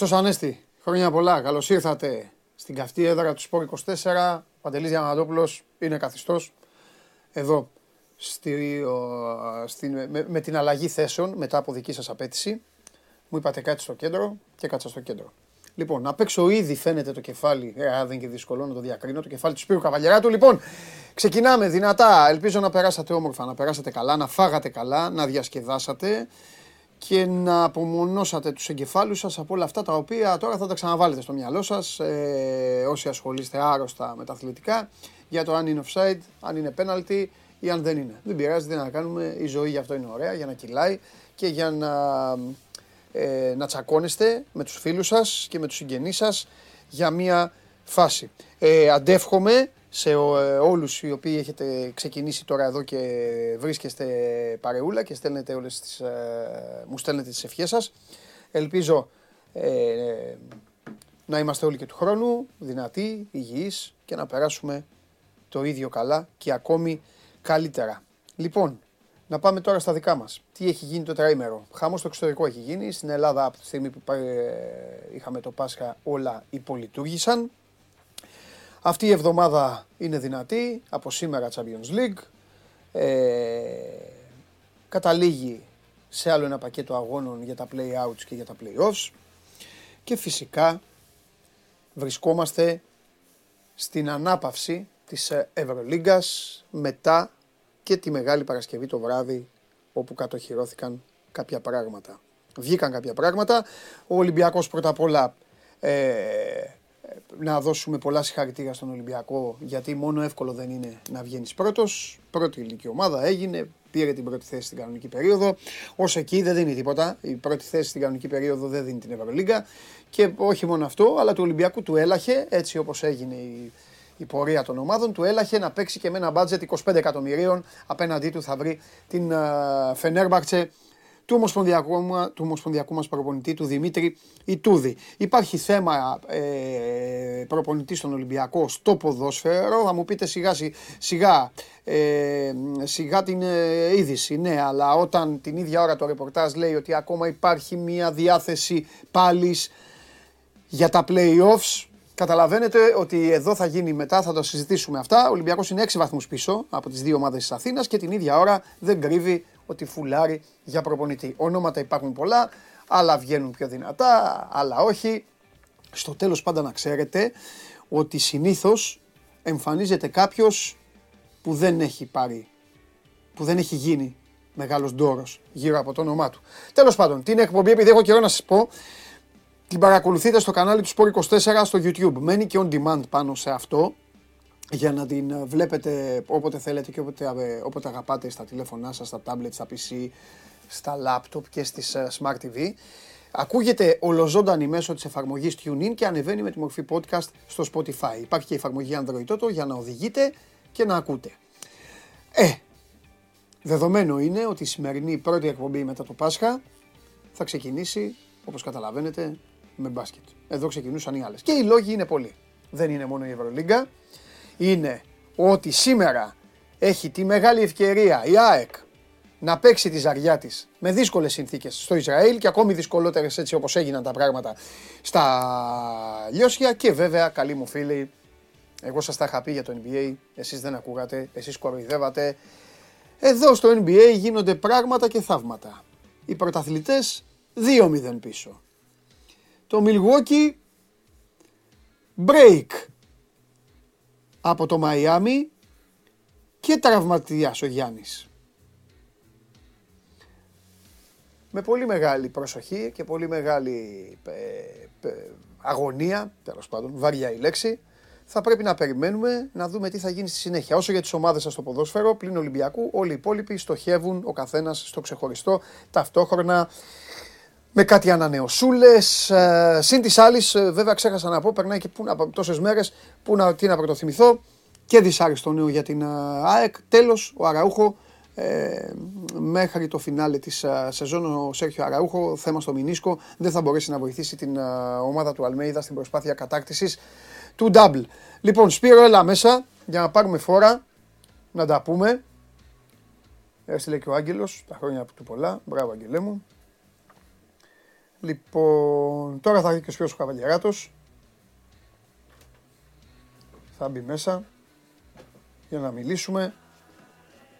Χριστός Ανέστη, χρόνια πολλά. Καλώς ήρθατε στην καυτή έδρα του Σπόρ 24. Παντελής Διαμαντόπουλος είναι καθιστός. Εδώ στη, στη, με, με, την αλλαγή θέσεων μετά από δική σας απέτηση. Μου είπατε κάτι στο κέντρο και κάτσα στο κέντρο. Λοιπόν, απ' έξω ήδη φαίνεται το κεφάλι, ε, δεν είναι και δύσκολο να το διακρίνω, το κεφάλι του Σπύρου Καβαλιαράτου. Λοιπόν, ξεκινάμε δυνατά. Ελπίζω να περάσατε όμορφα, να περάσατε καλά, να φάγατε καλά, να διασκεδάσατε και να απομονώσατε τους εγκεφάλους σας από όλα αυτά τα οποία τώρα θα τα ξαναβάλετε στο μυαλό σας ε, όσοι ασχολείστε άρρωστα με τα αθλητικά για το αν είναι offside, αν είναι penalty ή αν δεν είναι. Δεν πειράζει, δεν να κάνουμε, η ζωή γι' αυτό είναι ωραία, για να κυλάει και για να, ε, να τσακώνεστε με τους φίλους σας και με τους συγγενείς σας για μια φάση. Ε, αντεύχομαι σε ε, όλους οι οποίοι έχετε ξεκινήσει τώρα εδώ και βρίσκεστε παρεούλα και στέλνετε όλες τις, ε, μου στέλνετε τις ευχές σας. Ελπίζω ε, να είμαστε όλοι και του χρόνου δυνατοί, υγιείς και να περάσουμε το ίδιο καλά και ακόμη καλύτερα. Λοιπόν, να πάμε τώρα στα δικά μας. Τι έχει γίνει το τραήμερο. Χάμος στο εξωτερικό έχει γίνει. Στην Ελλάδα από τη στιγμή που είχαμε το Πάσχα όλα υπολειτουργήσαν. Αυτή η εβδομάδα είναι δυνατή, από σήμερα Champions League. Ε, καταλήγει σε άλλο ένα πακέτο αγώνων για τα play-outs και για τα play-offs. Και φυσικά βρισκόμαστε στην ανάπαυση της Ευρωλίγκας μετά και τη Μεγάλη Παρασκευή το βράδυ όπου κατοχυρώθηκαν κάποια πράγματα. Βγήκαν κάποια πράγματα. Ο Ολυμπιακός πρώτα απ' όλα ε, να δώσουμε πολλά συγχαρητήρια στον Ολυμπιακό γιατί μόνο εύκολο δεν είναι να βγαίνεις πρώτος. Πρώτη ηλικία ομάδα έγινε, πήρε την πρώτη θέση στην κανονική περίοδο. Ω εκεί δεν δίνει τίποτα. Η πρώτη θέση στην κανονική περίοδο δεν δίνει την Ευρωλίγκα. Και όχι μόνο αυτό, αλλά του Ολυμπιακού του έλαχε, έτσι όπως έγινε η, η πορεία των ομάδων, του έλαχε να παίξει και με ένα μπάτζετ 25 εκατομμυρίων. Απέναντί του θα βρει την uh, Φενέρμπαξε του ομοσπονδιακού, του ομοσπονδιακού μας προπονητή, του Δημήτρη Ιτούδη. Υπάρχει θέμα ε, προπονητής στον Ολυμπιακό στο ποδόσφαιρο. Θα μου πείτε σιγά σιγά, ε, σιγά την ε, είδηση. Ναι, αλλά όταν την ίδια ώρα το ρεπορτάζ λέει ότι ακόμα υπάρχει μια διάθεση πάλι για τα play-offs, Καταλαβαίνετε ότι εδώ θα γίνει μετά, θα το συζητήσουμε αυτά. Ο Ολυμπιακός είναι 6 βαθμούς πίσω από τις δύο ομάδες της Αθήνας και την ίδια ώρα δεν κρύβει ότι φουλάρει για προπονητή. Ονόματα υπάρχουν πολλά, άλλα βγαίνουν πιο δυνατά, άλλα όχι. Στο τέλος πάντα να ξέρετε ότι συνήθως εμφανίζεται κάποιος που δεν έχει πάρει, που δεν έχει γίνει μεγάλος ντόρος γύρω από το όνομά του. Τέλος πάντων, την εκπομπή, επειδή έχω καιρό να σας πω, την παρακολουθείτε στο κανάλι του Sport 24 στο YouTube. Μένει και on demand πάνω σε αυτό για να την ε, βλέπετε όποτε θέλετε και όποτε, ε, όποτε αγαπάτε στα τηλέφωνά σας, στα tablets, στα PC, στα laptop και στις ε, Smart TV. Ακούγεται ολοζώντανη μέσω της εφαρμογής TuneIn και ανεβαίνει με τη μορφή podcast στο Spotify. Υπάρχει και η εφαρμογή Android Auto για να οδηγείτε και να ακούτε. Ε, δεδομένο είναι ότι η σημερινή πρώτη εκπομπή μετά το Πάσχα θα ξεκινήσει, όπως καταλαβαίνετε, με μπάσκετ. Εδώ ξεκινούσαν οι άλλες. Και οι λόγοι είναι πολλοί. Δεν είναι μόνο η Ευρωλίγκα, είναι ότι σήμερα έχει τη μεγάλη ευκαιρία η ΑΕΚ να παίξει τη ζαριά της με δύσκολες συνθήκες στο Ισραήλ και ακόμη δυσκολότερες έτσι όπως έγιναν τα πράγματα στα Λιώσια και βέβαια καλοί μου φίλοι εγώ σας τα είχα πει για το NBA, εσείς δεν ακούγατε, εσείς κοροϊδεύατε. Εδώ στο NBA γίνονται πράγματα και θαύματα. Οι πρωταθλητές 2-0 πίσω. Το Milwaukee break από το Μαϊάμι και τραυματίας ο Γιάννης. Με πολύ μεγάλη προσοχή και πολύ μεγάλη ε, ε, αγωνία, τέλος πάντων, βαριά η λέξη, θα πρέπει να περιμένουμε να δούμε τι θα γίνει στη συνέχεια. Όσο για τις ομάδες σας στο ποδόσφαιρο, πλην Ολυμπιακού, όλοι οι υπόλοιποι στοχεύουν ο καθένας στο ξεχωριστό, ταυτόχρονα με κάτι ανανεωσούλες. Ε, συν της άλλης, ε, βέβαια ξέχασα να πω, περνάει και τόσες μέρες που να, τι να πρωτοθυμηθώ και δυσάρεστο νέο για την ε, ΑΕΚ. Τέλος, ο Αραούχο ε, μέχρι το φινάλε της σεζόν ο Σέρχιο Αραούχο, θέμα στο Μινίσκο, δεν θα μπορέσει να βοηθήσει την ομάδα του Αλμέιδα στην προσπάθεια κατάκτησης του double. Λοιπόν, Σπύρο, έλα μέσα για να πάρουμε φόρα, να τα πούμε. Έστειλε και ο Άγγελος, τα χρόνια του πολλά. Μπράβο, Αγγελέ μου. Λοιπόν, τώρα θα έρθει και ο Σπύρος ο Καβαλιαράτος. Θα μπει μέσα για να μιλήσουμε.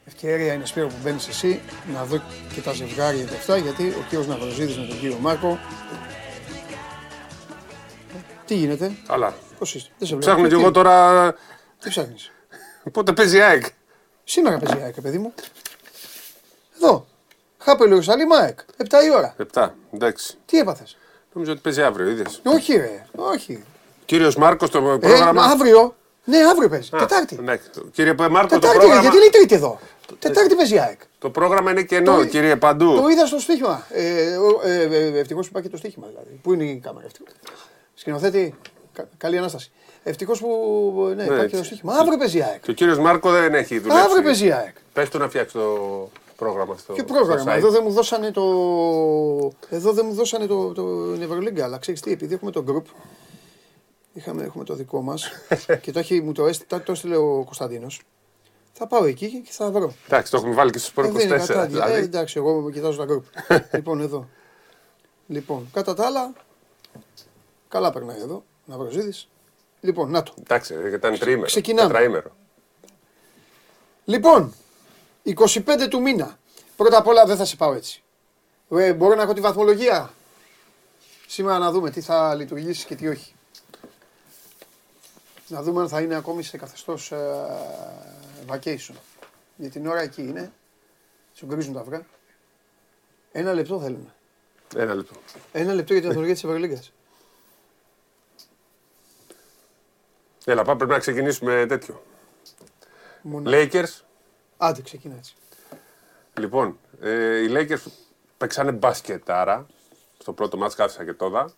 Ευκαιρία είναι Σπύρο που μπαίνεις εσύ να δω και τα ζευγάρια και αυτά γιατί ο κύριος Ναυροζίδης με τον κύριο Μάρκο τι γίνεται, Αλλά. πώς είσαι, δεν σε βλέπω. Ψάχνω κι Τι- εγώ τώρα. Τι ψάχνεις; Πότε παίζει η ΑΕΚ; Σήμερα παίζει η ΑΕΚ, παιδί μου. Εδώ. Χάπελο Ιερουσαλήμ ΑΕΚ. 7 η ώρα. Επτά. Εντάξει. Τι έπαθες; Νομίζω ότι παίζει αύριο, είδες. Όχι ρε, όχι. Κύριος Μάρκος το Ε, πρόγραμμα. αύριο. Ναι, αύριο παίζει. Α, Τετάρτη. Ναι. Κύριε Μάρκο, το Τετάρτη, ρε, πρόγραμμα, γιατί λέει τρίτη εδώ. Τετάρτη παίζει η ΑΕΚ. το πρόγραμμα είναι κενό, Το- κύριε Παντού. Το είδα στο στοίχημα. Ε, ε, ε, Ευτυχώς που υπάρχει και το στοίχημα δηλαδή. Πού είναι η κάμερα, ευτυχώς. Σκηνοθέτη, κα- καλή ανάσταση. Ευτυχώς που ναι, υπάρχει και το έτσι. στοίχημα. Αύριο παίζει η ΑΕΚ. Και ο κύριος Μάρκο δεν έχει δουλέψει. Αύριο παίζει η ΑΕΚ. Πες του να φτιάξει το πρόγραμμα στο. Ποιο στο πρόγραμμα. site; Εδώ δεν μου δώσανε το. Εδώ δεν μου δώσανε το, το Ευρωλίγκα. Αλλά ξέρεις τι, επειδή έχουμε το group. Είχαμε, έχουμε το δικό μας και το έχει, μου το έστειλε, το έστειλε ο Κωνσταντίνος. Θα πάω εκεί και θα βρω. Εντάξει, το έχουμε βάλει και στους Ε, δεν είναι 24. κατάδια. δηλαδή. Ε, εντάξει, εγώ κοιτάζω τα group. λοιπόν, εδώ. Λοιπόν, κατά τα άλλα, καλά περνάει εδώ. Να βρω Λοιπόν, να το. Εντάξει, γιατί ήταν τριήμερο. Ξεκινάμε. Τετραήμερο. Λοιπόν, 25 του μήνα. Πρώτα απ' όλα δεν θα σε πάω έτσι. Ε, μπορώ να έχω τη βαθμολογία; Σήμερα να δούμε τι θα λειτουργήσει και τι όχι. Να δούμε αν θα είναι ακόμη σε καθεστώς ε, vacation. Για την ώρα εκεί είναι. Σου γκρίζουν τα αυγά. Ένα λεπτό θέλουμε. Ένα λεπτό. Ένα λεπτό για τη βαθμολογία της Ευρωλίγκας. Έλα, πάμε, πρέπει να ξεκινήσουμε τέτοιο. Μόνο. Lakers. Άντε, ξεκινά έτσι. Λοιπόν, ε, οι Lakers παίξανε μπασκετάρα. Στο πρώτο μάτς κάθισα και τόδα.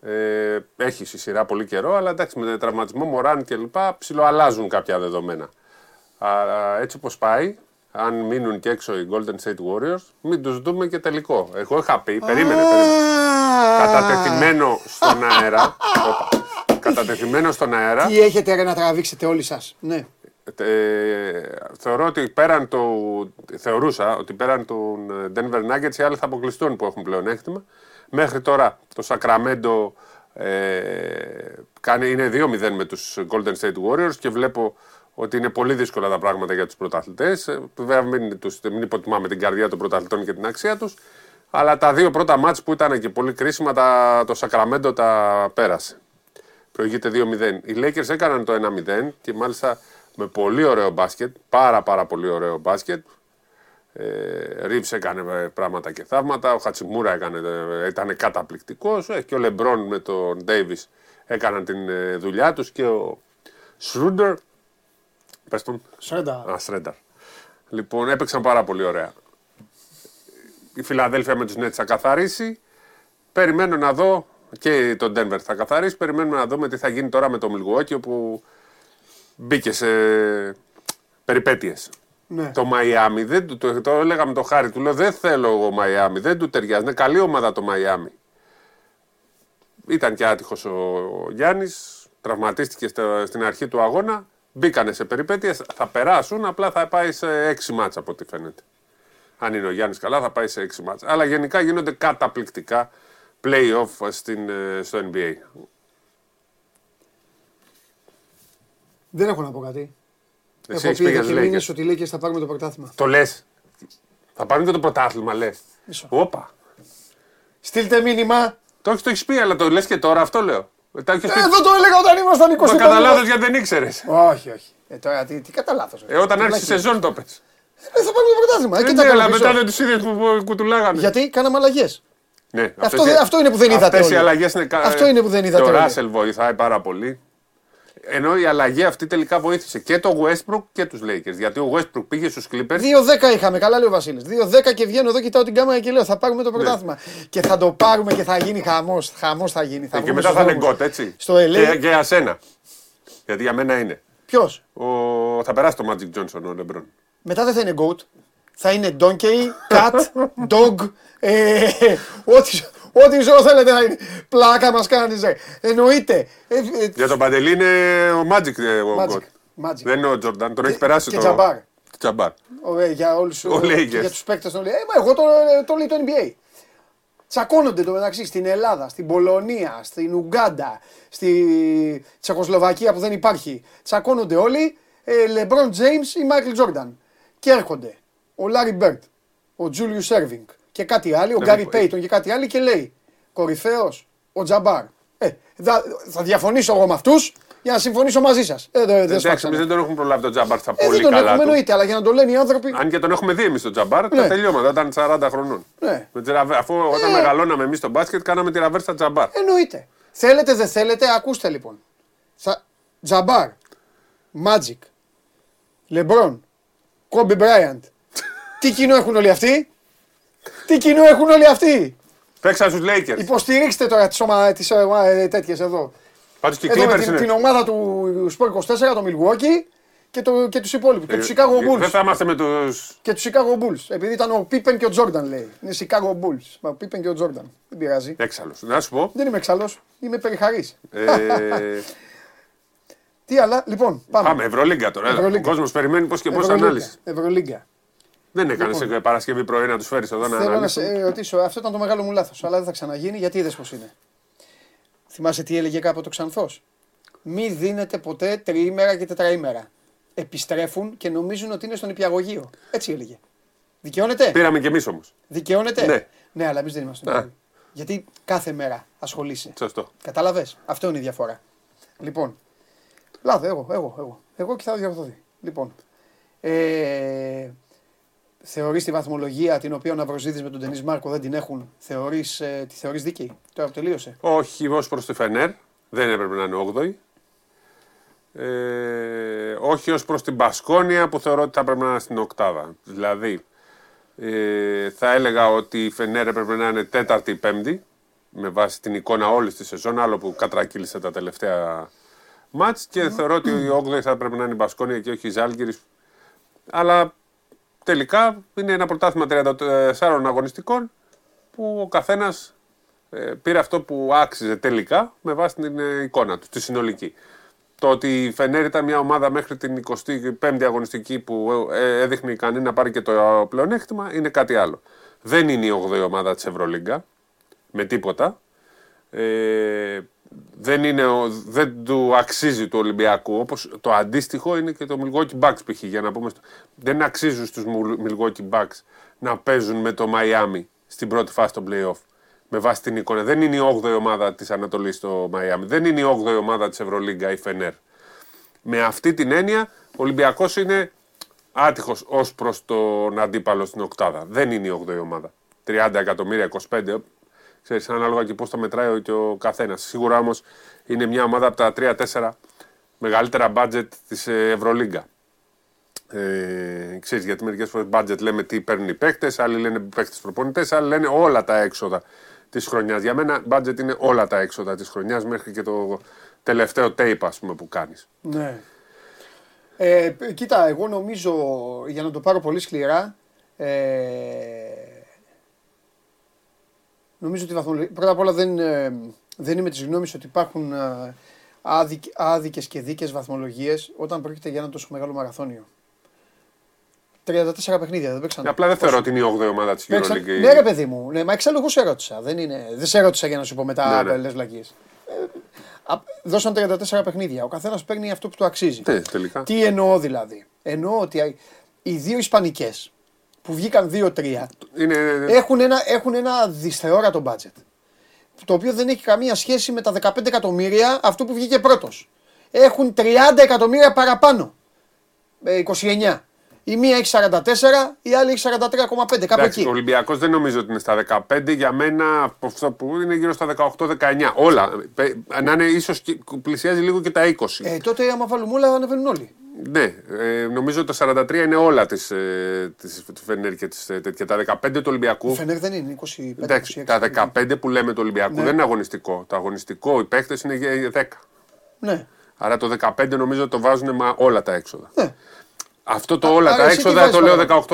Ε, έχει στη σειρά πολύ καιρό, αλλά εντάξει με τραυματισμό Μωράν και λοιπά ψιλοαλλάζουν κάποια δεδομένα. Α, έτσι όπως πάει, αν μείνουν και έξω οι Golden State Warriors, μην τους δούμε και τελικό. Εγώ είχα πει, περίμενε, περίμενε. Κατατεθειμένο στον αέρα. Όπα. κατατεθειμένο στον αέρα. Τι έχετε ρε να τραβήξετε όλοι σας. Ναι. Ε, θεωρώ ότι πέραν του, θεωρούσα ότι πέραν του Denver Nuggets οι άλλοι θα αποκλειστούν που έχουν πλεονέκτημα. Μέχρι τώρα το Sacramento ε, κάνει, είναι 2-0 με τους Golden State Warriors και βλέπω ότι είναι πολύ δύσκολα τα πράγματα για τους πρωταθλητές. Ε, Βέβαια μην, τους, μην υποτιμάμε την καρδιά των πρωταθλητών και την αξία τους. Αλλά τα δύο πρώτα μάτς που ήταν και πολύ κρίσιμα τα, το Sacramento τα πέρασε. Προηγείται 2-0. Οι Lakers έκαναν το 1-0 και μάλιστα με πολύ ωραίο μπάσκετ, πάρα πάρα πολύ ωραίο μπάσκετ. Ε, Ρίβς έκανε ε, πράγματα και θαύματα, ο Χατσιμούρα έκανε, ε, ήταν καταπληκτικός ε, και ο Λεμπρόν με τον Ντέιβις έκαναν την ε, δουλειά τους και ο Σρούντερ, πες τον, Σρέντα. Α, Σρένταρ. Λοιπόν, έπαιξαν πάρα πολύ ωραία. Η Φιλαδέλφια με τους Nets θα καθαρίσει. Περιμένω να δω και το Denver θα καθαρίσει. Περιμένουμε να δούμε τι θα γίνει τώρα με το Milwaukee όπου μπήκε σε περιπέτειες. Ναι. Το Μαϊάμι, δεν, του- το, το έλεγα με το χάρη του, λέω δεν θέλω εγώ Μαϊάμι, δεν του ταιριάζει. Είναι καλή ομάδα το Μαϊάμι. Ήταν και άτυχος ο, ο Γιάννης, τραυματίστηκε στο- στην αρχή του αγώνα, μπήκανε σε περιπέτειες, θα περάσουν, απλά θα πάει σε έξι μάτσα από ό,τι φαίνεται. Αν είναι ο Γιάννης καλά θα πάει σε έξι μάτσα. Αλλά γενικά γίνονται καταπληκτικά play-off στην, ε, στο NBA. Δεν έχω να πω κάτι. Εσύ έχω έχεις πει πει για εδώ τους και μήνες Lakers. ότι οι Lakers θα πάρουμε το πρωτάθλημα. Το λες. Θα πάρουν και το πρωτάθλημα, λες. Μισό. Όπα. Στείλτε μήνυμα. Το έχεις, το έχεις πει, αλλά το λες και τώρα, αυτό λέω. Ε, Τα έχεις Ε, πει. Εδώ το έλεγα όταν ήμασταν 20 Μα κατά λάθος γιατί δεν ήξερες. Όχι, όχι. Ε, τώρα τι, τι κατά λάθος. Ε, όταν άρχισε η σεζόν το πες. Ε, θα πάρουμε το πρωτάθλημα. Ε, Ε, και ναι, τα αλλά κάναμε μετά πίσω. δεν τους είδες που, που κουτουλάγανε. Γιατί κάναμε αλλαγές. Ναι, Αυτό αυτές δεν- οι- αυτό είναι που δεν είδατε Αυτές οι όλοι. αλλαγές είναι κα- Αυτό είναι που δεν είδατε Και ο όλοι. Ράσελ βοηθάει πάρα πολύ. Ενώ η αλλαγή αυτή τελικά βοήθησε και το Westbrook και τους Lakers. Γιατί ο Westbrook πήγε στους Clippers 2-10 είχαμε, καλά λέει ο Βασίλης. 2-10 και βγαίνω εδώ, κοιτάω την κάμερα και λέω θα πάρουμε Ναι. το πρωτάθλημα. Και θα το πάρουμε και θα γίνει χαμός. Χαμός θα γίνει. Θα και βγούμε μετά στους θα είναι δρόμους. γκοτ, έτσι. Στο LA. Και, και για σένα. Γιατί για μένα είναι. Ποιος; Ο... Θα περάσει το Magic Johnson ο LeBron. Μετά δεν θα είναι goat. Θα είναι donkey, cat, dog. Ε, ό,τι, ό,τι ζώο θέλετε να είναι. Πλάκα μας κάνεις. Εννοείται. Ε, ε, Για τον Παντελή είναι ο Magic ε, ο Magic. γκοτ. Magic. Δεν είναι ο Τζορντάν, τον έχει περάσει και το. Τζαμπάρ. Τζαμπάρ. Ωραία, για όλους Ο Lakers. για τους παίκτες των Ε, μα εγώ το, το λέει το NBA. Τσακώνονται το μεταξύ στην Ελλάδα, στην Πολωνία, στην Ουγκάντα, στη Τσεχοσλοβακία που δεν υπάρχει. Τσακώνονται όλοι. Ε, Λεμπρόν Τζέιμς ή Μάικλ Τζόρνταν. Και έρχονται ο Λάρι Μπερντ, ο Τζούλιου Σέρβινγκ και κάτι άλλο, ο Ναι, Γκάρι που- Πέιτον και κάτι άλλο και λέει Κορυφαίος ο Τζαμπάρ. Ε, θα, θα διαφωνήσω εγώ με αυτούς για να συμφωνήσω μαζί σας. Ε, δεν δεν Εντάξει, σφάξανε. εμείς δεν τον έχουμε προλάβει τον Τζαμπάρ στα Ε, πολύ δεν τον καλά. έχουμε του. εννοείται, αλλά για να το λένε οι άνθρωποι. Αν και τον έχουμε δει εμείς τον Τζαμπάρ, Ναι. τα τελειώματα ήταν 40 χρονών. Ναι. Με τη ραβέ- Αφού όταν Ε. μεγαλώναμε εμείς στο μπάσκετ, κάναμε τη ραβέρσα Τζαμπάρ. Εννοείται. Θέλετε, δεν θέλετε, ακούστε λοιπόν. Θα... Τζαμπάρ, Magic, Λεμπρόν, Κόμπι Μπράιαντ. Τι κοινό έχουν όλοι αυτοί; Τι κοινό έχουν όλοι αυτοί; Παίξαν στους Lakers. Υποστηρίξτε τώρα τις, ομα... τις ε, τέτοιες εδώ. Πάντως και οι Εδώ με Clippers την, είναι. την ομάδα του Sport 24, το Milwaukee και, το, και τους υπόλοιπους. Και τους Chicago Ε, Δεν Bulls. θα είμαστε με του. Και τους Chicago Bulls. Επειδή ήταν ο Πίπεν και ο Τζόρνταν λέει. Είναι Chicago Bulls. Μα Ο Πίπεν και ο Τζόρνταν. Δεν πειράζει. Έξαλλου. Να σου πω. Δεν είμαι εξάλλος. Είμαι περιχαρής. ε, Τι άλλα; Λοιπόν, πάμε. Πάμε, Ευρωλίγκα τώρα. έλα. Ο Ευρωλίγκα. κόσμος περιμένει πώς και πώς Ευρωλίγκα. ανάλυση. Ευρωλίγκα. Δεν έκανε Παρασκευή πρωί να τους φέρεις εδώ να Θέλω να αναλύσουν. σε ρωτήσω, αυτό ήταν το μεγάλο μου λάθος, αλλά δεν θα ξαναγίνει γιατί είδες πώς είναι. Θυμάσαι τι έλεγε κάποτε ο Ξανθός; Μη δίνετε ποτέ τριήμερα και τετραήμερα. Επιστρέφουν και νομίζουν ότι είναι στον υπηαγωγείο. Έτσι έλεγε. Δικαιώνεται; Πήραμε κι εμείς όμως. Δικαιώνεται; Ναι. ναι, αλλά εμείς δεν είμαστε στον Α. υπηαγωγείο. Γιατί κάθε μέρα ασχολείσαι. Σωστό. Κατάλαβες; Αυτό είναι η διαφορά. Λοιπόν. Λάθο, εγώ, εγώ, εγώ. Εγώ και θα διορθωθεί. Λοιπόν. Ε, θεωρείς τη βαθμολογία την οποία ο Ναυροζίδης με τον Τενής Μάρκο δεν την έχουν, θεωρείς, ε, τη θεωρείς δίκαιη; Τώρα που τελείωσε. Όχι ως προς τη Φενέρ. Δεν έπρεπε να είναι 8η. Ε, όχι ως προς την Πασκόνια που θεωρώ ότι θα πρέπει να είναι στην οκτάδα. Δηλαδή, ε, θα έλεγα ότι η Φενέρ έπρεπε να είναι τέταρτη ή πέμπτη με βάση την εικόνα όλης της σεζόν, άλλο που κατρακύλησε τα τελευταία μάτς και θεωρώ ότι η 8η θα πρέπει να είναι η Μπασκόνια και όχι η Ζάλγκυρης. Αλλά τελικά είναι ένα πρωτάθλημα 34 αγωνιστικών που ο καθένας ε, πήρε αυτό που άξιζε τελικά με βάση την ε, εικόνα του, τη συνολική. Το ότι η Φενέρ ήταν μια ομάδα μέχρι την 25η αγωνιστική που ε, έδειχνε ικανή να πάρει και το πλεονέκτημα είναι κάτι άλλο. Δεν είναι η 8η ομάδα της Ευρωλίγκα με τίποτα. Ε, δεν, είναι, ο- δεν του αξίζει του Ολυμπιακού. Όπως το αντίστοιχο είναι και το Milwaukee Bucks π.χ. Για να πούμε στο- δεν αξίζουν στους Mil- Milwaukee Bucks να παίζουν με το Miami στην πρώτη φάση των playoff. Με βάση την εικόνα. Δεν είναι η 8η ομάδα της Ανατολής στο Miami. Δεν είναι η 8η ομάδα της Ευρωλίγκα η Φενέρ. Με αυτή την έννοια ο Ολυμπιακός είναι άτυχος ως προς τον αντίπαλο στην οκτάδα. Δεν είναι η 8η ομάδα. 30 εκατομμύρια, 25, ξέρεις, ανάλογα και πώς τα μετράει και ο καθένας. Σίγουρα όμως είναι μια ομάδα από τα 3-4 μεγαλύτερα budget της ε, Ευρωλίγκα. Ε, ξέρεις, γιατί μερικές φορές budget λέμε τι παίρνουν οι παίκτες, άλλοι λένε παίκτες προπονητές, άλλοι λένε όλα τα έξοδα της χρονιάς. Για μένα budget είναι όλα τα έξοδα της χρονιάς μέχρι και το τελευταίο tape ας πούμε που κάνεις. Ναι. Ε, π- κοίτα, εγώ νομίζω, για να το πάρω πολύ σκληρά, ε, νομίζω ότι η βαθμολογία... Πρώτα απ' όλα δεν, ε, δεν είμαι της γνώμης ότι υπάρχουν ε, άδικ, άδικες και δίκες βαθμολογίες όταν πρόκειται για ένα τόσο μεγάλο μαραθώνιο. 34 παιχνίδια, δεν παίξαν. Απλά δεν θεωρώ ότι είναι η 8η ομάδα της Παίξαν- EuroLeague. Ναι, ρε παιδί μου. Ναι, μα εξάλλου εγώ σε ρώτησα. Δεν, είναι... δεν σε ρώτησα για να σου πω μετά Ναι, ναι. λες βλακίες. Ε, α- δώσαν 34 παιχνίδια. Ο καθένας παίρνει αυτό που του αξίζει. Ναι, τελικά. Τι εννοώ δηλαδή; Εννοώ ότι οι δύο Ισπανικές που βγήκαν 2-3 Είναι... έχουν ένα, έχουν ένα δυσθεώρατο budget. Το οποίο δεν έχει καμία σχέση με τα 15 εκατομμύρια αυτού που βγήκε πρώτος. Έχουν 30 εκατομμύρια παραπάνω. Ε, 29. Η μία έχει 44, η άλλη έχει 43,5. Κάπου Εντάξει, εκεί. ο Ολυμπιακός δεν νομίζω ότι είναι στα 15. Για μένα από αυτό που είναι γύρω στα 18-19. Όλα. Πε- Να είναι ίσως πλησιάζει λίγο και τα 20. Ε, τότε άμα βάλουμε όλα ανεβαίνουν όλοι. Ναι, ε, νομίζω ότι τα 43 είναι όλα της ε, της, της Φενέρ και της, ε, τέτοια. Τα 15 του Ολυμπιακού. Ο Φενέρ δεν είναι 25, Εντάξει, 26. τα 15 που λέμε του Ολυμπιακού Ναι. δεν είναι αγωνιστικό. Το αγωνιστικό, οι παίκτες είναι για 10. Ναι. Άρα το 15 νομίζω το βάζουν με όλα τα έξοδα. ναι. Αυτό το Α, όλα άρα τα εσύ τι έξοδα βάζεις το λέω παραπάνω.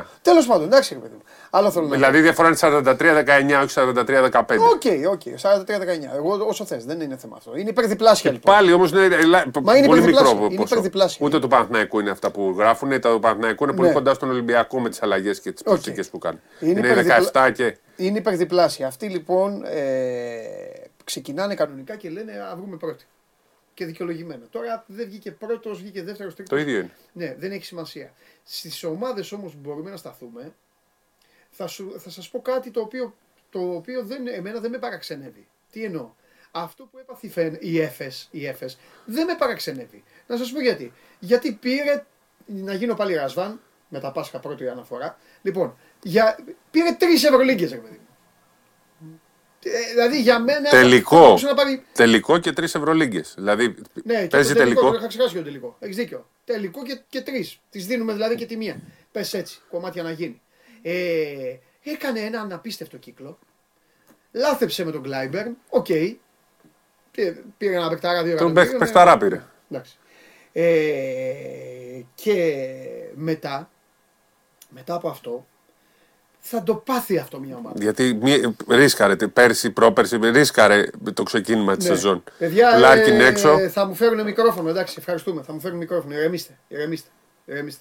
18-19. Τέλος πάντων, εντάξει, ρε παιδί μου. Άλλο θέλω να Δηλαδή η διαφορά είναι 43-19, όχι 43-15. Οκ, οκ, 43-19. Εγώ όσο θες, δεν είναι θέμα αυτό. Είναι υπερδιπλάσια λοιπόν. Πάλι όμως είναι ελα- Μα είναι πολύ υπερδιπλάσια, μικρό είναι ποσό. υπερδιπλάσια. Ούτε του Παναθηναϊκού είναι αυτά που γράφουν, τα του Παναθηναϊκού είναι πολύ Ναι. κοντά στον Ολυμπιακό με τις αλλαγές και τις Οκ. προσθήκες που κάνει. Είναι Είναι, υπερδιπλα- 17 και. Είναι υπερδιπλάσια. Αυτοί λοιπόν ε, ξεκινάνε κανονικά και λένε Α βγούμε πρώτοι. Και δικαιολογημένα. Τώρα δεν βγήκε πρώτος, βγήκε δεύτερος, τρίτος. Το ίδιο είναι. Ναι, δεν έχει σημασία. Στις ομάδες όμως που μπορούμε να σταθούμε, θα, σου, θα σας πω κάτι το οποίο, το οποίο δεν, εμένα δεν με παραξενεύει. Τι εννοώ; Αυτό που έπαθε η Φεν- η Έφες, η Έφες δεν με παραξενεύει. Να σας πω γιατί. Γιατί πήρε, να γίνω πάλι Ρασβάν, με τα Πάσχα πρώτη αναφορά, λοιπόν, για, πήρε τρεις Ευρωλίγκες, ρε παιδί μου. Ε, δηλαδή για μένα... θα Τελικό. μπορούσε Να πάρει, Τελικό και τρεις Ευρωλίγκες. Δηλαδή ναι, και παίζει το τελικό. τελικό. Το είχα ξεχάσει και το τελικό. Έχεις δίκιο. Τελικό και, και τρεις. Τις δίνουμε δηλαδή και τη μία. Πες έτσι, κομμάτια να γίνει. Ε, έκανε έναν απίστευτο κύκλο. Λάθεψε με τον Κλάιμπερν. Οκ. Πήρε- Πήρε ένα παιχταρά δύο Τον εκατομμύρια, παιχ- ναι. παιχταρά πήρε. Εντάξει. Ε, και μετά, μετά από αυτό, θα το πάθει αυτό μια ομάδα. Γιατί μη- ρίσκαρε τε- πέρσι, πρόπερσι, ρίσκαρε το ξεκίνημα της Ναι. σεζόν. Παιδιά, Λάρκιν ε, έξω. θα μου φέρουν μικρόφωνο, εντάξει, ευχαριστούμε. Θα μου φέρουν μικρόφωνο. Ηρεμήστε, ηρεμήστε, ηρεμήστε.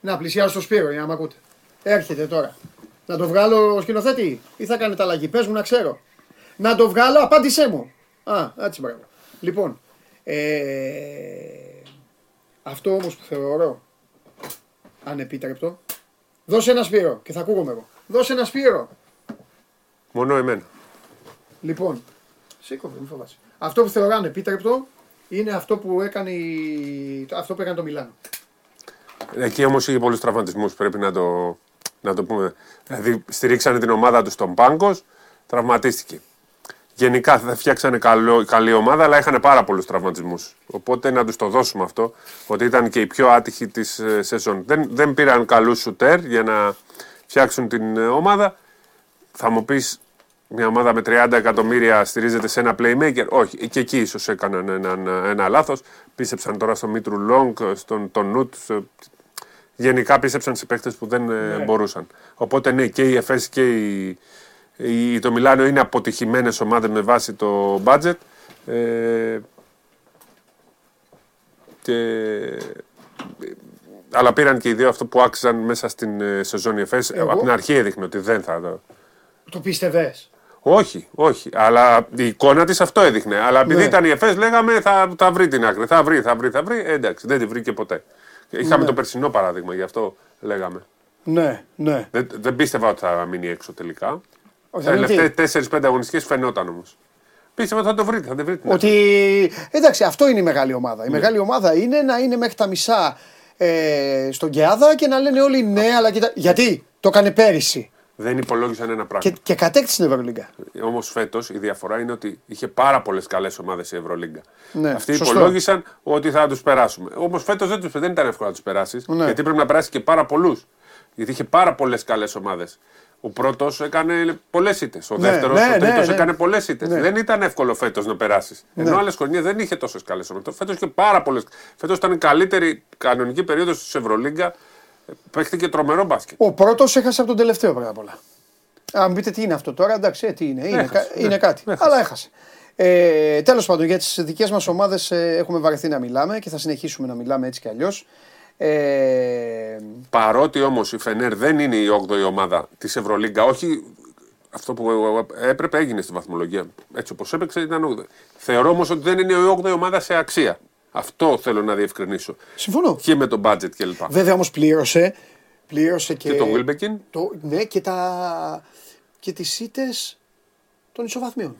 Να πλησιάσω στο Σπύρο για να μ' ακούτε. Έρχεται τώρα. Να το βγάλω σκηνοθέτη ή θα κάνετε αλλαγή. Πες μου να ξέρω. Να το βγάλω, απάντησέ μου. Α, έτσι μπράβο. Λοιπόν, ε, αυτό όμως που θεωρώ ανεπίτρεπτο, δώσε ένα Σπύρο και θα ακούγομαι εγώ. Δώσε ένα Σπύρο. Μόνο εμένα. Λοιπόν, σήκω, μην φοβάσαι. Αυτό που θεωρώ ανεπίτρεπτο είναι αυτό που έκανε, η... αυτό που έκανε το Μιλάνο. Εκεί όμως είχε πολλούς τραυματισμούς, πρέπει να το, να το πούμε. Δηλαδή, στηρίξανε την ομάδα τους στον Πάγκος, τραυματίστηκε. Γενικά θα φτιάξανε καλό, καλή ομάδα, αλλά είχαν πάρα πολλούς τραυματισμούς. Οπότε να τους το δώσουμε αυτό, ότι ήταν και οι πιο άτυχοι της σεζόν. Δεν, δεν πήραν καλούς σουτέρ για να φτιάξουν την ε, ομάδα. Θα μου πεις, μια ομάδα με 30 εκατομμύρια στηρίζεται σε ένα playmaker; Όχι, και εκεί ίσως έκαναν ένα, ένα, ένα λάθος. Πίστεψαν τώρα στον Μίτρου Λόγκ, στον τον Νουτ. σε- Γενικά πίστεψαν σε παίχτε που δεν ε, μπορούσαν. Οπότε ναι, και η ΕΦΕΣ και η, η, το Μιλάνο είναι αποτυχημένες ομάδες με βάση το budget. Ε, και, αλλά πήραν και οι δύο αυτό που άξιζαν μέσα στην ε, σεζόν η ΕΦΕΣ. Εγώ- Από την αρχή έδειχνε ότι δεν θα. το- Το πίστευες; όχι, όχι. Αλλά η εικόνα της αυτό έδειχνε. Αλλά επειδή Ναι. ήταν η ΕΦΕΣ, λέγαμε θα, θα βρει την άκρη. Θα βρει, θα βρει, θα βρει. Ε, εντάξει, δεν τη βρήκε ποτέ. Είχαμε Ναι. το περσινό παράδειγμα, γι' αυτό λέγαμε. Ναι, ναι. Δεν, δεν πίστευα ότι θα μείνει έξω τελικά. Όχι, Τα θα μείνει τελευταίε 4-5 αγωνιστικές φαινόταν όμως. Πίστευα ότι θα το βρείτε, θα το βρείτε. Ότι. Εντάξει, αυτό είναι η μεγάλη ομάδα. Η μεγάλη ομάδα είναι να είναι μέχρι τα μισά ε, στον Κεάδα και να λένε όλοι ναι, αλλά κοίτα. Γιατί το έκανε πέρυσι Δεν υπολόγισαν ένα πράγμα. και, και κατέκτησε την Ευρωλίγκα. Όμως φέτος η διαφορά είναι ότι είχε πάρα πολλές καλές ομάδες η Ευρωλίγκα. Ναι, Αυτοί σωστό. υπολόγισαν ότι θα τους περάσουμε. Όμως φέτος δεν, τους- δεν ήταν εύκολο να τους περάσεις. Ναι. Γιατί πρέπει να περάσεις και πάρα πολλούς. Γιατί είχε πάρα πολλές καλές ομάδες. Ο πρώτος έκανε πολλές ήττες. Ο Ναι, δεύτερος, ναι, ο τρίτος ναι, ναι. έκανε πολλές ήττες. Ναι. Δεν ήταν εύκολο φέτος να περάσεις. Ενώ άλλες χρονιές δεν είχε τόσες καλές ομάδε. Φέτος είχε πάρα πολλές. Φέτος ήταν η καλύτερη κανονική περίοδος της Ευρωλίγκα. Παίχτηκε τρομερό μπάσκετ. Ο πρώτος έχασε από τον τελευταίο πρώτα απ' όλα. Αν πείτε τι είναι αυτό τώρα, εντάξει, ε, τι είναι, είναι, Έχασε, κα- είναι ναι, κάτι. έχασε. Αλλά έχασε. Ε, Τέλος πάντων, για τις δικές μας ομάδες έχουμε βαρεθεί να μιλάμε και θα συνεχίσουμε να μιλάμε έτσι κι αλλιώς. Ε, Παρότι όμως η Φενέρ δεν είναι η 8η ομάδα της Ευρωλίγκα, όχι αυτό που έπρεπε έγινε στη βαθμολογία. Έτσι όπως έπαιξε ήταν 8η. Θεωρώ όμως ότι δεν είναι η 8η ομάδα σε αξία. Αυτό θέλω να διευκρινίσω. συμφωνώ. Και με το budget κλπ. Βέβαια όμως πλήρωσε. Πλήρωσε και, Και το Wilbekin. το- ναι, και, τα, και τις ήττες των ισοβαθμίων.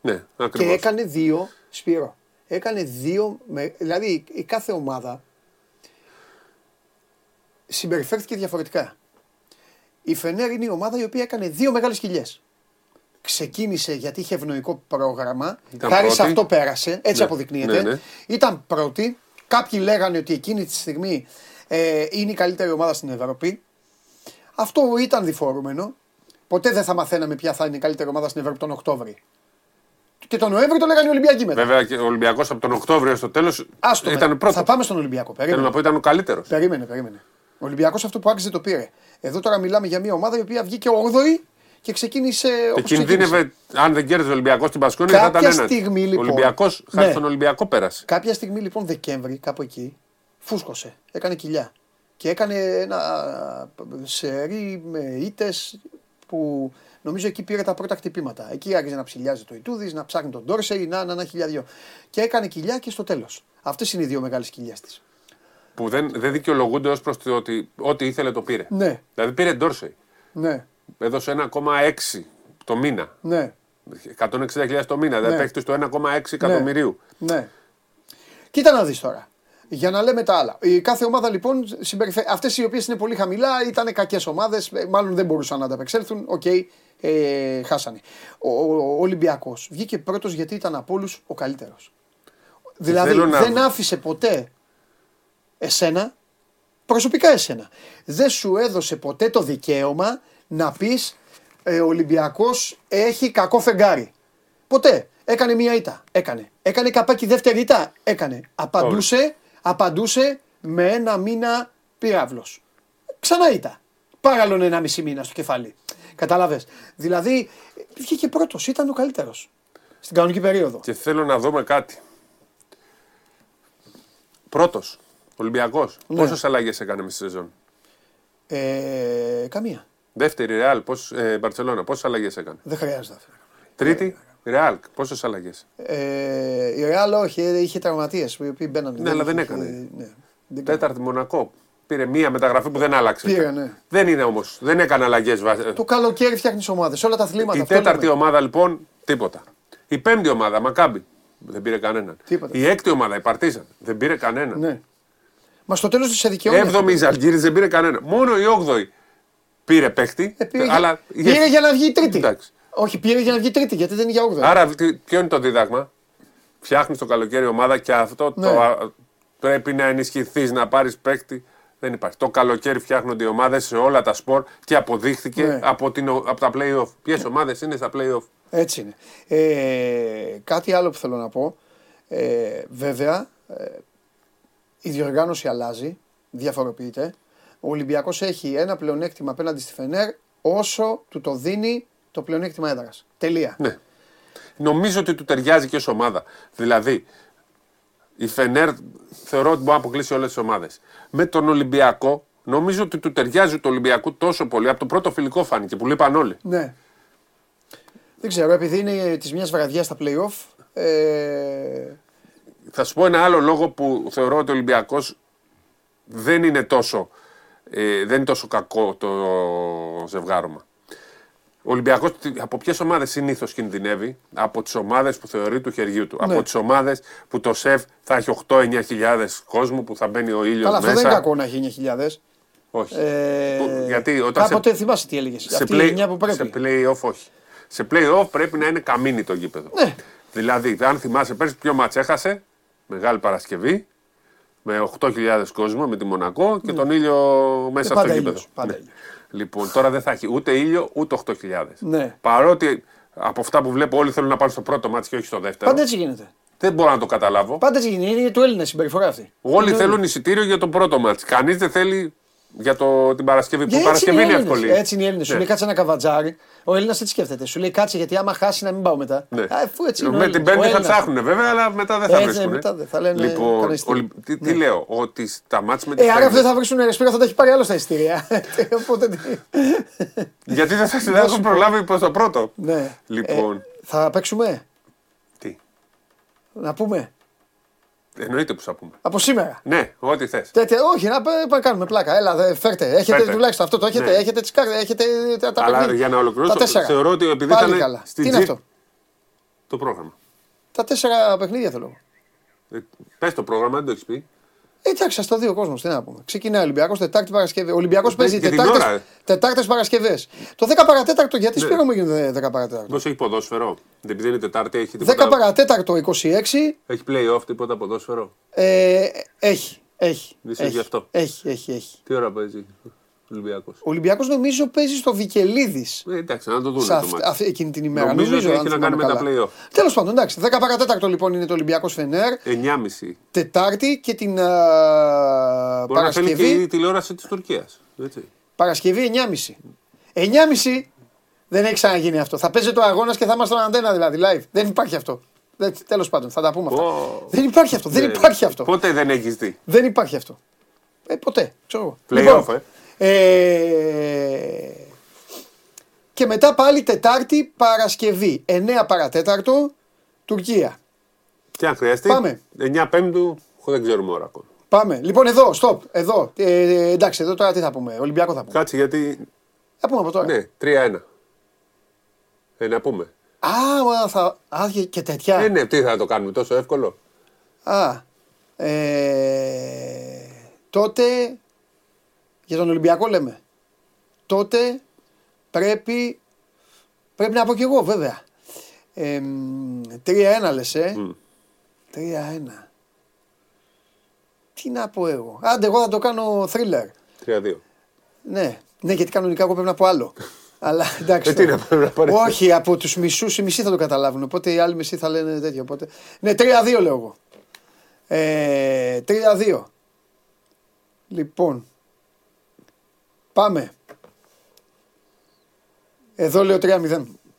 Ναι, Και ακριβώς. έκανε δύο, Σπύρο, έκανε δύο, με, δηλαδή η κάθε ομάδα συμπεριφέρθηκε διαφορετικά. Η Φενέρ είναι η ομάδα η οποία έκανε δύο μεγάλες κοιλιές. Ξεκίνησε γιατί είχε ευνοϊκό πρόγραμμα, Ήταν χάρη σε πρώτη. αυτό πέρασε, έτσι Ναι, αποδεικνύεται. ναι, ναι. Ήταν πρώτη, κάποιοι λέγανε ότι εκείνη τη στιγμή ε, είναι η καλύτερη ομάδα στην Ευρώπη. Αυτό ήταν διφορούμενο. Ποτέ δεν θα μαθαίναμε ποια θα είναι η καλύτερη ομάδα στην Ευρώπη τον Οκτώβρη. Και τον Νοέμβριο το λέγανε οι Ολυμπιακοί μετά. Βέβαια και ο Ολυμπιακός από τον Οκτώβριο στο τέλος Άστο, ήταν με. πρώτος. Θα πάμε στον Ολυμπιακό. Θέλω Περίμενε. να πω ήταν ο καλύτερος. Περίμενε, περίμενε. Ο Ολυμπιακός αυτό που άξιζε το πήρε. Εδώ τώρα μιλάμε για μια ομάδα η οποία βγήκε 8η και ξεκίνησε. Και όπως ξεκίνησε. κινδύνευε, αν δεν κέρδιζε ο Ολυμπιακός στην Πασκόνη, θα Κάποια ήταν ένας. στιγμή, λοιπόν, Ο Ολυμπιακός, ναι. χάρη στον Ολυμπιακό πέρασε. Κάποια στιγμή λοιπόν Δεκέμβρη, κάπου εκεί, φούσκωσε. Έκανε κοιλιά. Και έκανε ένα σερί με ήττε που νομίζω εκεί πήρε τα πρώτα χτυπήματα. Εκεί άρχισε να ψηλιάζει το Ιτούδης, να ψάχνει τον Ντόρσεϊ, να, να, να χιλιαδιό. Και έκανε κοιλιά και στο τέλος. Αυτές είναι οι δύο μεγάλες κοιλιές της. Που δεν, δεν δικαιολογούνται ως προς το ότι ό,τι ήθελε το πήρε. Ναι, Δηλαδή πήρε Ντόρσεϊ. ναι, Έδωσε 1,6 το μήνα. ναι. 160.000 το μήνα. Δηλαδή Ναι. παίχτης του 1,6 εκατομμυρίου. Ναι. Κοίτα να δεις τώρα. Για να λέμε τα άλλα. Η κάθε ομάδα λοιπόν συμπεριφέ... Αυτές οι οποίες είναι πολύ χαμηλά ήταν κακές ομάδες. Μάλλον δεν μπορούσαν να ανταπεξέλθουν. Οκ, ε, χάσανε. Ο, ο, ο Ολυμπιακός βγήκε πρώτος γιατί ήταν από όλους ο καλύτερος. Δηλαδή Θέλω να- δεν άφησε ποτέ εσένα, προσωπικά εσένα, δεν σου έδωσε ποτέ το δικαίωμα να πεις ε, ο Ολυμπιακός έχει κακό φεγγάρι. Ποτέ. Έκανε μία ήττα. Έκανε. Έκανε καπάκι δεύτερη ήττα. Έκανε. Απαντούσε, απαντούσε με ένα μήνα πύραυλος. Ξανά ήττα. Παράλλον ένα μισή μήνα στο κεφάλι. Κατάλαβες. Δηλαδή βγήκε πρώτος. Ήταν ο καλύτερος. Στην κανονική περίοδο. Και θέλω να δούμε κάτι. Πρώτος. Ολυμπιακός. Ναι. Πόσες αλλαγές έκανε μες στη σεζόν; Ε, καμία. Δεύτερη, Ρεάλ. Ε, Μπαρσελόνα. Πόσες αλλαγές έκανε; Δεν χρειάζεται αυτό. Τρίτη, Ρεάλ. Πόσες αλλαγές; Ε, η Ρεάλ όχι, ε, είχε τραυματίες οι οποίοι μπαίνανε. Ναι, αλλά δεν είχε- έκανε. Ναι, δεν έκανε. Τέταρτη, Μονακό. Πήρε μία μεταγραφή που δεν άλλαξε. Πήρε, ναι. Δεν είναι όμως. Δεν έκανε αλλαγές. Το καλοκαίρι φτιάχνεις ομάδες, όλα τα αθλήματα. Η αυτό τέταρτη λέμε. ομάδα λοιπόν, τίποτα. Η πέμπτη ομάδα, Μακάμπι. Δεν πήρε κανέναν. Τίποτα. Η έκτη ομάδα, η Παρτίζαν. Δεν πήρε κανέναν. Ναι. Μα στο τέλος σε δικαιώνει. Έβδομη η Ζαλγκύρη δεν πήρε κανένα. Μόνο η όγδοη πήρε παίχτη. Ε, πήρε, αλλά... για... πήρε για να βγει η τρίτη. Εντάξει. Όχι, πήρε για να βγει η τρίτη, γιατί δεν είναι για 8. Άρα τι- ποιο είναι το δίδαγμα; Φτιάχνεις το καλοκαίρι ομάδα και αυτό Ναι. το, α, πρέπει να ενισχυθείς, να πάρεις παίκτη. Δεν υπάρχει. Το καλοκαίρι φτιάχνονται οι ομάδες σε όλα τα σπορ και αποδείχθηκε Ναι. από, την, από τα playoff. Ποιες ομάδες είναι στα playoff; Έτσι είναι. Ε, κάτι άλλο που θέλω να πω. Ε, βέβαια, ε, η διοργάνωση αλλάζει, διαφοροποιείται. Ο Ολυμπιακός έχει ένα πλεονέκτημα απέναντι στη Φενέρ όσο του το δίνει το πλεονέκτημα έδρας. Τελεία. Ναι. Νομίζω ότι του ταιριάζει και ως ομάδα. Δηλαδή, η Φενέρ θεωρώ ότι μπορεί να αποκλείσει όλες τις ομάδες. Με τον Ολυμπιακό, νομίζω ότι του ταιριάζει του Ολυμπιακού τόσο πολύ. Από το πρώτο φιλικό φάνηκε που λείπαν όλοι. Ναι. Δεν ξέρω, επειδή είναι της μιας βραδιάς στα playoff. Ε, Θα σου πω ένα άλλο λόγο που θεωρώ ότι ο Ολυμπιακός δεν είναι τόσο, ε, δεν είναι τόσο κακό το ζευγάρωμα. Ο Ολυμπιακός από ποιες ομάδες συνήθως κινδυνεύει, από τις ομάδες που θεωρεί του χεριού του. Ναι. Από τις ομάδες που το σεφ θα έχει 8-9 χιλιάδες κόσμο που θα μπαίνει ο ήλιος καλά, μέσα. αυτό δεν είναι κακό να έχει 9.000. Όχι. Ε, Που- γιατί όταν κάποτε σε- θυμάσαι τι έλεγες. σε, Αυτή play, η μια που πρέπει. σε play-off όχι. Σε play-off πρέπει να είναι καμίνι το γήπεδο. Ναι. Δηλαδή, αν θυμάσαι πέρσι ποιο μάτς έχασε, Μεγάλη Παρασκευή, με 8.000 κόσμο με τη Μονακό και τον ήλιο μέσα Ναι. πάντα στο ήλιος, γήπεδο. πάντα Ναι. ήλιος. Λοιπόν, τώρα δεν θα έχει ούτε ήλιο ούτε 8.000. Ναι. Παρότι από αυτά που βλέπω όλοι θέλουν να πάνε στο πρώτο μάτς και όχι στο δεύτερο. Πάντα έτσι γίνεται. Δεν μπορώ να το καταλάβω. Πάντα έτσι γίνεται. Είναι του Έλληνα η συμπεριφορά αυτή. Όλοι Είναι- θέλουν εισιτήριο για το πρώτο μάτς. Κανείς δεν θέλει για το, την Παρασκευή. Για Που έτσι Παρασκευή είναι οι Έλληνες. εύκολη. Έτσι είναι οι Έλληνες. Σου Ναι. λέει κάτσε ένα καβατζάρι. Ο Έλληνας έτσι σκέφτεται. Σου λέει κάτσε γιατί άμα χάσει να μην πάω μετά. Ναι. Α, Αφού έτσι είναι. ο με Έλληνας. την Ο Πέμπτη θα Έλληνας. ψάχνουν βέβαια, αλλά μετά δεν θα Έτσι, ναι, βρίσκουν. μετά δεν θα λένε Λοιπόν, κανένα ειστήριο. ο- τι, τι λέω, ότι στα μάτς με τη Ε, άρα Φέγγες- δεν θα βρίσκουν ρεσπίρα, θα τα έχει πάρει άλλο στα ειστήρια. Οπότε. τι- Γιατί δεν θα δεν θα έχουν προλάβει προς το πρώτο. Ναι. Λοιπόν, Ε, θα παίξουμε; τι; Να πούμε; Εννοείται που θα πούμε. Από σήμερα. Ναι, ό,τι θες. Τέτοια, όχι, να πα- πα- κάνουμε πλάκα. Έλα, δε, φέρτε. Έχετε Φέρτε. τουλάχιστον αυτό το έχετε. Ναι. Έχετε τις κάρτες, έχετε τα, τα Αλλά παιχνίδια. για να Τα ολοκληρώσω, τέσσερα. θεωρώ ότι επειδή Πάλι ήταν καλά. στην Τι είναι Τζι- αυτό; το πρόγραμμα. Τα τέσσερα παιχνίδια θέλω. Πες το πρόγραμμα, δεν το έχεις πει. Ε, εντάξει, στα δύο κόσμος, τι να πούμε. Ξεκινάει ο Ολυμπιακός Τετάρτη Παρασκευή. Ο Ολυμπιακό παίζει και την ώρα, Τετάρτε ε. Τετάρτες Παρασκευές. Το 10 παρατέταρτο, γιατί Ναι. σπίρο μου γίνεται 10 παρατέταρτο. Πώ έχει ποδόσφαιρο. Επειδή είναι Τετάρτη, έχει 10 τίποτα. παρατέταρτο 26 Έχει play-off, τίποτα ποδόσφαιρο; ε, έχει. Έχει. Είσαι έχει, γι' αυτό. Έχει, έχει, έχει. Τι ώρα παίζει; Ολυμπιακός. Ο Ολυμπιακός νομίζω παίζει στο Βικελίδης. Ε, εντάξει, να το δούμε. Σε το αυ- μάτι. αυτή- εκείνη την ημέρα. Νομίζω ότι αν έχει να θυμάμαι κάνει με τα καλά. play-off. Τέλος πάντων, εντάξει. 10 παρατέταρτο λοιπόν είναι το Ολυμπιακός Φενέρ. 9.30. Τετάρτη και την α, Μπορεί να θέλει και Παρασκευή. η τηλεόραση της Τουρκίας. Παρασκευή 9.30. 9.30 δεν έχει ξαναγίνει αυτό. Θα παίζει ο αγώνας και θα είμαστε στον αντένα δηλαδή live. Δεν υπάρχει αυτό. Τέλος πάντων, θα τα πούμε αυτά. Ω. Δεν υπάρχει αυτό. Δεν Ναι. υπάρχει αυτό. Πότε δεν έχεις δει. Δεν υπάρχει αυτό. Ε, ποτέ. Ξέρω εγώ. Play-off, ε, και μετά πάλι Τετάρτη Παρασκευή. 9 παρατέταρτο Τουρκία. Και αν χρειαστεί. Πάμε. 9 Πέμπτου, δεν ξέρουμε ώρα ακόμα. Πάμε. Λοιπόν, εδώ, stop. Εδώ. Ε, εντάξει, εδώ τώρα τι θα πούμε. Ολυμπιακό θα πούμε. Κάτσε γιατί. Θα πούμε από τώρα. Ναι, 3-1. Ε, να πούμε. Α, μα θα. Α, και- και τέτοια. Ε, ναι, τι θα το κάνουμε τόσο εύκολο. Α. Ε, τότε. Για τον Ολυμπιακό λέμε. Τότε πρέπει. Πρέπει να πω κι εγώ βέβαια. Ε, 3-1 λες, ε. Μμ. 3-1. Τι να πω εγώ. Άντε, εγώ θα το κάνω thriller. 3-2. Ναι, ναι, γιατί κανονικά εγώ πρέπει να πω άλλο. Αλλά εντάξει. Ε, τι τώρα. να πρέπει να πάρεις. Όχι, από τους μισούς οι μισοί θα το καταλάβουν. Οπότε οι άλλοι μισοί θα λένε τέτοιο. Οπότε... Ναι, 3-2 λέω εγώ. Ε, 3-2. Λοιπόν. Πάμε. Εδώ λέω 3-0.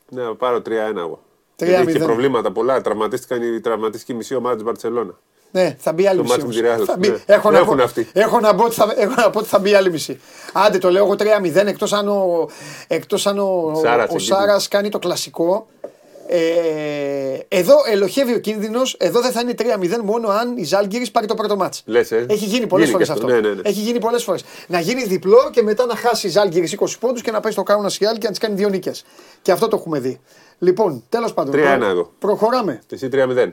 Ναι, θα πάρω 3-1 εγώ. 3-0. Γιατί έχει και προβλήματα πολλά. Τραυματίστηκαν η τραυματιστική μισή ομάδα της Μπαρσελόνα. Ναι, θα μπει άλλη Το μισή. μάτς με όμως. της Real. Θα μπει. Ναι. Έχω, να Έχουν πω, αυτοί. έχω, να πω ότι θα, έχω να πω ότι θα μπει άλλη μισή. Άντε το λέω εγώ 3-0 εκτός αν ο, εκτός αν ο, Σάρας ο εκεί. Σάρας κάνει το κλασικό. Ε, εδώ ελοχεύει ο κίνδυνος. Εδώ δεν θα είναι 3-0 μόνο αν η Ζάλγκυρης πάρει το πρώτο μάτς. Λες, ε. Έχει γίνει πολλές Γίνει φορές και αυτό. αυτό. Ναι, ναι, ναι. Έχει γίνει πολλές φορές. Να γίνει διπλό και μετά να χάσει η Ζάλγκυρης 20 πόντους και να πάει στο Κάουνα Σιάλ και να της κάνει δύο νίκες. Και αυτό το έχουμε δει. Λοιπόν, τέλος πάντων. 3-1 προ- εδώ. Προχωράμε. Εσύ 3-0.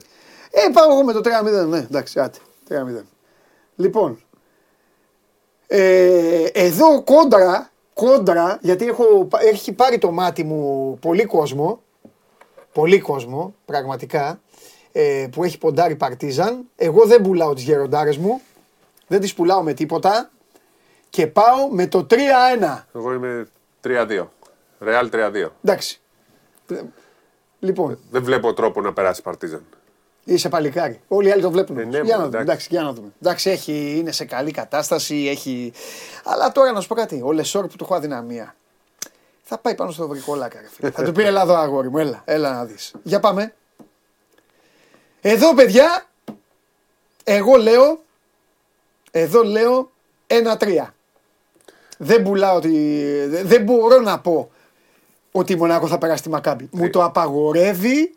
Ε, πάω εγώ με το 3-0. Ναι, εντάξει, άτε. 3-0. Λοιπόν, ε, εδώ κόντρα, κόντρα, γιατί έχω, έχει πάρει το μάτι μου πολύ κόσμο, πολύ κόσμο, πραγματικά, ε, που έχει ποντάρει Παρτίζαν. Εγώ δεν πουλάω τις γεροντάρες μου, δεν τις πουλάω με τίποτα και πάω με το 3-1. Εγώ είμαι 3-2. Ρεάλ 3-2. Εντάξει. Λοιπόν, Δεν βλέπω τρόπο να περάσει η Παρτίζαν. Είσαι παλικάρι. Όλοι οι άλλοι το βλέπουν. Ε, όμως. ναι, για, να εντάξει. δούμε. Εντάξει, για να δούμε. Εντάξει, έχει, είναι σε καλή κατάσταση. Έχει... Αλλά τώρα να σου πω κάτι. Ο Λεσόρ που του έχω αδυναμία. Θα πάει πάνω στο βρικόλακα. ρε φίλε. θα του πει έλα εδώ αγόρι μου. Έλα, έλα να δεις. Για πάμε. Εδώ παιδιά. Εγώ λέω. Εδώ λέω 1-3. Δεν πουλάω ότι. δεν- Δεν μπορώ να πω ότι η Μονάκο θα περάσει τη Μακάμπη. Μου το απαγορεύει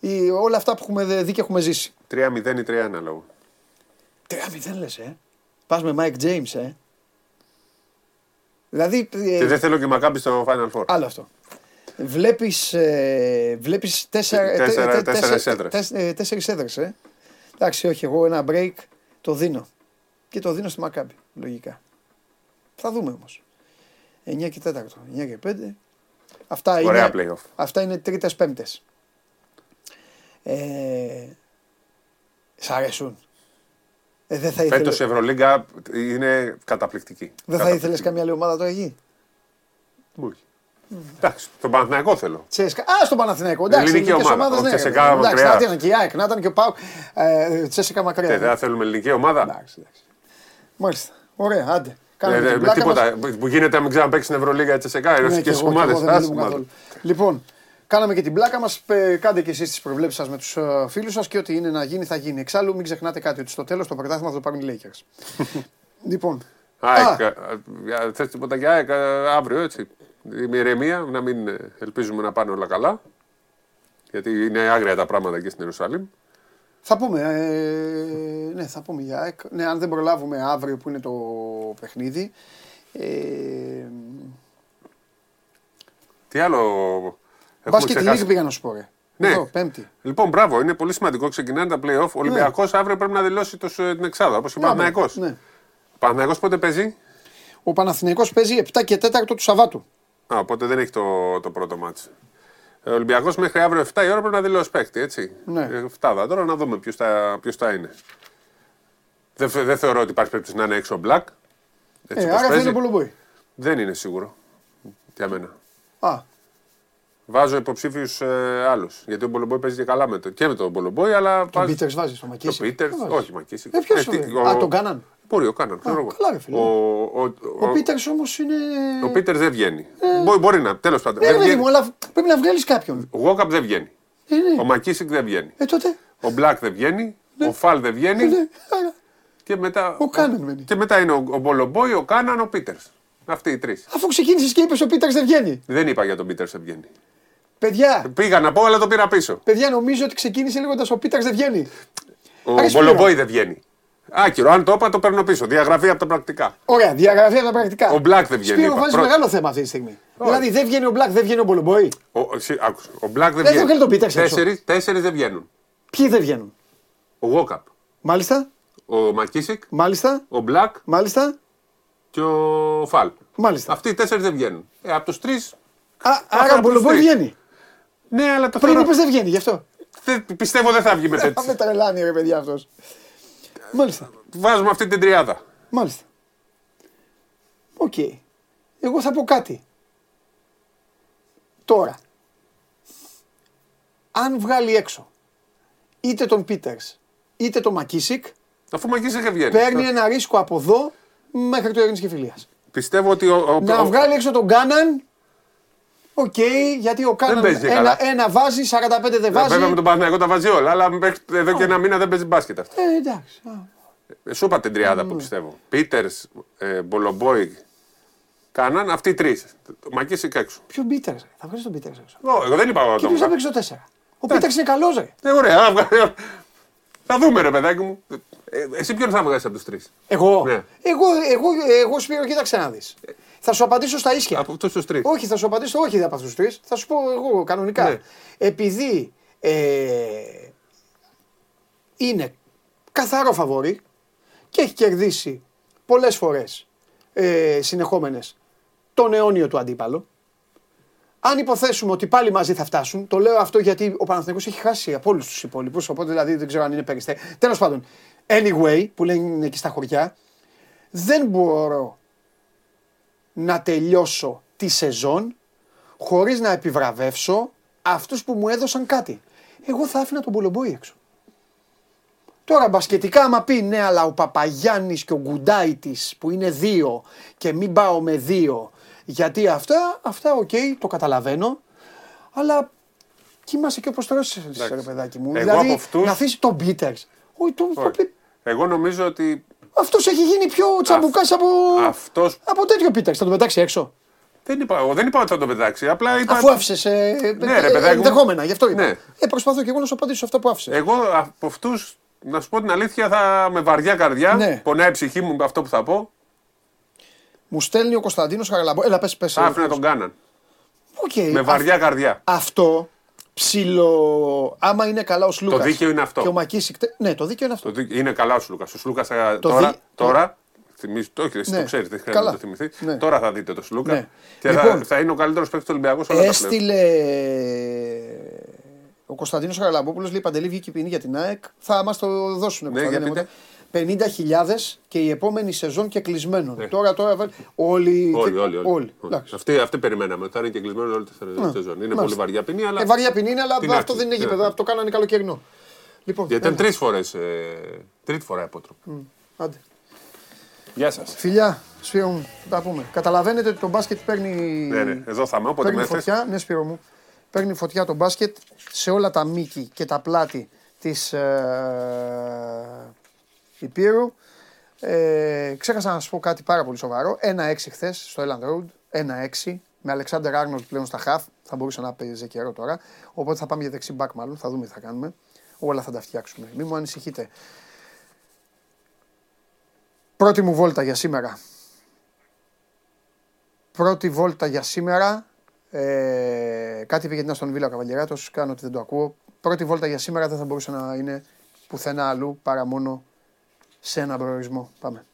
η, όλα αυτά που έχουμε δει και έχουμε ζήσει. 3-0 ή 3-1 λόγω. 3-0 λες, ε. Πας με Mike James, ε. Δηλαδή, ε, Και δεν θέλω και Μακάμπι στο Final Four. άλλο αυτό. Βλέπεις, ε, βλέπεις τέσσερα, Τέσσερα- τε- τε- τέσσερες τέσσερες- έδρες. τέσ- ε, τέσσερις έδρες, ε. Εντάξει, όχι, εγώ ένα break το δίνω. Και το δίνω στη Μακάμπη, λογικά. Θα δούμε όμως. 9 και 4, 9 και 5. Αυτά Ωραία είναι, playoff. αυτά είναι τρίτες πέμπτες. Ε, σ' αρέσουν. Ε, δεν θα ήθελε, Φέτο η Ευρωλίγκα είναι καταπληκτική. δεν θα Καταπληκτική. ήθελες καμία άλλη ομάδα τώρα εκεί; Όχι. Εντάξει, τον Παναθηναϊκό θέλω. Τσέσκα. Α, στον Παναθηναϊκό. Εντάξει, Ελληνική ελληνικές ομάδα, ομάδες, όχι ναι, Τσέσκα ρε, Εντάξει, μακριά. να ήταν και η ΑΕΚ, να ήταν και ο Πάουκ. Ε, Τσέσκα μακριά. Ε, Δεν θα θέλουμε ελληνική ομάδα. Εντάξει, εντάξει. Μάλιστα. Ωραία, άντε. Ε, Κάναμε ε, την με πλάκα μας. τίποτα. Που γίνεται να μην ξαναπέξει στην Ευρωλίγα έτσι σε κάτι. Ναι, και Ρωσικέ εγώ, και ομάδε. εγώ δεν μιλούμε καθόλου. Λοιπόν, κάναμε και την πλάκα μας. Κάντε και εσείς τις προβλέψεις σας με τους φίλους σας και ό,τι είναι να γίνει θα γίνει. Εξάλλου, μην ξεχνάτε κάτι ότι στο τέλος το πρωτάθλημα θα το πάρουν οι Lakers. λοιπόν. Α, Θες τίποτα για ΑΕΚ ε, αύριο έτσι. Η ηρεμία, να μην ε, ελπίζουμε να πάνε όλα καλά. Γιατί είναι άγρια τα πράγματα εκεί στην Ιερουσαλήμ. θα πούμε. Ε, ναι, θα πούμε για ΑΕΚ. Ναι, αν δεν προλάβουμε αύριο που είναι το παιχνίδι. Ε, Τι άλλο. Μπάσκετ ξεχάσει; League πήγα να σου πω. Ρε. Ναι. Εδώ, πέμπτη. Λοιπόν, μπράβο, είναι πολύ σημαντικό. Ξεκινάνε τα playoff. Ο Ολυμπιακός αύριο πρέπει να δηλώσει τους, ε, την εξάδα, όπως και ο Παναθυναϊκό. Ναι. Ο Παναθηναϊκός πότε παίζει; Ο Παναθηναϊκός παίζει 7 και 4 του Σαββάτου. Α, οπότε δεν έχει το, το πρώτο μάτς. Ο Ολυμπιακός μέχρι αύριο 7 η ώρα πρέπει να δηλώσει παίκτη, έτσι. Ναι. Ε, 7 θα τώρα να δούμε ποιος θα, ποιος θα είναι. Δεν, φε- δεν θεωρώ ότι υπάρχει περίπτωση να είναι έξω ο Black. Έτσι Ε, όπως άρα θα παίζει. είναι Πολομποϊ. Δεν είναι σίγουρο για μένα. Α, Βάζω υποψήφιους ε, άλλους. Γιατί ο Μπολομπόη παίζει και καλά με το, και με τον Μπολομπόη, αλλά. τον Πίτερς βάζεις στο Το Μακίσικ. Πίτερς, Δεν βάζεις. όχι Μακίσικ. Ε, ποιος τι- είναι; Α, τον Κάναν. Μπορεί, ο Κάναν. ξέρω εγώ. καλά, ρε φίλε. Ο, ο, ο, Ο Πίτερς όμως είναι. ο Πίτερς δεν βγαίνει. Μπορεί, μπορεί να, τέλος πάντων. Ναι, δεν ρε παιδί βγαίνει. μου, αλλά πρέπει να βγάλεις κάποιον. Ο Γόκαπ δεν βγαίνει. Ε, ναι. Ο Μακίσικ δεν βγαίνει. Ε, τότε. Ο Μπλακ δεν βγαίνει. Ο Φαλ δεν βγαίνει. Ε, ναι. Άρα, Και μετά, Ο Κάναν μένει. και μετά είναι ο, ο Μπολομπόη, ο Κάναν, ο Πίτερς. Αυτοί οι τρεις. Αφού ξεκίνησες και είπες ο Πίτερς δεν βγαίνει. Δεν είπα για τον Πίτερς δεν βγαίνει. Παιδιά, Πήγα να πω, αλλά το πήρα πίσω. παιδιά νομίζω ότι ξεκίνησε λέγοντα ο Πίτερ δεν βγαίνει. Ο Άρη Σπύρο. Μπολομπόη δεν βγαίνει. Άκυρο, αν το είπα, το παίρνω πίσω. Διαγραφή από τα πρακτικά. Ωραία, διαγραφή από τα πρακτικά. Ο Black δεν βγαίνει, Σπύρο, είπα. βάζεις Πρώτο. μεγάλο θέμα αυτή τη στιγμή. Δηλαδή δεν βγαίνει ο Μπλακ, δεν βγαίνει ο Μπολομπόη. Ο, εσύ, άκουσε, ο Μπλακ δεν Δεν θα βγαίνει. βγάλει τον Πίτερ έξω. Τέσσερις, τέσσερις δεν βγαίνουν. Ποιοι δεν βγαίνουν; Ο Γόκαπ, Μάλιστα, ο Μακίσικ, μάλιστα, ο Μπλακ μάλιστα, και ο Φαλ. μάλιστα. Αυτοί οι τέσσερις δεν βγαίνουν. Ε, από τους τρεις, Α, άρα από ο τους Μπολομπόη τρεις. βγαίνει. Ναι, αλλά το Πριν θεωρώ- είπες δεν βγαίνει, γι' αυτό. δεν- πιστεύω δεν θα βγει με Θα με τέτοιο. τρελάνει ρε παιδιά αυτός. Μάλιστα, Βάζουμε αυτή την τριάδα. μάλιστα. Οκ. Εγώ θα πω κάτι. Τώρα. Αν βγάλει έξω είτε τον Πίτερς είτε τον Μακίσικ, Αφού ο Μακίσικ δεν βγαίνει. παίρνει ένα ρίσκο από εδώ μέχρι το Ειρήνης και Φιλίας. Πιστεύω ότι ο, ο, Να ο- βγάλει έξω τον Κάναν, οκ, γιατί ο Κάναν παίζει ένα, καλά. ένα βάζει, 45 δεν βάζει. Βέβαια με τον Παναθηναϊκό τα βάζει όλα, αλλά μέχρι εδώ και ένα μήνα δεν παίζει μπάσκετ αυτό. Ε, εντάξει. α. Ε, Σου είπα την τριάδα που πιστεύω. Πίτερς, ε, Μπολομπόη, Κάναν, αυτοί οι τρεις. Μακίσικ έξω. Ποιο Πίτερ, θα βγάλεις τον Πίτερ έξω. Ω, Εγώ δεν είπα εγώ Και τον ποιο θα βγάλω. παίξει το 4. Ο Πίτερς είναι καλός, ρε. Ε, ωραία, α, βγάλε. Θα δούμε ρε παιδάκι μου. Ε, εσύ ποιον θα βγάλεις από τους τρεις; Εγώ, Ναι. εγώ, εγώ, εγώ Σπύρο, κοίταξε να δεις. Θα σου απαντήσω στα ίσια. Από αυτούς τους τρεις. Όχι, θα σου απαντήσω, όχι από αυτούς τους τρεις. Θα σου πω εγώ κανονικά. Ναι. Επειδή ε, είναι καθαρό φαβόρι και έχει κερδίσει πολλές φορές ε, συνεχόμενες τον αιώνιο του αντίπαλο. Αν υποθέσουμε ότι πάλι μαζί θα φτάσουν, το λέω αυτό γιατί ο Παναθηναϊκός έχει χάσει από όλους τους υπόλοιπους. Οπότε δηλαδή δεν ξέρω αν είναι περιστέ. Τέλος πάντων, anyway, που λένε εκεί στα χωριά, δεν μπορώ να τελειώσω τη σεζόν χωρίς να επιβραβεύσω αυτούς που μου έδωσαν κάτι. Εγώ θα άφηνα τον Μπολομπόη έξω. Τώρα μπασκετικά άμα πει ναι αλλά ο Παπαγιάννης και ο Γκουντάιτης που είναι δύο και μην πάω με δύο γιατί αυτά, αυτά οκ, το καταλαβαίνω αλλά κοιμάσαι και όπως στρώσεις ρε παιδάκι μου. Εγώ δηλαδή από αυτούς- να αφήσεις τον Πίτερς. Όχι, τον, Όχι. Εγώ νομίζω ότι αυτός έχει γίνει πιο τσαμπουκάς από, αυτό. από τέτοιο Πίτερς. Θα τον πετάξει έξω. Δεν είπα, εγώ δεν είπα ότι θα το πετάξει. Απλά είπα. Αφού άφησες. Ε, Ναι, ρε, παιδάκι μου. ενδεχόμενα, γι' αυτό είπα. Ναι. Ε, προσπαθώ και εγώ να σου απαντήσω σε αυτά που άφησες. Εγώ από αυτούς, να σου πω την αλήθεια, θα με βαριά καρδιά. Ναι. Πονάει η ψυχή μου με αυτό που θα πω. Μου στέλνει ο Κωνσταντίνος Χαραλαμπό. Έλα, πες, πες. Θα άφηνα τον Κάναν. Οκ. Με βαριά καρδιά. Αυτό ψιλο. Άμα είναι καλά ο Σλούκας. δίκαιο είναι αυτό. Και ο Μακίσικ. Ναι, το δίκαιο είναι αυτό. Το δι- Είναι καλά ο Σλούκας. Ο Σλούκας Το τώρα. δι- τώρα θυμίζεις, το, όχι, εσύ Ναι. το ξέρεις, δεν χρειάζεται Καλά. να το θυμηθείς. Ναι. Τώρα θα δείτε το Σλούκα. Ναι. Και Λοιπόν, θα, θα είναι ο καλύτερος παίκτης του Ολυμπιακού σε όλα τα πλέον. Έστειλε. Ο Κωνσταντίνος Χαραλαμπόπουλος λέει Παντελή βγήκε η ποινή για την ΑΕΚ. Θα μας το δώσουν. που Ναι, θα για λένε πείτε. μετά. 50.000 και η επόμενη σεζόν και κλεισμένων. Τώρα, τώρα. βάλ- Όλοι. Ναι. Όλοι, όλοι. όλοι. όλοι. Εντάξει. Αυτή, αυτή περιμέναμε. Θα είναι και κλεισμένο όλη τη σεζόν. Είναι Μάλιστα. πολύ βαριά ποινή, αλλά. Ε, βαριά ποινή είναι, αλλά Την αυτό άξιζε. δεν είναι Ναι. γήπεδο. Το κάνανε καλοκαιρινό. Λοιπόν, Γιατί ήταν έλα. τρεις φορές. Ε, τρίτη φορά απότροπο. Άντε. Γεια σας. Φιλιά, Σπύρο μου, θα τα πούμε. Καταλαβαίνετε ότι το μπάσκετ παίρνει, Ναι, ναι, εδώ θα είμαι. Όποτε παίρνει με θες. φωτιά. Ναι, Σπύρο μου. Παίρνει φωτιά το μπάσκετ σε όλα τα μήκη και τα πλάτη της ε, Υπήρου. Ε, ξέχασα να σα πω κάτι πάρα πολύ σοβαρό. 1-6 χθες στο Elland Road. 1-6 με Αλεξάνδρ Άρνολτ πλέον στα χαφ. Θα μπορούσε να παίζει καιρό τώρα. Οπότε θα πάμε για δεξί μπακ μάλλον. Θα δούμε τι θα κάνουμε. Όλα θα τα φτιάξουμε. Μην μου ανησυχείτε. Πρώτη μου βόλτα για σήμερα. Πρώτη βόλτα για σήμερα. Ε, κάτι είπε για την Αστον Βίλα ο Καβαλιεράτος, κάνω ότι δεν το ακούω. Πρώτη βόλτα για σήμερα δεν θα μπορούσε να είναι πουθενά αλλού παρά μόνο σε έναν προορισμό. Πάμε.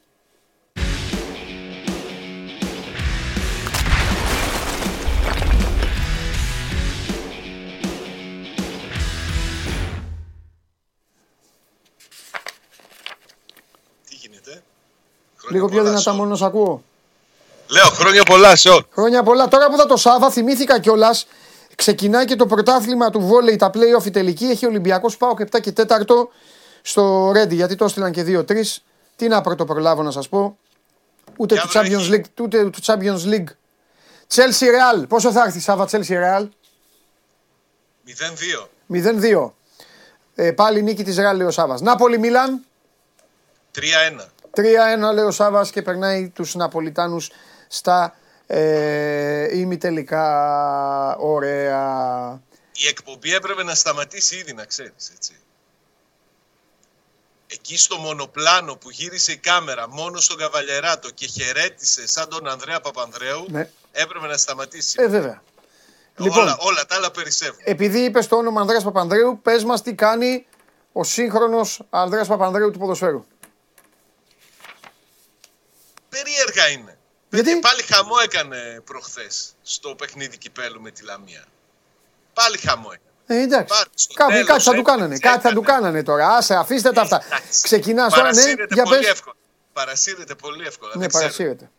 Τι γίνεται; Λίγο πιο δυνατά μόνο να σ' ακούω. Λέω χρόνια πολλά σε όλους. Χρόνια πολλά. Τώρα που θα το Σάβα, θυμήθηκα κιόλας. Ξεκινάει και το πρωτάθλημα του βόλεϊ, τα play-off η τελική. Έχει ο Ολυμπιακός Πάο 7 και 4 στο Ρέντι, γιατί το έστειλαν και 2-3. Τι να πρωτοπρολάβω να σας πω. Ούτε Για του βρέχει. Champions League. Ούτε του Champions League. Chelsea Real. Πόσο θα έρθει Σάβα Chelsea Real; 0-2. 0-2. Ε, πάλι νίκη της Real λέει ο Σάβας. Νάπολη Μίλαν; 3-1. 3-1 λέει ο Σάβας και περνάει τους Ναπολιτάνους στα ε, ημιτελικά. Ωραία. Η εκπομπή έπρεπε να σταματήσει ήδη, να ξέρεις, έτσι. Εκεί στο μονοπλάνο που γύρισε η κάμερα μόνος στον Καβαλιεράτο και χαιρέτησε σαν τον Ανδρέα Παπανδρέου, Ναι. έπρεπε να σταματήσει. Ε, βέβαια. Λοιπόν, όλα, όλα τα άλλα περισσεύουν. επειδή είπες το όνομα Ανδρέας Παπανδρέου, πες μας τι κάνει ο σύγχρονος Ανδρέας Παπανδρέου του ποδοσφαίρου. Περίεργα είναι. Γιατί; Και πάλι χαμό έκανε προχθές στο παιχνίδι κυπέλου με τη Λαμία. Πάλι χαμό έκανε. Ε, εντάξει. Πάρε, στο Κάπου τέλος κάτι θα του έκανε, κάνανε. Κάτι θα του έκανε. κάνανε τώρα. Άσε, αφήστε τα αυτά. Εντάξει. Ξεκινάς τώρα, ναι, Παρασύρεται για πολύ πες. εύκολα. Παρασύρεται πολύ εύκολα. Ναι, δεν ξέρω. παρασύρεται.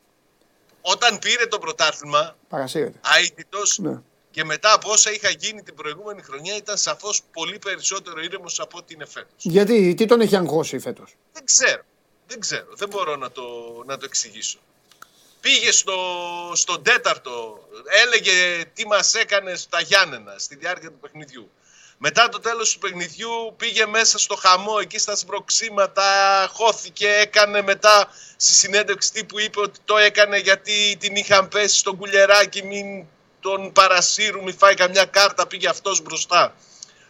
Όταν πήρε το πρωτάθλημα, Παρασύρεται. αίτητος Ναι. και μετά από όσα είχα γίνει την προηγούμενη χρονιά ήταν σαφώς πολύ περισσότερο ήρεμος από ό,τι είναι φέτος. Γιατί, τι τον έχει αγχώσει φέτος; Δεν ξέρω. Δεν ξέρω. Δεν μπορώ να το, να το εξηγήσω. Πήγε στο, στον τέταρτο, έλεγε τι μας έκανε στα Γιάννενα στη διάρκεια του παιχνιδιού. Μετά το τέλος του παιχνιδιού πήγε μέσα στο χαμό, εκεί στα σπροξήματα, χώθηκε, έκανε μετά στη συνέντευξη τύπου είπε ότι το έκανε γιατί την είχαν πέσει στον κουλεράκι, μην τον παρασύρουν, μην φάει καμιά κάρτα, πήγε αυτός μπροστά.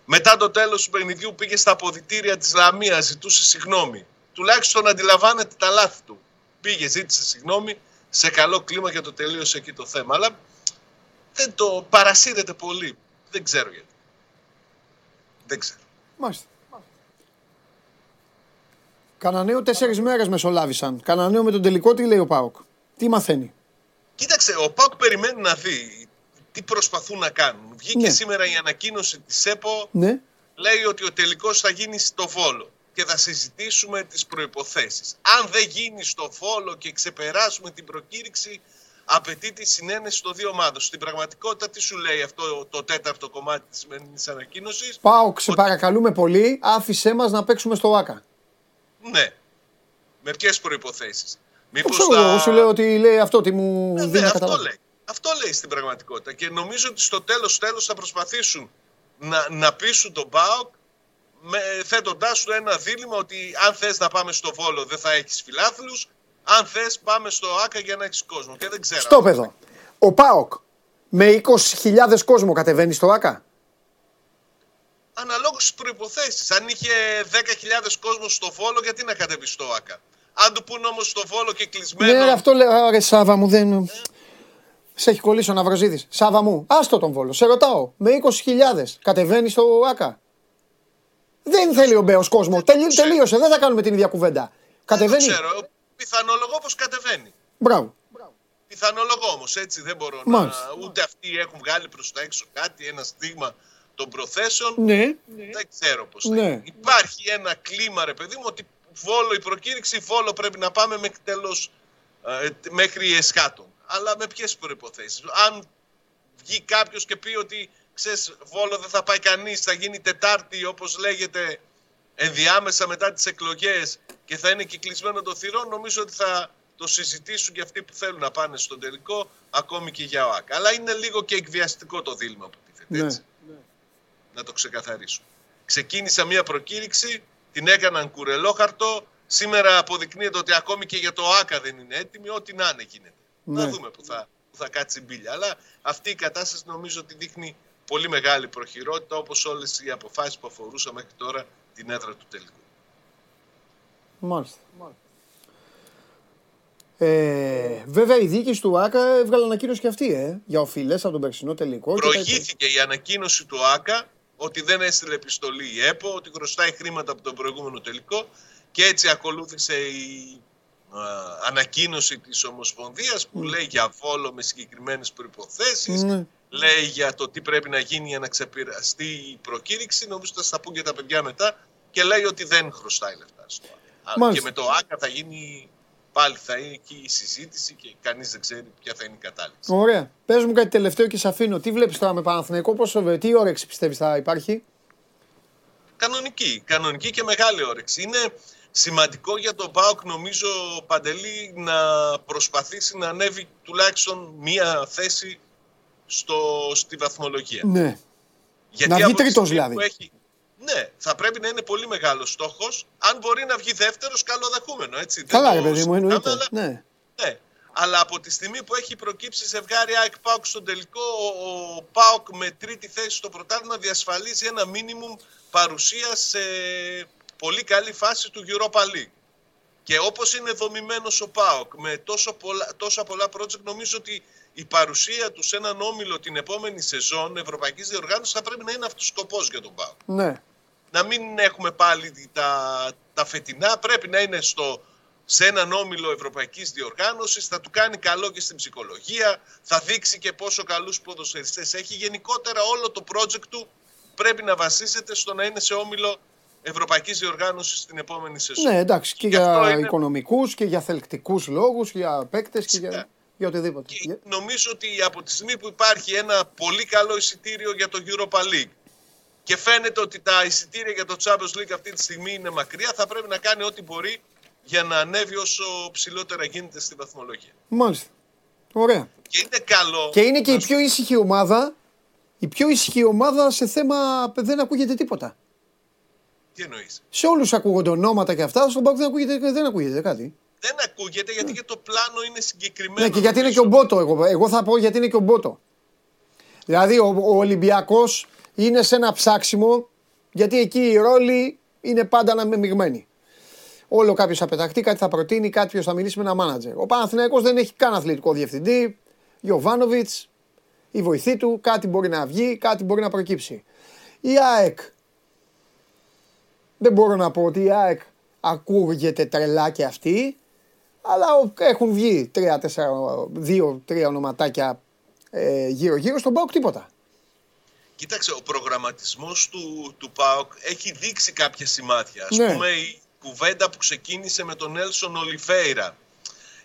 Μετά το τέλος του παιχνιδιού πήγε στα αποδητήρια της Λαμίας, ζητούσε συγγνώμη. Τουλάχιστον αντιλαμβάνεται τα λάθη του. Πήγε, ζήτησε συγγνώμη, σε καλό κλίμα και το τελείωσε εκεί το θέμα. Αλλά δεν το παρασύρεται πολύ. Δεν ξέρω γιατί. Δεν ξέρω. Μάλιστα. Κανανέο τέσσερις μέρες μεσολάβησαν. Κανανέο με τον τελικό, τι λέει ο Πάοκ. Τι μαθαίνει; Κοίταξε, ο Πάουκ περιμένει να δει τι προσπαθούν να κάνουν. Βγήκε Ναι. σήμερα η ανακοίνωση της ΕΠΟ, Ναι. λέει ότι ο τελικός θα γίνει στο Βόλο και θα συζητήσουμε τις προϋποθέσεις. Αν δεν γίνει στο Βόλο και ξεπεράσουμε την προκήρυξη, απαιτείται η συνένεση των δύο ομάδων. Στην πραγματικότητα, τι σου λέει αυτό το τέταρτο κομμάτι της σημερινής ανακοίνωσης; Πάοκ, σε Ότι- παρακαλούμε πολύ, άφησέ μας να παίξουμε στο ΆΚΑ. Ναι. Με ποιε προϋποθέσεις. Το Μήπως ξέρω εγώ, σου λέω ότι λέει αυτό, τι μου Ναι, δίνει ναι, να αυτό καταλάβω. λέει. Αυτό λέει στην πραγματικότητα. Και νομίζω ότι στο τέλος τέλος θα προσπαθήσουν να, να πείσουν τον ΠΑΟΚ με, θέτοντάς του ένα δίλημα ότι αν θες να πάμε στο Βόλο δεν θα έχεις φιλάθλους, αν θες πάμε στο ΆΚΑ για να έχεις κόσμο. Και δεν ξέρω. Στο παιδό. Ο Πάοκ με 20.000 κόσμο κατεβαίνει στο ΆΚΑ; Αναλόγως στις προϋποθέσεις. Αν είχε 10.000 κόσμο στο Βόλο, γιατί να κατεβεί στο ΆΚΑ; Αν του πούν όμως στο Βόλο και κλεισμένο... Ναι, ρε, αυτό λέω, ρε Σάβα μου δεν. Σε έχει κολλήσει ο Ναυροζίδης. Σάβα μου, άστο τον βόλο. Σε ρωτάω, με 20.000 κατεβαίνει στο ΆΚΑ; Δεν θέλει ο Μπέος κόσμο. Τελεί- ξέρω. τελείωσε, δεν θα κάνουμε την ίδια κουβέντα. Δεν το Κατεβαίνει; ξέρω. Πιθανολογώ πως κατεβαίνει. Μπράβο. Πιθανολογώ όμως, έτσι δεν μπορώ Μάλιστα. να. Ούτε αυτοί έχουν βγάλει προς τα έξω κάτι, ένα στίγμα των προθέσεων. Ναι. Δεν ξέρω πώς θα Ναι. είναι. Υπάρχει ένα κλίμα, ρε παιδί μου, ότι βόλο η προκήρυξη, βόλο πρέπει να πάμε μέχρι τέλος, ε, μέχρι εσχάτων. Αλλά με ποιες προποθέσει. Αν βγει κάποιος και πει ότι ξέρεις, βόλο δεν θα πάει κανείς, θα γίνει Τετάρτη όπως λέγεται ενδιάμεσα μετά τις εκλογές και θα είναι και κλεισμένο το θυρών, νομίζω ότι θα το συζητήσουν και αυτοί που θέλουν να πάνε στον τελικό, ακόμη και για ΟΑΚ. Αλλά είναι λίγο και εκβιαστικό το δίλημα που τίθεται, Ναι. έτσι. Να το ξεκαθαρίσω. Ξεκίνησα μια προκήρυξη, την έκαναν κουρελόχαρτο, σήμερα αποδεικνύεται ότι ακόμη και για το ΟΑΚΑ δεν είναι έτοιμη, ό,τι να είναι γίνεται. Ναι. Να δούμε που θα, που θα κάτσει η μπίλια. Αλλά αυτή η κατάσταση νομίζω ότι δείχνει πολύ μεγάλη προχειρότητα, όπως όλες οι αποφάσεις που αφορούσαν μέχρι τώρα την έδρα του τελικού. Μάλιστα. Ε, βέβαια η διοίκηση του ΆΚΑ έβγαλε ανακοίνωση και αυτή, ε, για οφειλές από τον περσινό τελικό. και τα υπόλοιπα. Προηγήθηκε η ανακοίνωση του ΆΚΑ ότι δεν έστειλε επιστολή η ΕΠΟ, ότι χρωστάει χρήματα από τον προηγούμενο τελικό και έτσι ακολούθησε η α, ανακοίνωση της Ομοσπονδίας που λέει για βόλο με συγκεκριμένες προϋποθέσεις, Ναι. Λέει για το τι πρέπει να γίνει για να ξεπεραστεί η προκήρυξη, νομίζω θα στα πούν και τα παιδιά μετά και λέει ότι δεν χρωστάει λεφτά στο ΆΚΑ. Α, Και Μάλιστα. με το ΆΚΑ θα γίνει πάλι θα είναι εκεί η συζήτηση και κανείς δεν ξέρει ποια θα είναι η κατάληξη. Ωραία. Πες μου κάτι τελευταίο και σε αφήνω. Τι βλέπεις τώρα με Παναθηναϊκό, πόσο, τι όρεξη πιστεύεις θα υπάρχει; Κανονική, κανονική και μεγάλη όρεξη. Είναι σημαντικό για τον ΠΑΟΚ νομίζω Παντελή να προσπαθήσει να ανέβει τουλάχιστον μία θέση στο, στη βαθμολογία. Ναι. Γιατί Να βγει από τη τρίτος στιγμή δηλαδή. που Έχει, ναι, θα πρέπει να είναι πολύ μεγάλος στόχος. Αν μπορεί να βγει δεύτερος, καλοδεχούμενο. Έτσι. Δεν Καλά το ρε παιδί μου, συζητάμε, εννοείται. αλλά- Ναι. ναι. Αλλά από τη στιγμή που έχει προκύψει ζευγάρι ΑΕΚ ΠΑΟΚ στον τελικό, ο, ο ΠΑΟΚ με τρίτη θέση στο πρωτάθλημα διασφαλίζει ένα μίνιμουμ παρουσίας σε πολύ καλή φάση του Europa League. Και όπως είναι δομημένος ο ΠΑΟΚ με τόσο πολλά, τόσα πολλά project, νομίζω ότι η παρουσία τους σε έναν όμιλο την επόμενη σεζόν Ευρωπαϊκής Διοργάνωσης θα πρέπει να είναι αυτός ο σκοπός για τον ΠΑΟΚ ναι. να μην έχουμε πάλι τα, τα φετινά. Πρέπει να είναι στο, σε έναν όμιλο ευρωπαϊκής διοργάνωσης. Θα του κάνει καλό και στην ψυχολογία. Θα δείξει και πόσο καλούς ποδοσφαιριστές έχει. Γενικότερα όλο το project του πρέπει να βασίζεται στο να είναι σε όμιλο ευρωπαϊκής διοργάνωσης την επόμενη σεζόν. Ναι, εντάξει, και Γι' αυτό για είναι- οικονομικούς και για θελκτικούς λόγους, για παίκτες και για, Φυσικά. Για οτιδήποτε. Και νομίζω ότι από τη στιγμή που υπάρχει ένα πολύ καλό εισιτήριο για το Europa League και φαίνεται ότι τα εισιτήρια για το Champions League αυτή τη στιγμή είναι μακριά, θα πρέπει να κάνει ό,τι μπορεί για να ανέβει όσο ψηλότερα γίνεται στη βαθμολογία. Μάλιστα. Ωραία. Και είναι καλό. Και είναι και η να σου- πιο ήσυχη ομάδα, η πιο ήσυχη ομάδα σε θέμα δεν ακούγεται τίποτα. Τι εννοείς; Σε όλους ακούγονται ονόματα και αυτά, στον Πάοκ δεν ακούγεται, δεν ακούγεται κάτι. Δεν ακούγεται γιατί και το πλάνο είναι συγκεκριμένο. Ναι, και γιατί είναι και νομίζω. ο Μπότο. Εγώ, εγώ θα πω γιατί είναι και ο Μπότο. Δηλαδή ο, ο Ολυμπιακός είναι σε ένα ψάξιμο, γιατί εκεί οι ρόλοι είναι πάντα αναμειγμένοι. Όλο κάποιος θα πεταχτεί, κάτι θα προτείνει, κάποιος θα μιλήσει με ένα μάνατζερ. Ο Παναθηναϊκός δεν έχει καν αθλητικό διευθυντή. Γιωβάνοβιτς, η βοηθή του, κάτι μπορεί να βγει, κάτι μπορεί να προκύψει. Η ΑΕΚ. Δεν μπορώ να πω ότι η ΑΕΚ ακούγεται τρελά και αυτή, αλλά ο- έχουν βγει τρία, τέσσερα, δύο, τρία ονοματάκια ε, γύρω-γύρω στον ΠΑΟΚ τίποτα. Κοίταξε, ο προγραμματισμός του, του ΠΑΟΚ έχει δείξει κάποια σημάδια. Ας Ναι. πούμε η κουβέντα που ξεκίνησε με τον Έλσον Ολιφέηρα.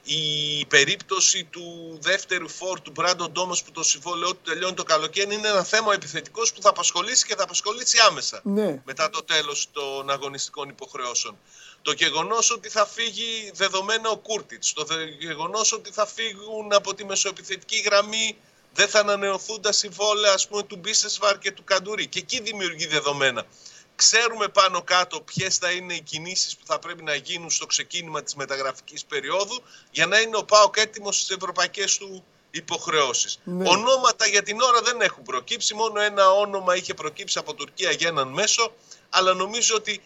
Η περίπτωση του δεύτερου φόρ του Μπράντον Ντόμος που το συμβόλαιό του τελειώνει το καλοκαίρι είναι ένα θέμα επιθετικός που θα απασχολήσει και θα απασχολήσει άμεσα Ναι. μετά το τέλος των αγωνιστικών υποχρεώσεων. Το γεγονός ότι θα φύγει δεδομένα ο Κούρτιτς, το δε- γεγονός ότι θα φύγουν από τη μεσοεπιθετική γραμμή, δεν θα ανανεωθούν τα συμβόλαια ας πούμε, του Μπίσεσβαρ και του Καντουρί. Και εκεί δημιουργεί δεδομένα. Ξέρουμε πάνω κάτω ποιες θα είναι οι κινήσεις που θα πρέπει να γίνουν στο ξεκίνημα της μεταγραφικής περίοδου για να είναι ο ΠΑΟΚ έτοιμος στις ευρωπαϊκές του υποχρεώσεις. Ναι. Ονόματα για την ώρα δεν έχουν προκύψει, μόνο ένα όνομα είχε προκύψει από Τουρκία για έναν μέσο, αλλά νομίζω ότι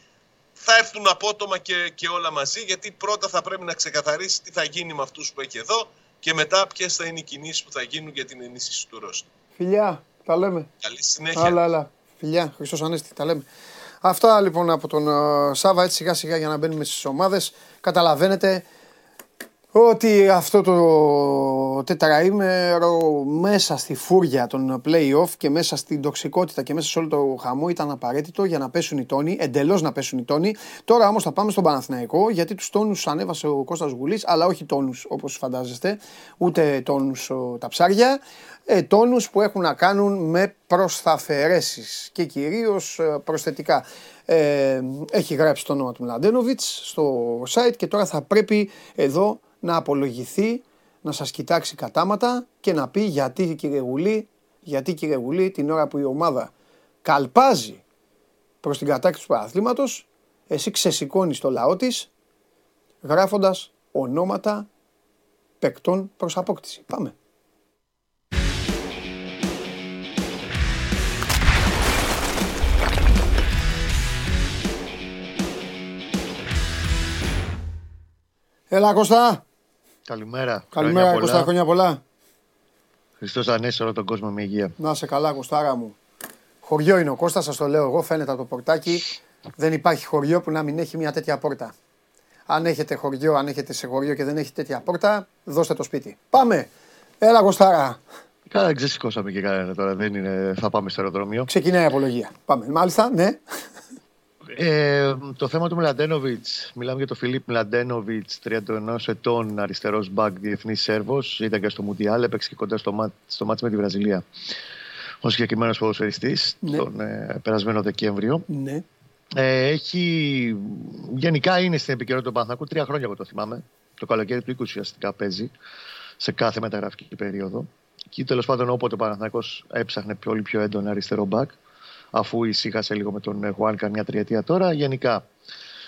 θα έρθουν απότομα και, και όλα μαζί, γιατί πρώτα θα πρέπει να ξεκαθαρίσει τι θα γίνει με αυτούς που έχει εδώ και μετά ποιες θα είναι οι κινήσεις που θα γίνουν για την ενίσχυση του Ρώστα. Φιλιά, τα λέμε. Καλή συνέχεια. Άλλα, άλλα. Φιλιά, Χριστός Ανέστη, τα λέμε. Αυτά λοιπόν από τον ε, Σάβα, έτσι σιγά σιγά για να μπαίνουμε στις ομάδες. Καταλαβαίνετε ότι αυτό το τετραήμερο μέσα στη φούρια των play-off και μέσα στην τοξικότητα και μέσα σε όλο το χαμό ήταν απαραίτητο για να πέσουν οι τόνοι, εντελώς να πέσουν οι τόνοι. Τώρα όμως θα πάμε στον Παναθηναϊκό γιατί τους τόνους ανέβασε ο Κώστας Γουλής, αλλά όχι τόνους όπως φαντάζεστε, ούτε τόνους ο, τα ψάρια, ε, τόνους που έχουν να κάνουν με προσθαφαιρέσεις και κυρίως ε, προσθετικά. Ε, έχει γράψει το όνομα του Μλαντένοβιτς στο site και τώρα θα πρέπει εδώ να απολογηθεί, να σας κοιτάξει κατάματα και να πει γιατί κύριε Γουλή, γιατί κύριε Γουλή την ώρα που η ομάδα καλπάζει προς την κατάκτηση του παραθλήματος, εσύ ξεσηκώνεις το λαό της γράφοντας ονόματα παικτών προς απόκτηση. Πάμε. Έλα Κώστα. Καλημέρα. Καλημέρα Χρόνια Κώστα, πολλά. χρόνια πολλά. Χριστός Ανέστη όλο τον κόσμο με υγεία. Να σε καλά Κωστάρα μου. Χωριό είναι ο Κώστας, σας το λέω εγώ, φαίνεται από το πορτάκι. Δεν υπάρχει χωριό που να μην έχει μια τέτοια πόρτα. Αν έχετε χωριό, αν έχετε σε χωριό και δεν έχει τέτοια πόρτα, δώστε το σπίτι. Πάμε. Έλα Κωστάρα. Καλά, δεν ξεσηκώσαμε και κανένα τώρα. Δεν είναι... Θα πάμε στο αεροδρόμιο. Ξεκινάει η απολογία. Πάμε. Μάλιστα, ναι. Ε, το θέμα του Μλαντένοβιτ, μιλάμε για τον Φιλίπ Μλαντένοβιτ, 31 ετών, αριστερός μπακ, διεθνής Σέρβος. Ήταν και στο Μουντιάλ, έπαιξε και κοντά στο, μάτ, στο μάτς με τη Βραζιλία. Ο συγκεκριμένος ποδοσφαιριστής, Ναι. τον ε, περασμένο Δεκέμβριο. Ναι. Ε, έχει, γενικά είναι στην επικαιρότητα του Παναθηνακού τρία χρόνια εγώ το θυμάμαι. Το καλοκαίρι του 20 ουσιαστικά παίζει σε κάθε μεταγραφική περίοδο. Και τέλος πάντων όποτε ο Παναθηνακός έψαχνε πιο, πιο έντονα αριστερό μπακ, αφού ησύχασε λίγο με τον Χουάνκα μια τριετία τώρα, γενικά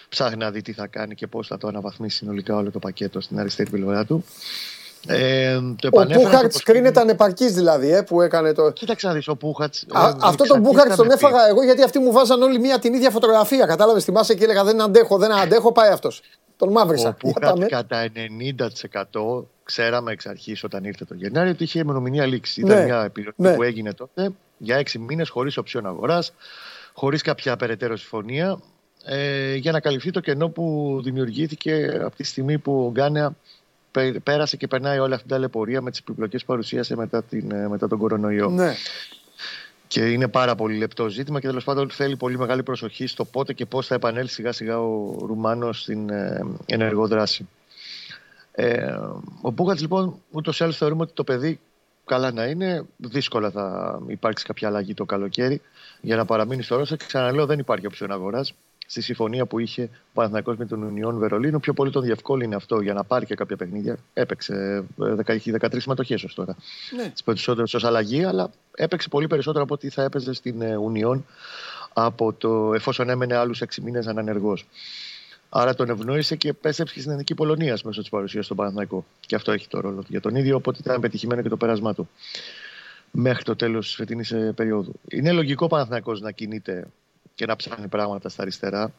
ψάχνει να δει τι θα κάνει και πώς θα το αναβαθμίσει συνολικά όλο το πακέτο στην αριστερή πλευρά του. Ε, το Ο επανέφερα Πούχαρτ στο κρίνεται ανεπαρκή δηλαδή ε, που έκανε το. Κοίταξε να δεις, ο Πούχατ. Α, αυτό τον Μπούχαρτς τον έφαγα εγώ γιατί αυτοί μου βάζαν όλοι μία την ίδια φωτογραφία. Κατάλαβες, θυμάσαι και έλεγα δεν αντέχω, δεν αντέχω, πάει αυτός. Τον μαύρισα. Ο Για Πούχατ πάμε. κατά 90% ξέραμε εξ αρχής όταν ήρθε το Γενάρη ότι είχε ημερομηνία λήξη. Ήταν Ναι, μια επιλογή ναι. που έγινε τότε για έξι μήνες χωρίς οψιόν αγοράς, χωρίς κάποια περαιτέρω συμφωνία ε, για να καλυφθεί το κενό που δημιουργήθηκε από τη στιγμή που ο Γκάνεα πέ- πέρασε και περνάει όλη αυτή την ταλαιπωρία με τις επιπλοκές που παρουσίασε μετά, την, ε, μετά τον κορονοϊό. Ναι. Και είναι πάρα πολύ λεπτό ζήτημα και τέλος πάντων θέλει πολύ μεγάλη προσοχή στο πότε και πώς θα επανέλθει σιγά σιγά ο Ρουμάνος στην ε, ενεργό δράση. Ε, ο Μπούγατς λοιπόν ούτως ή άλλως θεωρούμε ότι το παιδί καλά να είναι. Δύσκολα θα υπάρξει κάποια αλλαγή το καλοκαίρι για να παραμείνει στο Ρώσα. Και ξαναλέω, δεν υπάρχει οψιόν αγοράς. Στη συμφωνία που είχε ο Παναθηναϊκός με τον Ουνιόν Βερολίνο, πιο πολύ τον διευκόλυνε αυτό για να πάρει και κάποια παιχνίδια. Έπαιξε, ε, δεκα- έχει 13 συμμετοχές ως τώρα ναι. τις περισσότερες ως αλλαγή, αλλά έπαιξε πολύ περισσότερο από ό,τι θα έπαιζε στην ε, Ουνιόν από το, εφόσον έμενε άλλους 6 μήνες ανανεργό. Άρα τον ευνόησε και επέστρεψε και στην Εθνική Πολωνίας μέσω της παρουσίας στον Παναθηναϊκό. Και αυτό έχει το ρόλο του για τον ίδιο, οπότε ήταν πετυχημένο και το πέρασμά του μέχρι το τέλος της φετινής περίοδου. Είναι λογικό ο Παναθηναϊκός να κινείται και να ψάχνει πράγματα στα αριστερά.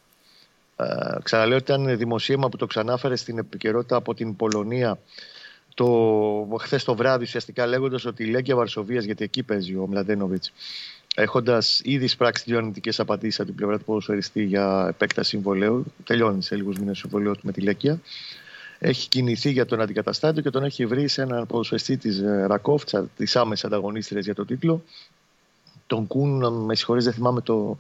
Ε, ξαναλέω ότι ήταν δημοσίευμα που το ξανάφερε στην επικαιρότητα από την Πολωνία το, χθες το βράδυ ουσιαστικά λέγοντας ότι η Λέγκια Βαρσοβίας, γιατί εκεί παίζει ο Μλαντένοβιτς, έχοντας ήδη σπράξει δύο αρνητικές απαντήσεις από την πλευρά του ποδοσφαιριστή για επέκταση συμβολέου, τελειώνει σε λίγους μήνες το συμβολέο του με τη Λέκια. Έχει κινηθεί για τον αντικαταστάτη και τον έχει βρει σε έναν ποδοσφαιριστή της Ρακόφτσα, της άμεσης ανταγωνίστριας για το τίτλο. Τον Κούν, με συγχωρείς, δεν θυμάμαι το,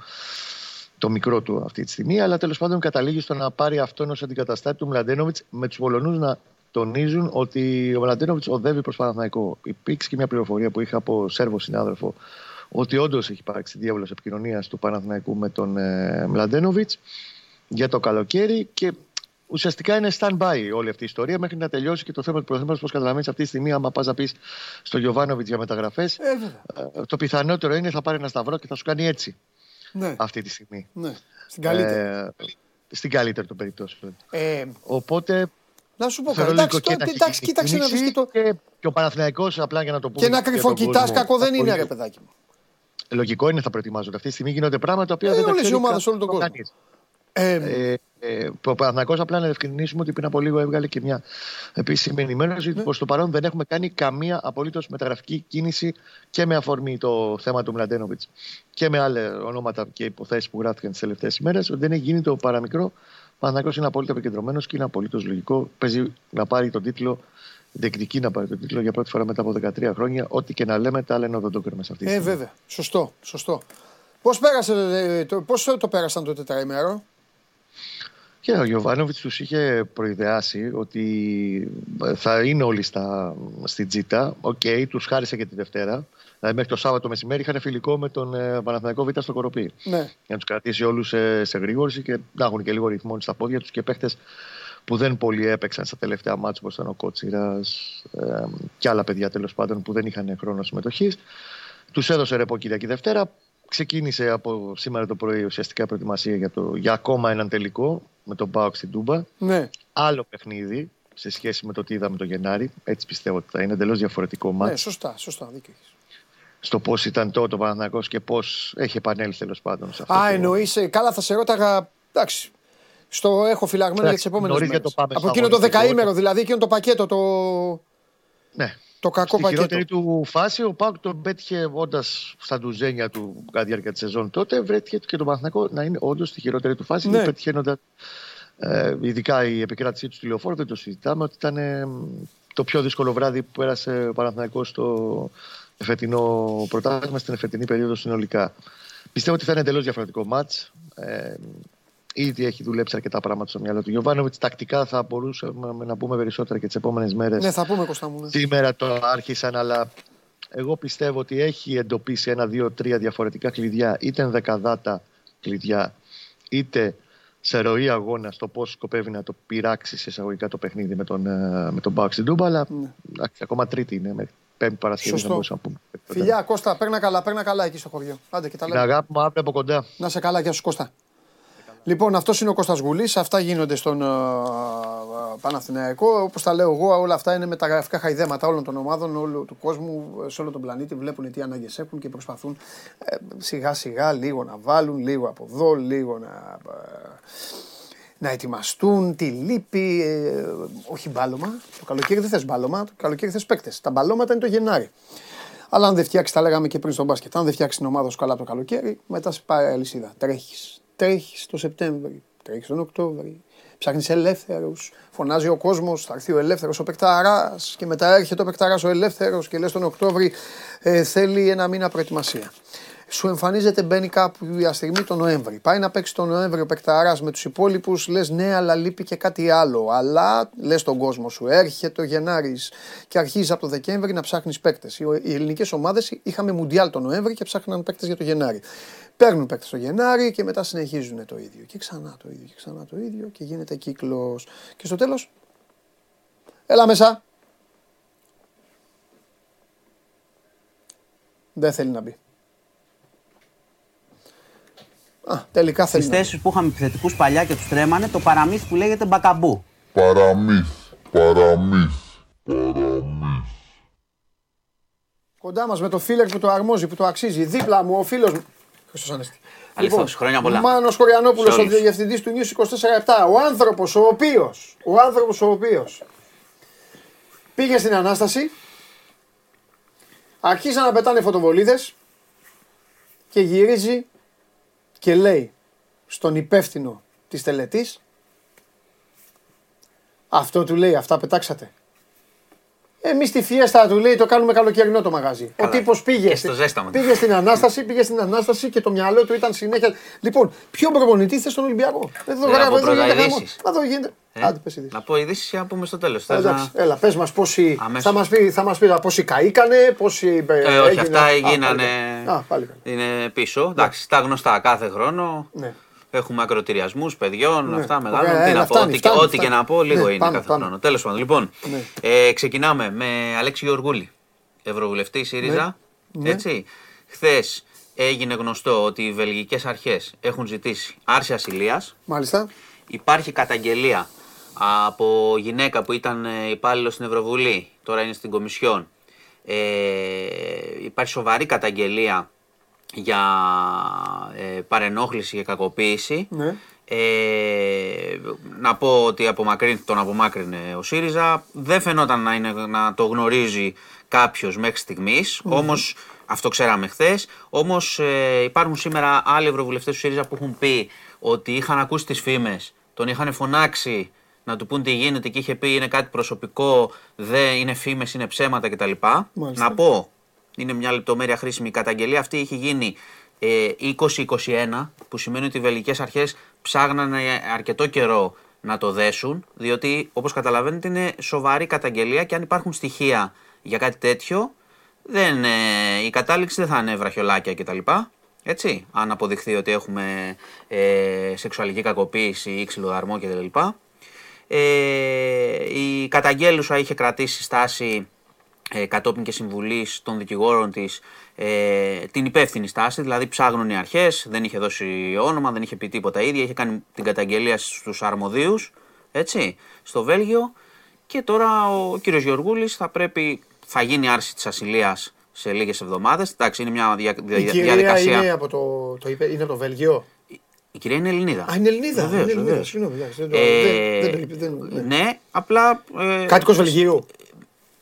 το μικρό του αυτή τη στιγμή, αλλά τέλος πάντων καταλήγει στο να πάρει αυτόν ως αντικαταστάτη του Μλαντένοβιτς με τους Πολωνούς να τονίζουν ότι ο Μλαντένοβιτς οδεύει προς Παναθηναϊκό. Υπήρξε και μια πληροφορία που είχα από Σέρβο συνάδελφο ότι όντως έχει υπάρξει διάβολος επικοινωνίας του Παναθηναϊκού με τον ε, Μλαντένοβιτς για το καλοκαίρι και ουσιαστικά είναι stand-by όλη αυτή η ιστορία μέχρι να τελειώσει και το θέμα του προθέματος. Πώς καταλαβαίνεις αυτή τη στιγμή, άμα πας να πεις στο Γιωβάνοβιτς για μεταγραφές, Ε, βέβαια. το πιθανότερο είναι θα πάρει ένα σταυρό και θα σου κάνει έτσι Ναι. αυτή τη στιγμή. ναι. Στην καλύτερη. Ε, στην καλύτερη των περιπτώσεων. Ε, Οπότε να σου πω θεωρώ κάτι. λογικό Εντάξει, και τώρα, να εντάξει, έχει κοίταξε να δεις κίνηση και το. και, και ο Παναθηναϊκός απλά για να το πούμε. Και να για τον κρυφοκοιτά κόσμο, κακό δεν είναι, απολύτως. ρε παιδάκι μου. Λογικό είναι θα προετοιμάζονται. Αυτή τη στιγμή γίνονται πράγματα τα οποία Ε, δεν τα όλες οι ξέρει ομάδες, καν όλο τον κόσμο. Κανείς. Ε, Ε, ε, ο Παναθηναϊκός απλά να ευκρινίσουμε ότι πριν από λίγο έβγαλε και μια επίσημη ενημέρωση Ναι. ότι προς το παρόν δεν έχουμε κάνει καμία απολύτως μεταγραφική κίνηση και με αφορμή το θέμα του Μλαντένοβιτς και με άλλα ονόματα και υποθέσεις που γράφτηκαν τις τελευταίες ημέρες ότι δεν έχει γίνει το παραμικρό. Ο Παναθηναϊκός είναι απόλυτα επικεντρωμένος και είναι απολύτως λογικό. Παίζει να πάρει τον τίτλο διεκδικεί να πάρει τον τίτλο για πρώτη φορά μετά από 13 χρόνια. Ό,τι και να λέμε, τα άλλα είναι οδοντόκρεμα σε αυτή τη ε, στιγμή. βέβαια. Σωστό. σωστό. Πώς πέρασε, ε, το, πώς το πέρασαν το τετραήμερο; Και ο Γιωβάνοβιτς τους είχε προειδεάσει ότι ε, θα είναι όλοι στα, στην τσίτα. Οκ, τους χάρισε και τη Δευτέρα. Δηλαδή, μέχρι το Σάββατο μεσημέρι είχαν φιλικό με τον ε, Παναθηναϊκό Β στο Κοροπή. Ναι. Για να τους κρατήσει όλους σε, σε εγρήγορση και να έχουν και λίγο ρυθμό στα πόδια τους και παίχτες που δεν πολύ έπαιξαν στα τελευταία ματς όπως ήταν ο Κότσιρας ε, και άλλα παιδιά τέλος πάντων που δεν είχαν χρόνο συμμετοχής. Τους έδωσε ρεπό Κυριακή Δευτέρα. Ξεκίνησε από σήμερα το πρωί ουσιαστικά η προετοιμασία για, το, για ακόμα έναν τελικό με τον Πάοκ στην Τούμπα. Ναι. Άλλο παιχνίδι σε σχέση με το τι είδαμε το Γενάρη. Έτσι πιστεύω ότι θα είναι εντελώς διαφορετικό ναι, μάτς σωστά, σωστά. Δίκιο έχεις. στο πώς ήταν τότε ο Παναθηναϊκός και πώς έχει επανέλθει τέλος πάντων σε αυτό. Α, το- εννοεί. Καλά, θα σε ρώταγα. Εντάξει. Στο έχω φυλαγμένο για Εντάξει, τι επόμενες νωρίς μέρε. για το πάμε Από στα εκείνο το αγωνιστικά. δεκαήμερο, δηλαδή εκείνο το πακέτο, το, Ναι. Το κακό Στη πακέτο. χειρότερη του φάση, ο Πάουκ τον πέτυχε όντας στα ντουζένια του κατά τη διάρκεια της σεζόν τότε. Βρέθηκε και τον Παναθηναϊκό να είναι όντως στη χειρότερη του φάση. Ναι. Ναι. Πετυχαίνοντα ε, ειδικά η επικράτησή του στη λεωφόρο, δεν το συζητάμε, ότι ήταν ε, το πιο δύσκολο βράδυ που πέρασε ο Παναθηναϊκός στο εφετινό πρωτάθλημα, στην εφετινή περίοδο συνολικά. Πιστεύω ότι θα είναι εντελώς διαφορετικό μάτς. Ε, Ήδη έχει δουλέψει αρκετά πράγματα στο μυαλό του. Γιωβάνοβιτς τακτικά θα μπορούσαμε να πούμε περισσότερα και τις επόμενες μέρες. Ναι, θα πούμε Κωστά μου. Ναι. Σήμερα το άρχισαν, αλλά εγώ πιστεύω ότι έχει εντοπίσει ένα, δύο, τρία διαφορετικά κλειδιά. Είτε δεκαδάτα κλειδιά, είτε σε ροή αγώνα στο πώς σκοπεύει να το πειράξει σε εισαγωγικά το παιχνίδι με τον, ε, με τον Μπάουξ στην Τούμπα. Αλλά ναι. ακόμα τρίτη είναι. Με πέμπτη Παρασκευή θα μπορούσαμε να πούμε. Φιλιά, Κώστα, παίρνα καλά, παίρνα καλά εκεί στο χωριό. Άντε και τα Την αγάπη μου αύριο από κοντά. Να σε καλά, γεια σου Κώστα. Λοιπόν, αυτός είναι ο Κώστας Γουλής, αυτά γίνονται στον uh, Παναθηναϊκό. Όπως τα λέω εγώ, όλα αυτά είναι μεταγραφικά χαϊδέματα όλων των ομάδων, όλου του κόσμου, σε όλο τον πλανήτη. Βλέπουν τι ανάγκες έχουν και προσπαθούν ε, σιγά σιγά λίγο να βάλουν, λίγο από εδώ, λίγο να, ε, να ετοιμαστούν, τι λείπει, ε, όχι μπάλωμα. Το καλοκαίρι δεν θες μπάλωμα, το καλοκαίρι θες παίκτες. Τα μπαλώματα είναι το Γενάρη. Αλλά αν δεν φτιάξεις, τα λέγαμε και πριν στον μπάσκετ, αν δεν φτιάξεις την ομάδα σου καλά το καλοκαίρι, μετά σε πάει αλυσίδα. Τρέχεις, τρέχει το Σεπτέμβρη, τρέχει τον Οκτώβρη, ψάχνεις ελεύθερους. Φωνάζει ο κόσμος, θα έρθει ο ελεύθερος ο Πεκταράς και μετά έρχεται ο Πεκταράς ο ελεύθερος και λες τον Οκτώβρη ε, θέλει ένα μήνα προετοιμασία. Σου εμφανίζεται, μπαίνει κάπου η στιγμή τον Νοέμβρη. Πάει να παίξει τον Νοέμβρη ο Πεκταράς με τους υπόλοιπους, λες ναι, αλλά λείπει και κάτι άλλο. Αλλά λες τον κόσμο σου, έρχεται ο Γενάρης και αρχίζει από το Δεκέμβρη να ψάχνεις παίκτες. Οι ελληνικές ομάδες είχαμε Μουντιάλ τον Νοέμβρη και ψάχναν παίκτες για το Γενάρη. Παίρνουν παίκτες το Γενάρη και μετά συνεχίζουν το ίδιο. Και ξανά το ίδιο και ξανά το ίδιο και γίνεται κύκλος. Και στο τέλος. Έλα μέσα. Δεν θέλει να μπει. Α, τελικά θέλει. Στις θέσεις που είχαμε επιθετικούς παλιά και τους τρέμανε, το παραμύθι που λέγεται μπακαμπού. Παραμύθι, παραμύθι, παραμύθι. Κοντά μας με το φίλερ που το αρμόζει, που το αξίζει. Δίπλα μου ο φίλος μου. Χριστό Ανέστη. Λοιπόν, χρόνια πολλά. Μάνος Κοριανόπουλος, ο διευθυντής του News 24-7. Ο άνθρωπος ο οποίος, ο άνθρωπος ο οποίος πήγε στην Ανάσταση, αρχίσαν να πετάνε φωτοβολίδες και γυρίζει και λέει στον υπεύθυνο της τελετής αυτό του λέει, αυτά πετάξατε. Εμείς στη φιέστα του λέει το κάνουμε καλοκαιρινό το μαγαζί. Ο τύπος πήγε, στο πήγε στην Ανάσταση, πήγε στην Ανάσταση και το μυαλό του ήταν συνέχεια. Λοιπόν, ποιο προπονητή θες στον Ολυμπιακό; Εδώ γράφω, εδώ γίνεται χαμό. Εδώ γίνεται. Ε, Άντε, πες να πω ειδήσεις να πούμε στο τέλος. Εντάξει, έλα, πες μας πόσοι. Θα μας πει, θα μας πει πόσοι καήκανε, πόσοι. Ε, ε όχι, αυτά έγιναν. Είναι πίσω. Εντάξει, τα γνωστά κάθε χρόνο. Ναι. Έχουμε ακροτηριασμούς παιδιών, ναι. αυτά μεγάλα. Ε, Τι να πω, ό,τι, ό,τι και να πω, λίγο ναι, είναι κάθε χρόνο. Τέλος πάντων, λοιπόν, ναι. ε, ξεκινάμε με Αλέξη Γεωργούλη, Ευρωβουλευτή ΣΥΡΙΖΑ. Ναι. Έτσι. Χθες έγινε γνωστό ότι οι βελγικές αρχές έχουν ζητήσει άρση ασυλίας. Μάλιστα. Υπάρχει καταγγελία από γυναίκα που ήταν υπάλληλος στην Ευρωβουλή, τώρα είναι στην Κομισιόν. Ε, υπάρχει σοβαρή καταγγελία για ε, παρενόχληση και κακοποίηση. Ναι. Ε, να πω ότι απομακρύν, τον απομάκρυνε ο ΣΥΡΙΖΑ. Δεν φαινόταν να, είναι, να το γνωρίζει κάποιος μέχρι στιγμής, όμως αυτό ξέραμε χθες. Όμως ε, υπάρχουν σήμερα άλλοι ευρωβουλευτές του ΣΥΡΙΖΑ που έχουν πει ότι είχαν ακούσει τις φήμες, τον είχαν φωνάξει να του πούν τι γίνεται και είχε πει είναι κάτι προσωπικό, δεν είναι φήμες, είναι ψέματα κτλ. Να πω είναι μια λεπτομέρεια χρήσιμη. Η καταγγελία αυτή είχε γίνει ε, 2021, που σημαίνει ότι οι βελγικές αρχές ψάγνανε αρκετό καιρό να το δέσουν, διότι όπως καταλαβαίνετε είναι σοβαρή καταγγελία και αν υπάρχουν στοιχεία για κάτι τέτοιο, δεν, ε, η κατάληξη δεν θα είναι βραχιολάκια κτλ. Έτσι, αν αποδειχθεί ότι έχουμε ε, σεξουαλική κακοποίηση ή ξυλοδαρμό κτλ. Ε, η καταγγέλουσα είχε κρατήσει στάση ε, κατόπιν και συμβουλής των δικηγόρων της ε, την υπεύθυνη στάση, δηλαδή ψάχνουν οι αρχές, δεν είχε δώσει όνομα, δεν είχε πει τίποτα ίδια, είχε κάνει την καταγγελία στους αρμοδίους, έτσι, στο Βέλγιο. Και τώρα ο κύριος Γεωργούλης θα πρέπει, θα γίνει άρση της ασυλίας σε λίγες εβδομάδες. Εντάξει, είναι μια δια, δια, η διαδικασία. Είναι από το, το, είναι από το Βέλγιο; Η κυρία είναι Ελληνίδα. Α, είναι Ελληνίδα. Βεβαίως, είναι Ελληνίδα. Συγγνώμη, ε, ναι. ναι, απλά. Ε, Κάτοικος Βελγίου.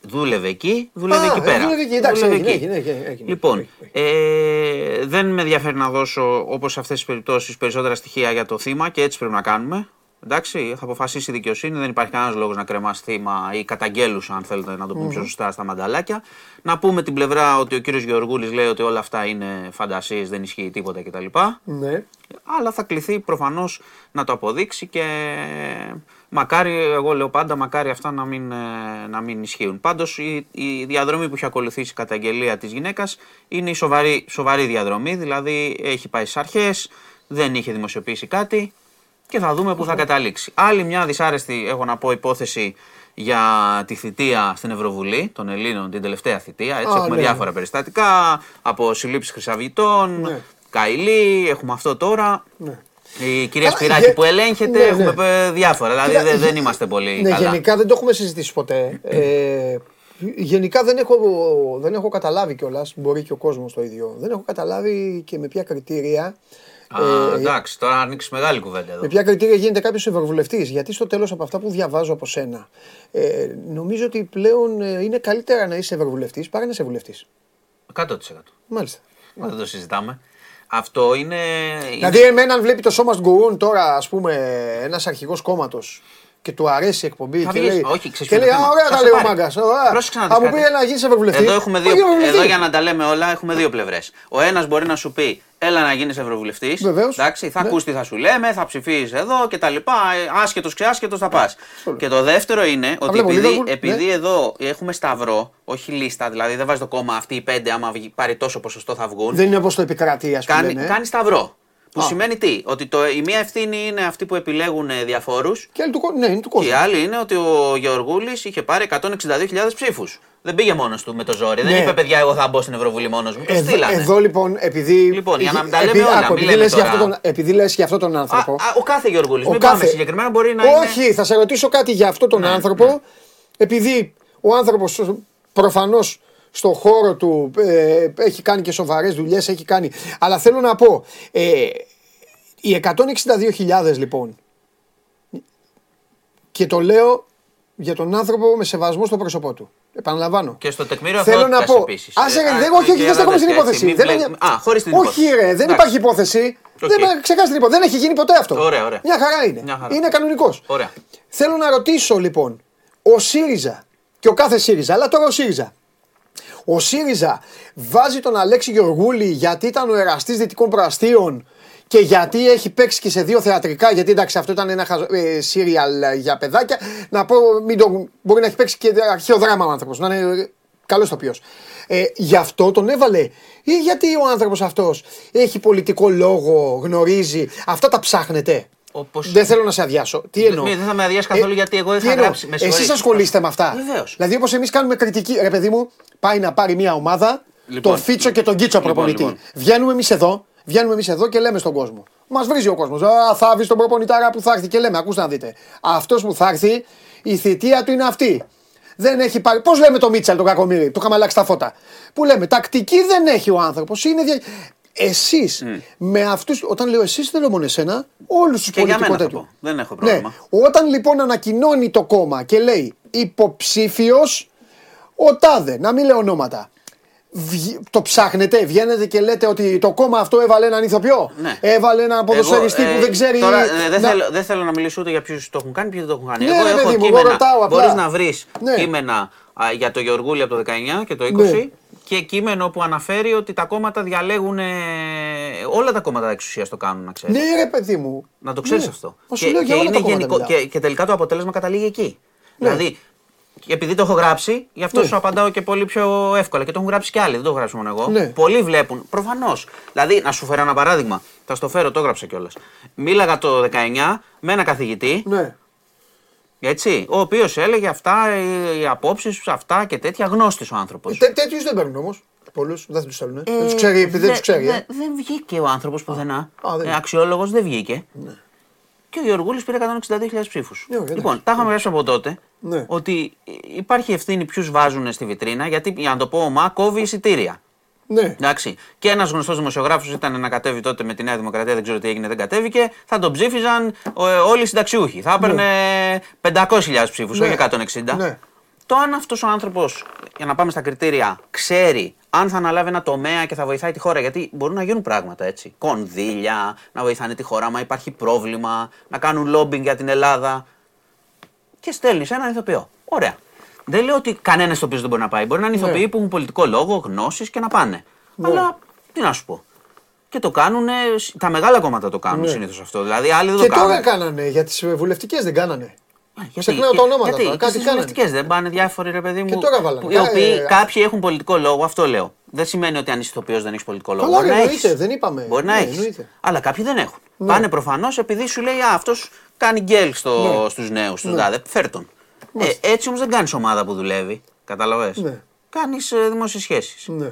Δούλευε εκεί, δούλευε εκεί πέρα. Δούλευε εκεί, εντάξει, έγινε, έγινε, έγινε, Λοιπόν, ε, δεν με ενδιαφέρει να δώσω όπως σε αυτές τις περιπτώσεις περισσότερα στοιχεία για το θύμα και έτσι πρέπει να κάνουμε. Εντάξει, θα αποφασίσει η δικαιοσύνη, δεν υπάρχει κανένας λόγος να κρεμά θύμα ή καταγγέλουσα, αν θέλετε να το πούμε πιο σωστά, στα μανταλάκια. Να πούμε την πλευρά ότι ο κύριος Γεωργούλης λέει ότι όλα αυτά είναι φαντασίες, δεν ισχύει τίποτα κτλ. Ναι. Αλλά θα κληθεί προφανώς να το αποδείξει και μακάρι, εγώ λέω πάντα, μακάρι αυτά να μην, ε, να μην ισχύουν. Πάντως η, η διαδρομή που έχει ακολουθήσει η καταγγελία της γυναίκας είναι η σοβαρή, σοβαρή διαδρομή, δηλαδή έχει πάει στις αρχές, δεν είχε δημοσιοποιήσει κάτι και θα δούμε πού θα καταλήξει. Άλλη μια δυσάρεστη, έχω να πω, υπόθεση για τη θητεία στην Ευρωβουλή των Ελλήνων, την τελευταία θητεία. Έτσι, Α, έχουμε ναι. διάφορα περιστατικά από συλλήψεις χρυσαυγητών, Ναι. Καηλή, έχουμε αυτό τώρα. Ναι. Η κυρία Καλά, Σπυράκη γε- που ελέγχεται, ναι, έχουμε ναι. ε, διάφορα. Δηλαδή Κοίτα, δεν, γε- δεν είμαστε πολύ Ναι, καλά. γενικά δεν το έχουμε συζητήσει ποτέ. Ε, γενικά δεν έχω, δεν έχω καταλάβει κιόλας, μπορεί και ο κόσμος το ίδιο. Δεν έχω καταλάβει και με ποια κριτήρια. Α, ε, εντάξει, τώρα ανοίξεις μεγάλη κουβέντα εδώ. με ποια κριτήρια γίνεται κάποιος ευρωβουλευτής. Γιατί στο τέλος από αυτά που διαβάζω από σένα, ε, νομίζω ότι πλέον ε, είναι καλύτερα να είσαι ευρωβουλευτής παρά να είσαι βουλευτής. 100%. Μάλιστα. Μα δεν το συζητάμε. Αυτό είναι. είναι- Δηλαδή, εμένα, αν βλέπει το σώμα Γκουρούν τώρα, ας πούμε, ένας αρχηγός κόμματος και του αρέσει η εκπομπή Θα και βγεις. λέει. Όχι, ξέρεις και ποιο λέει, είναι το Α, θέμα. ωραία Θα τα σε λέει ο πάρει. μάγκας. Πρόσεξε να δεις Θα μου κάτι. πει να γίνεις ευρωβουλευτής; Εδώ, έχουμε δύο, Θα γίνει ευρωβουλευτής. εδώ για να τα λέμε όλα έχουμε δύο πλευρές. Ο ένας μπορεί να σου πει έλα να γίνεις ευρωβουλευτής. Βεβαίως. Εντάξει, θα Ναι. ακούς τι θα σου λέμε, θα ψηφίσεις εδώ κτλ. Άσχετος ξεάσχετος θα πας. Και το δεύτερο είναι ότι βλέπω επειδή, Liverpool, επειδή ναι. εδώ έχουμε σταυρό, όχι λίστα, δηλαδή δεν βάζει το κόμμα αυτοί οι πέντε, άμα βγει- πάρει τόσο ποσοστό θα βγουν. Δεν είναι όπως το επικρατεία, ας πούμε. Κάνει, ναι. κάνει σταυρό. Που Α. σημαίνει τι, ότι το, η μία ευθύνη είναι αυτοί που επιλέγουν διαφόρους Και άλλη του, κο- ναι, είναι του και κόσμου. η άλλη είναι ότι ο Γεωργούλης είχε πάρει 162.000 ψήφους. Δεν πήγε μόνος του με το ζόρι. Δεν Ναι. είπε παιδιά, εγώ θα μπω στην Ευρωβουλή μόνος μου. Το Εδώ, στείλανε. εδώ λοιπόν, επειδή. Λοιπόν, για να μην τα λέμε όλα, άκου, μην επειδή λέμε λες για τώρα. αυτόν τον- Επειδή λες για αυτόν τον Α, άνθρωπο. α, ο κάθε Γεωργούλης. ο Μην κάθε- πάμε συγκεκριμένα, μπορεί να είναι. Όχι, θα σε ρωτήσω κάτι για αυτόν τον άνθρωπο. Επειδή ο άνθρωπος προφανώς στο χώρο του ε, έχει κάνει και σοβαρές δουλειές, έχει κάνει. Αλλά θέλω να πω, ε, οι 162.000 λοιπόν. Και το λέω για τον άνθρωπο με σεβασμό στο πρόσωπό του. Επαναλαμβάνω. Και στο τεκμήριο Θέλω να πω. επίσης. Άσε, Ε, ρε, α, δεν, όχι, όχι, και δεν στέκομαι στην έτσι, υπόθεση. μην Δεν μπλε- είναι- Α, χωρίς την όχι, υπόθεση. ρε, δεν Εντάξει. υπάρχει υπόθεση. Οκ. Δεν, ξεχάσει την υπόθεση. Δεν έχει γίνει ποτέ αυτό. Ωραία, ωραία. Μια χαρά είναι. Μια χαρά. Είναι κανονικός. Ωραία. Θέλω να ρωτήσω λοιπόν, ο ΣΥΡΙΖΑ και ο κάθε ΣΥΡΙΖΑ, αλλά τώρα ο ΣΥΡΙΖΑ. Ο ΣΥΡΙΖΑ βάζει τον Αλέξη Γεωργούλη γιατί ήταν ο εραστής Δυτικών Προαστίων και γιατί έχει παίξει και σε δύο θεατρικά. Γιατί εντάξει, αυτό ήταν ένα χαζο, ε, σύριαλ ε, για παιδάκια. Να πω, μην το, μπορεί να έχει παίξει και αρχαίο δράμα ο άνθρωπος. Να είναι καλός τοπίο. Ε, γι' αυτό τον έβαλε. Ή γιατί ο άνθρωπος αυτός έχει πολιτικό λόγο, γνωρίζει. Αυτά τα ψάχνετε. Όπως- Δεν θέλω να σε αδειάσω. Τι εννοώ; Μη, δεν θα με αδειάσει καθόλου γιατί εγώ τι είχα εννοώ; γράψει, με συγχωρείς. Εσείς ασχολείστε με αυτά. Βεβαίως. Δηλαδή, όπως εμείς κάνουμε κριτική, ρε παιδί μου, πάει να πάρει μια ομάδα, Λοιπόν. τον Φίτσο και τον Κίτσο Λοιπόν, προπονητή. λοιπόν. Βγαίνουμε εμείς εδώ, βγαίνουμε εμείς εδώ και λέμε στον κόσμο. Μας βρίζει ο κόσμος. Α, θα βρει τον προπονητάρα που θα έρθει και λέμε, ακούστε να δείτε. Αυτός που θα έρθει, η θητεία του είναι αυτή. Δεν έχει πάρει. Πώς λέμε το Μίτσελ, τον Κακομίρι, του είχαμε αλλάξει τα φώτα. Που λέμε, τακτική δεν έχει ο άνθρωπος. Είναι δια... Εσεί με αυτούς, όταν λέω εσείς, δεν λέω μόνο εσένα, όλους τους Και για μένα πολιτικού θα τέτοιους. πω. Δεν έχω πρόβλημα. Ναι. Όταν λοιπόν ανακοινώνει το κόμμα και λέει υποψήφιος ο Τάδε, να μην λέω ονόματα. Βγει- Το ψάχνετε, βγαίνετε και λέτε ότι το κόμμα αυτό έβαλε έναν ηθοποιό. Ναι. Έβαλε έναν ποδοσφαιριστή Εγώ, ε, που δεν ξέρει. Τώρα ε, δεν, να- θέλω, δεν θέλω να μιλήσω ούτε για ποιους το έχουν κάνει, ποιοι δεν το έχουν κάνει. Ναι, εγώ ρε, έχω παιδί μου, εγώ κείμενα. ρωτάω απλά. Μπορείς να βρεις Ναι. κείμενα α, για το Γεωργούλη από το 19 και το 20 Ναι. Και κείμενο που αναφέρει ότι τα κόμματα διαλέγουν. ε, όλα τα κόμματα εξουσία το κάνουν, να ξέρεις. Ναι, ρε παιδί μου. Να το ξέρεις Ναι. αυτό. Μα σου λέω για όλα τα κόμματα μιλάω. και, και τελικά το αποτέλεσμα καταλήγει εκεί. Δηλαδή, και επειδή το έχω γράψει, γι' αυτό Ναι. σου απαντάω και πολύ πιο εύκολα. Και το έχουν γράψει κι άλλοι, δεν το έχω γράψει μόνο εγώ. Ναι. Πολλοί βλέπουν. Προφανώς. Δηλαδή, να σου φέρω ένα παράδειγμα. Θα στο φέρω, το έγραψα κιόλας. Μίλαγα το 19 με ένα καθηγητή, Ναι. Έτσι, ο οποίος έλεγε αυτά, οι, οι απόψεις τους, αυτά και τέτοια, γνώστης ο άνθρωπος. Τέ, Τέτοιους δεν παίρνουν όμως. Πολλούς δεν τους θέλουν. δεν τους ξέρει, επειδή δεν τους ξέρει. ε. Δεν βγήκε ο άνθρωπος πουθενά. Α, δεν Ε, Αξιόλογος δεν βγήκε. Και ο Γιωργούλη πήρε 162.000 ψήφους. Ναι, εντάξει. λοιπόν, τα είχαμε γράψει από τότε Ναι. ότι υπάρχει ευθύνη ποιους βάζουν στη βιτρίνα, γιατί για να το πω ομά, κόβει εισιτήρια. Ναι. Εντάξει. Και ένας γνωστός δημοσιογράφος ήταν να κατέβει τότε με τη Νέα Δημοκρατία, δεν ξέρω τι έγινε, δεν κατέβηκε. Θα τον ψήφιζαν ε, όλοι οι συνταξιούχοι. Θα έπαιρνε 500.000 ψήφους, Ναι. όχι 160. Ναι. Το αν αυτός ο άνθρωπος, για να πάμε στα κριτήρια, ξέρει αν θα αναλάβει ένα τομέα και θα βοηθάει τη χώρα. Γιατί μπορούν να γίνουν πράγματα έτσι. Κονδύλια, να βοηθάνε τη χώρα, άμα υπάρχει πρόβλημα, να κάνουν lobbying για την Ελλάδα. Και στέλνεις έναν ηθοποιό. Ωραία. Δεν λέω ότι κανένας ηθοποιός δεν μπορεί να πάει. Μπορεί να είναι ηθοποιοί που έχουν πολιτικό λόγο, γνώσεις και να πάνε. Αλλά τι να σου πω. Και το κάνουν, τα μεγάλα κόμματα το κάνουν Ναι. συνήθως αυτό. Δηλαδή άλλοι δεν Και το κάνουν. τώρα κάνανε για τις βουλευτικές δεν κάνανε. Γιατί, Ξεχνάω τα ονόματα γιατί, τώρα, κάτι στις κάνανε. βουλευτικές δεν πάνε διάφοροι ρε παιδί μου. Και τώρα βάλανε. που- Οι Κα- οποίοι ε, κάποιοι έχουν πολιτικό λόγο, αυτό λέω. Δεν σημαίνει ότι αν είσαι ηθοποιός δεν έχεις πολιτικό λόγο. Καλά, Μπορεί ρε, να εννοείται, έχεις. δεν είπαμε. Μπορεί να Ναι, έχεις. εννοείται. Αλλά κάποιοι δεν έχουν. Πάνε προφανώς επειδή σου λέει Α, αυτός κάνει γκέλ στο, Ναι. στους νέους, στους Ναι. τάδε. Φέρ τον. Ε, έτσι όμως δεν κάνεις ομάδα που δουλεύει. Καταλαβέ. Ναι. Κάνεις δημόσιες σχέσεις. Ναι.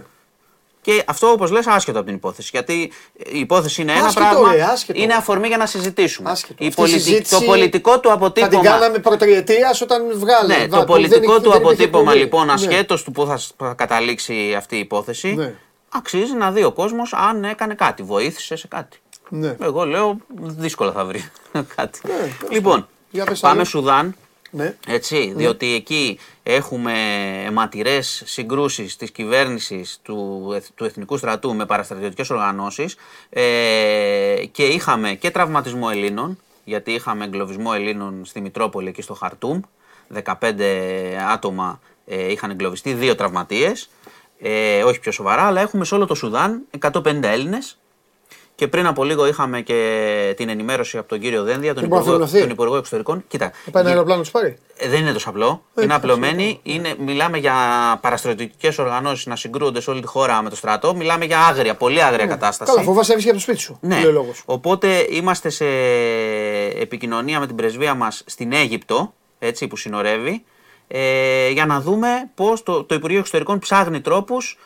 Και αυτό όπως λες, άσχετο από την υπόθεση. Γιατί η υπόθεση είναι ένα Άσχετο, πράγμα. ρε, άσχετο. Είναι αφορμή για να συζητήσουμε. Άσχετο. Η Αυτή η πολιτι- συζήτηση Το πολιτικό του Θα αποτύπωμα. την κάναμε προτριετία όταν βγάλε. Ναι, βα- το που δεν πολιτικό είχε- του δεν υπήρχε αποτύπωμα πολύ. λοιπόν, Ναι. ασχέτως του που θα σ- θα καταλήξει αυτή η υπόθεση, Ναι. αξίζει να δει ο κόσμος αν έκανε κάτι, βοήθησε σε κάτι. Ναι. Εγώ λέω δύσκολα θα βρει κάτι. τέλος λοιπόν, Για πες πάμε άλλο. Σουδάν. Ναι. Έτσι, διότι εκεί έχουμε αιματηρές συγκρούσεις της κυβέρνησης του, εθ- του Εθνικού Στρατού με παραστρατιωτικές οργανώσεις ε, και είχαμε και τραυματισμό Ελλήνων, γιατί είχαμε εγκλωβισμό Ελλήνων στη Μητρόπολη εκεί στο Χαρτούμ, 15 άτομα ε, είχαν εγκλωβιστεί, δύο τραυματίες, ε, όχι πιο σοβαρά, αλλά έχουμε σε όλο το Σουδάν 150 Έλληνες και πριν από λίγο είχαμε και την ενημέρωση από τον κύριο Δένδια, τον, Και μπορούν να Υπουργό, φύγουν αυτοί. τον Υπουργό Εξωτερικών. Κοίτα, Θα πάει ένα αεροπλάνο τους πάρει. ε, δεν είναι τόσο απλό. Ε, είναι εντάξει, απλωμένοι. Είναι, μιλάμε για παραστρατιωτικές οργανώσεις να συγκρούονται σε όλη τη χώρα με το στρατό. Μιλάμε για άγρια, πολύ άγρια κατάσταση. Καλά, φοβάσαι να βγει από το σπίτι σου. Ναι. Λέει ο λόγος. Οπότε είμαστε σε επικοινωνία με την πρεσβεία μας στην Αίγυπτο, έτσι, που συνορεύει, ε, για να δούμε πώς το, το Υπουργείο Εξωτερικών ψάχνει τρόπους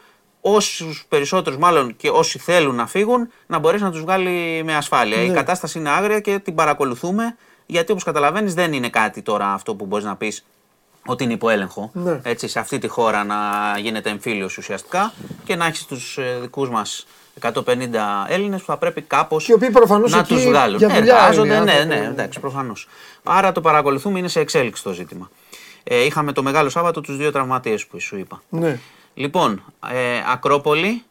όσους περισσότερους, μάλλον και όσοι θέλουν να φύγουν, να μπορέσει να τους βγάλει με ασφάλεια. Ναι. Η κατάσταση είναι άγρια και την παρακολουθούμε, γιατί όπως καταλαβαίνεις δεν είναι κάτι τώρα αυτό που μπορείς να πεις ότι είναι υπό έλεγχο. Ναι. Έτσι, σε αυτή τη χώρα να γίνεται εμφύλιος ουσιαστικά και να έχεις τους δικούς μας 150 Έλληνες που θα πρέπει κάπως Και οι οποίοι προφανώς να εκεί τους βγάλουν. για δουλειά Εργάζονται, είναι ναι, άνθρωποι, ναι, ναι. εντάξει, προφανώς. Άρα το παρακολουθούμε, είναι σε εξέλιξη το ζήτημα. Ε, είχαμε το Μεγάλο Σάββατο τους δύο τραυματίες που σου είπα. Ναι. Λοιπόν, ε, Ακρόπολη,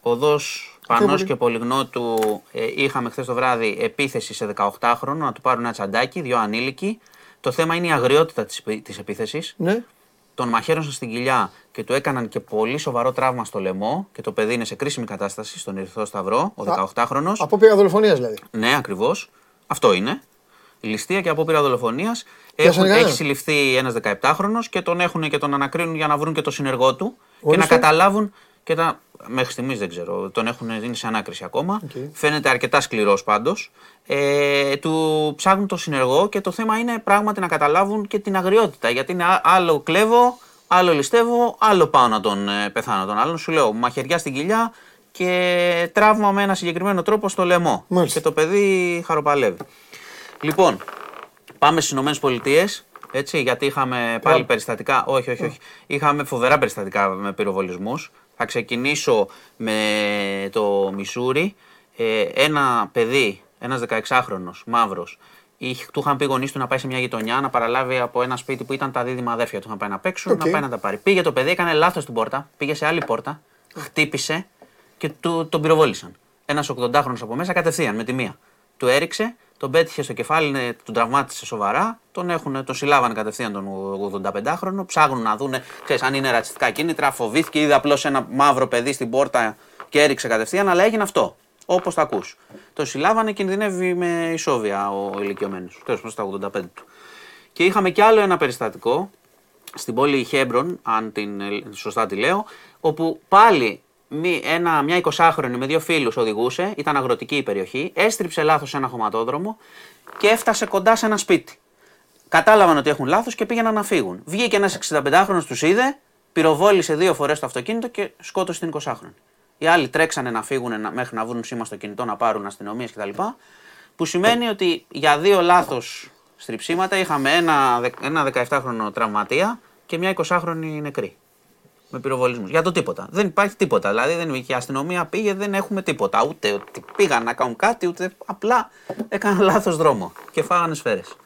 οδός Πανός Ακρόπολη. και Πολυγνώτου. Ε, είχαμε χθες το βράδυ επίθεση σε 18χρονο να του πάρουν ένα τσαντάκι, δύο ανήλικοι. Το θέμα είναι η αγριότητα της, επί- της επίθεσης. Ναι. Τον μαχαίρωσαν στην κοιλιά και του έκαναν και πολύ σοβαρό τραύμα στο λαιμό και το παιδί είναι σε κρίσιμη κατάσταση στον Ερυθρό Σταυρό, ο 18χρονος. Απόπειρα δολοφονίας δηλαδή. Ναι, ακριβώς. Αυτό είναι. Ληστεία και απόπειρα δολοφονίας. Πιάσανε κανένα; Έχει συλληφθεί ένας 17χρονο και τον έχουν και τον ανακρίνουν για να βρουν και το συνεργό του και Ορίστε. να καταλάβουν. Και τα... Μέχρι στιγμής δεν ξέρω. Τον έχουν είναι σε ανάκριση ακόμα. Οκ. Φαίνεται αρκετά σκληρός πάντως. Ε, του ψάχνουν το συνεργό και το θέμα είναι πράγματι να καταλάβουν και την αγριότητα. Γιατί είναι α- άλλο κλέβω, άλλο ληστεύω, άλλο πάω να τον ε, πεθάνω τον άλλον. Σου λέω μαχαιριά στην κοιλιά και τραύμα με ένα συγκεκριμένο τρόπο στο λαιμό. Μάλιστα. Και το παιδί χαροπαλεύει. Λοιπόν, πάμε στις Ηνωμένες Πολιτείες. Έτσι, γιατί είχαμε πάλι περιστατικά. Όχι, όχι, όχι. Είχαμε φοβερά περιστατικά με πυροβολισμούς. Θα ξεκινήσω με το Μισούρι. Ε, ένα παιδί, ένας 16χρονο, μαύρος, του είχαν πει οι γονείς του να πάει σε μια γειτονιά να παραλάβει από ένα σπίτι που ήταν τα δίδυμα αδέρφια του. Είχαν πάει να παίξουν, Οκ. να πάει να τα πάρει. Πήγε το παιδί, έκανε λάθος την πόρτα, πήγε σε άλλη πόρτα, χτύπησε και του, τον πυροβόλησαν. Ένας 80χρονο από μέσα κατευθείαν με τη μία. Του έριξε, τον πέτυχε στο κεφάλι, ναι, τον τραυμάτισε σοβαρά. Τον, έχουν, τον συλλάβανε κατευθείαν τον 85χρονο. Ψάχνουν να δουν ξέρεις, αν είναι ρατσιστικά κίνητρα. Φοβήθηκε, είδε απλώς ένα μαύρο παιδί στην πόρτα και έριξε κατευθείαν, αλλά έγινε αυτό. Όπως τα ακούς. Το συλλάβανε, κινδυνεύει με ισόβια ο ηλικιωμένος. Τέλος πάντων στα 85 του. Και είχαμε κι άλλο ένα περιστατικό στην πόλη Χέμπρον, αν την, ε, σωστά τη λέω, όπου πάλι μη- ένα, μια 20χρονη με δύο φίλους οδηγούσε, ήταν αγροτική η περιοχή, έστριψε λάθος ένα χωματόδρομο και έφτασε κοντά σε ένα σπίτι. Κατάλαβαν ότι έχουν λάθος και πήγαιναν να φύγουν. Βγήκε ένας 65χρονος, τους είδε, πυροβόλησε δύο φορές το αυτοκίνητο και σκότωσε την 20χρονη. Οι άλλοι τρέξανε να φύγουν να- μέχρι να βρουν σήμα στο κινητό, να πάρουν αστυνομίες κτλ. Που σημαίνει ότι για δύο λάθος στριψίματα είχαμε ένα, δε- ένα 17χρονο τραυματία και μια 20χρονη νεκρή. Με πυροβολισμούς. Για το τίποτα. Δεν υπάρχει τίποτα. Δηλαδή δεν, και η αστυνομία πήγε, δεν έχουμε τίποτα. Ούτε ότι πήγαν να κάνουν κάτι, ούτε απλά έκαναν λάθος δρόμο και φάγανε σφαίρες.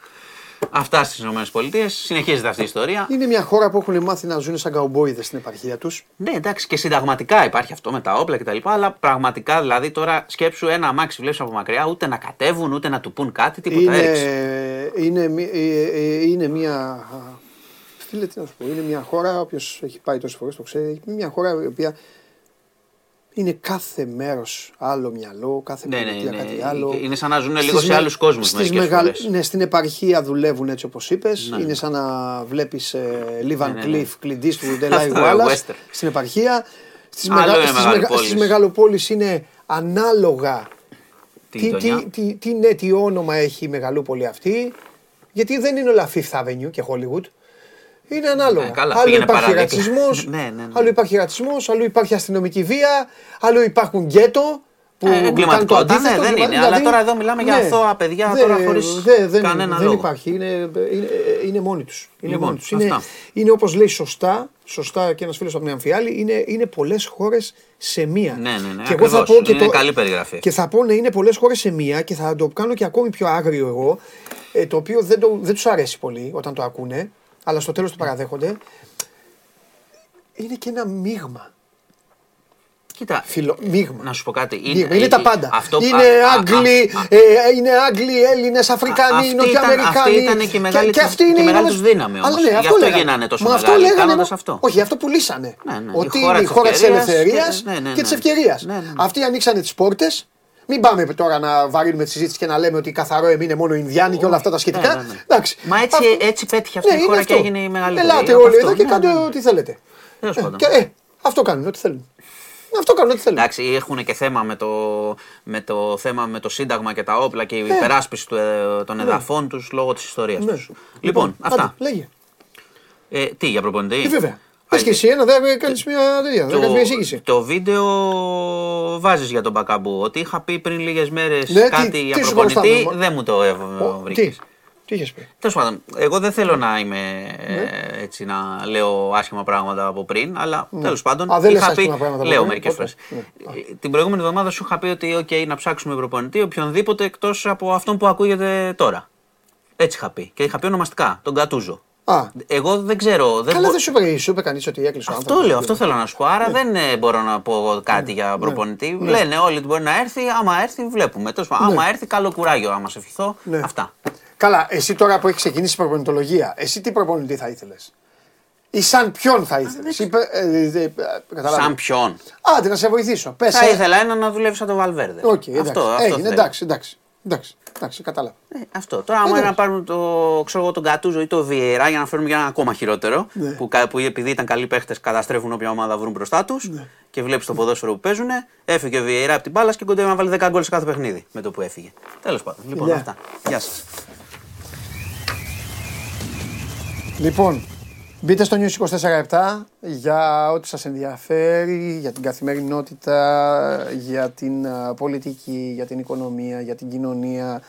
Αυτά στις ΗΠΑ. Συνεχίζεται αυτή η ιστορία. Είναι μια χώρα που έχουν μάθει να ζουν σαν καουμπόιδες στην επαρχία τους. Ναι, εντάξει, και συνταγματικά υπάρχει αυτό με τα όπλα κτλ. Αλλά πραγματικά δηλαδή τώρα σκέψου ένα αμάξι βλέπεις από μακριά, ούτε να κατέβουν, ούτε να του πούν κάτι, τίποτα Είναι, έριξε. είναι, μη- ε, ε, είναι μια. Φίλε, τι να σου πω, είναι μια χώρα, όποιος έχει πάει τόσες φορές το ξέρει, είναι μια χώρα η οποία είναι κάθε μέρος άλλο μυαλό, κάθε Ναι, ναι, πολιτεία ναι. κάτι άλλο. Είναι σαν να ζουν Στις λίγο σε με- άλλους κόσμους στις μερικές μεγαλ- φορές. Ναι, στην επαρχία δουλεύουν έτσι όπως είπες. Ναι. Είναι σαν να βλέπεις ε, Λίβαν Ναι, ναι, ναι. Κλειφ, Κλειντή του Ντελάι Αυτό, Γουάλλα western. στην επαρχία. Στις Άλλο είναι μεγα... μεγαλοπόλεις. μεγαλοπόλει είναι ανάλογα Τη τι, γειτονιά. τι, τι, τι, ναι, τι όνομα έχει η μεγαλούπολη αυτή. Γιατί δεν είναι όλα Fifth Avenue και Hollywood. Είναι ανάλογα. Ναι, καλά, άλλο πήγαινε υπάρχει παραδίπλα. ρατσισμός, Ναι, ναι, ναι. άλλο υπάρχει ρατσισμός, άλλο υπάρχει αστυνομική βία, άλλο υπάρχουν γκέτο. Που Ε, κάνουν το εγκληματικότητα, αντίθετο. ναι, δεν εγκλημα- είναι. Αλλά τώρα εδώ μιλάμε για αθώα παιδιά, δε- τώρα χωρίς δε- δεν, κανένα δεν λόγο. υπάρχει. Είναι, είναι, είναι μόνοι τους. Είναι, Λοιπόν, μόνοι τους. είναι, αυτά. είναι όπως λέει σωστά, σωστά και ένας φίλος από την Αμφιάλη, είναι, είναι πολλές χώρες σε μία. Ναι, ναι, ναι, Και εγώ θα ακριβώς. πω και Είναι το, καλή περιγραφή. και θα πω να είναι πολλές χώρες σε μία και θα το κάνω και ακόμη πιο άγριο εγώ, ε, το οποίο δεν, το, δεν τους αρέσει πολύ όταν το ακούνε, αλλά στο τέλος το παραδέχονται. Είναι και ένα μείγμα. Κοίτα, Φιλο, μείγμα. να σου πω κάτι. Μείγμα. Είναι, τα πάντα. Αυτό, είναι α- α- Άγγλοι, α- ε, είναι Άγγλοι, Έλληνες, Αφρικανοί, αυτή Νοτιοαμερικάνοι. ήταν- αυτή ήταν και η μεγάλη τους- αυτή και είναι η οι μεγάλη Ηνωμένες- τους δύναμη όμως. Αλλά ναι, Γι' αυτό αυτό λέγανε. γίνανε τόσο Μα αυτό μεγάλοι, λέγανε. κάνοντας μα- αυτό. Όχι, αυτό πουλήσανε. Ναι, ναι, η Ότι χώρα είναι η της χώρα της ευκαιρίας ελευθερίας και- ναι, ναι, και της ναι. ευκαιρίας. Ναι, ναι. Αυτοί ανοίξανε τις πόρτες. Μην πάμε τώρα να βαρύνουμε τη συζήτηση και να λέμε ότι καθαρό εμεί είναι μόνο οι Ινδιάνοι και όλα αυτά τα σχετικά. Ναι, ναι, ναι. Εντάξει. Μα έτσι, Αυτό- έτσι πέτυχε αυτή Ναι, η είναι χώρα αυτό. και έγινε η μεγαλύτερη. Ελάτε Από όλοι αυτό, εδώ και ναι, κάντε ναι, ναι. ό,τι θέλετε. Τέλος Ε, πάντων. και, ε, αυτό κάνουν, ό,τι θέλουν. Αυτό κάνουν, ό,τι θέλουν. Εντάξει, έχουν και θέμα με το, με το θέμα με το Σύνταγμα και τα όπλα και η Ναι. υπεράσπιση του, ε, των εδαφών τους λόγω της ιστορίας Ναι. τους. Λοιπόν, αυτά. άντε, λέγε. Ε, τι για προπονητή; Ε, βέβαια. Α, Πες και εσύ ένα, δεν κάνεις μια τέτοια, δεν κάνεις μια εισήγηση. το βίντεο βάζεις για τον Μπακαμπού. Ότι είχα πει πριν λίγες μέρες Ναι, τι- κάτι τι για σου προπονητή, χρωστάμε, δεν μου το ε, Ο, βρήκες. Τι, τι είχες πει; Τέλος πάντων, εγώ δεν θέλω να είμαι Ναι. ε, έτσι να λέω άσχημα πράγματα από πριν, αλλά τέλος πάντων. Α, δεν λες είχα πει, άσχημα πράγματα από λέω πριν, μερικές οπότε, φορές. ναι. Την προηγούμενη εβδομάδα σου είχα πει ότι, OK, να ψάξουμε προπονητή οποιονδήποτε εκτός από αυτόν που ακούγεται τώρα. Έτσι είχα πει. Και είχα πει ονομαστικά, τον Γκατούζο. Α, Εγώ δεν ξέρω. Δεν καλά μπο- δεν σου είπε, σου είπε κανείς ότι έκλεισε ο Αυτό άνθρωπος. λέω, αυτό θέλω να σου πω. Άρα δεν ε, μπορώ να πω κάτι για προπονητή. Λένε όλοι ότι μπορεί να έρθει. Άμα έρθει, βλέπουμε. Τέλος πάντων, Άμα έρθει, καλό κουράγιο. Άμα σε ευχηθώ. Ναι. Αυτά. Καλά, εσύ τώρα που έχεις ξεκινήσει η προπονητολογία, εσύ τι προπονητή θα ήθελες; Ή σαν ποιον θα ήθελες; Είπε, ε, ε, ε, καταλάβεις. Σαν ποιον. Άντε να σε βοηθήσω. Πες, Θα ε. ήθελα ένα να δουλεύει σαν τον Βαλβέρδε. Οκ, εντάξει. αυτό, αυτό Έγινε, θέλω. εντάξει, εντάξει. Εντάξει, εντάξει, κατάλαβα. Ε, αυτό. Τώρα, άμα Εντάξει. είναι να πάρουμε το, ξέρω εγώ, τον Κατούζο ή το Βιερά για να φέρουμε για ένα ακόμα χειρότερο, Ναι. που, κα- που επειδή ήταν καλοί παίχτες καταστρέφουν όποια ομάδα βρουν μπροστά τους Ναι. και βλέπεις το ποδόσφαιρο που παίζουν, έφυγε ο Βιερά από την μπάλα και κοντεύει να βάλει 10 γκολ σε κάθε παιχνίδι με το που έφυγε. Τέλος πάντων. Λοιπόν, Φιλιά. αυτά. Γεια σας. Λοιπόν, μπείτε στο News 24-7 για ό,τι σας ενδιαφέρει, για την καθημερινότητα, για την α, πολιτική, για την οικονομία, για την κοινωνία,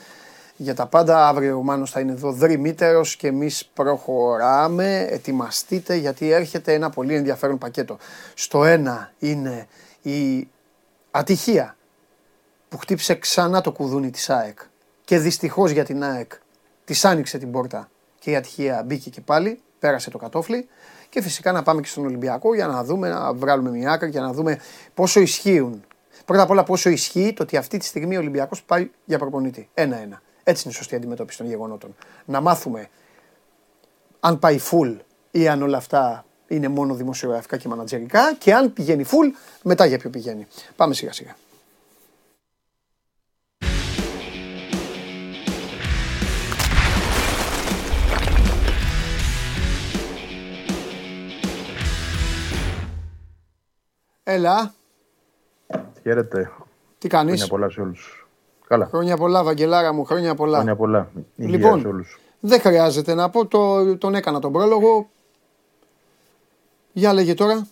για τα πάντα. Αύριο ο Μάνος θα είναι εδώ δρυμύτερος και εμείς προχωράμε. Ετοιμαστείτε γιατί έρχεται ένα πολύ ενδιαφέρον πακέτο. Στο ένα είναι η ατυχία που χτύπησε ξανά το κουδούνι της ΑΕΚ και δυστυχώς για την ΑΕΚ της άνοιξε την πόρτα και η ατυχία μπήκε και πάλι, πέρασε το κατόφλι και φυσικά να πάμε και στον Ολυμπιακό για να δούμε, να βγάλουμε μια άκρη για να δούμε πόσο ισχύουν. Πρώτα απ' όλα πόσο ισχύει το ότι αυτή τη στιγμή ο Ολυμπιακός πάει για προπονητή. Ένα-ένα. Έτσι είναι η σωστή αντιμετώπιση των γεγονότων. Να μάθουμε αν πάει full ή αν όλα αυτά είναι μόνο δημοσιογραφικά και μανατζερικά και αν πηγαίνει full, μετά για ποιο πηγαίνει. Πάμε σιγά Έλα, Χαίρετε. τι κάνεις; Χρόνια πολλά σε όλους. Καλά. Χρόνια πολλά, Βαγγελάρα μου, χρόνια πολλά. Χρόνια πολλά. Υγεία Λοιπόν, σε όλους. δεν χρειάζεται να πω, το, τον έκανα τον πρόλογο. Για λέγε τώρα.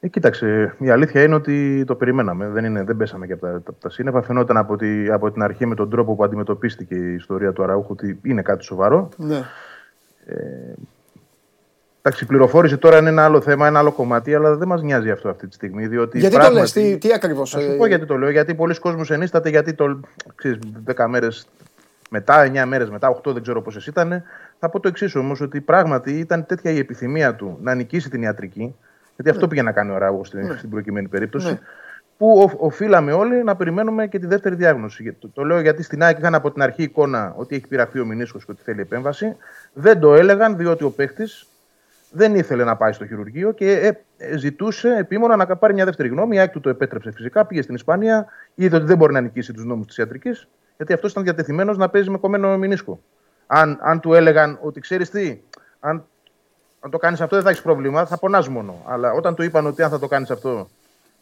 Ε, κοίταξε, η αλήθεια είναι ότι το περιμέναμε. Δεν, είναι, δεν πέσαμε και από τα, τα, τα σύννεφα. Φαινόταν από, τη, από την αρχή με τον τρόπο που αντιμετωπίστηκε η ιστορία του Αραούχου ότι είναι κάτι σοβαρό. Ναι. Εντάξει, η πληροφόρηση τώρα είναι ένα άλλο θέμα, ένα άλλο κομμάτι, αλλά δεν μας νοιάζει αυτό αυτή τη στιγμή. Διότι Γιατί το πράγματι- λες, τι, τι ακριβώς. Θα σου ε, πω γιατί το λέω. Γιατί πολλοί κόσμοι ενίσταται, γιατί το. Ξέρεις, 10 μέρες μετά, 9 μέρες μετά, 8 δεν ξέρω πόσες ήταν. Θα πω το εξής όμως, ότι πράγματι ήταν τέτοια η επιθυμία του να νικήσει την ιατρική. Γιατί αυτό πήγε να κάνει ο Ράγος στην, στην προκειμένη περίπτωση. Ναι. Που οφ- οφείλαμε όλοι να περιμένουμε και τη δεύτερη διάγνωση. Για- Το, το λέω γιατί στην ΑΕΚ είχαν από την αρχή εικόνα ότι έχει πειραθεί ο Μινίσκος και ότι θέλει επέμβαση. Δεν το έλεγαν διότι ο παίχτη δεν ήθελε να πάει στο χειρουργείο και ε, ε, ζητούσε επίμονα να πάρει μια δεύτερη γνώμη. Η ΑΕΚ του το επέτρεψε φυσικά. Πήγε στην Ισπανία, είδε ότι δεν μπορεί να νικήσει τους νόμους της ιατρικής, γιατί αυτός ήταν διατεθειμένος να παίζει με κομμένο μηνίσκο. Αν, αν του έλεγαν ότι ξέρεις τι, αν, αν το κάνεις αυτό δεν θα έχεις πρόβλημα, θα πονάς μόνο. Αλλά όταν του είπαν ότι αν θα το κάνεις αυτό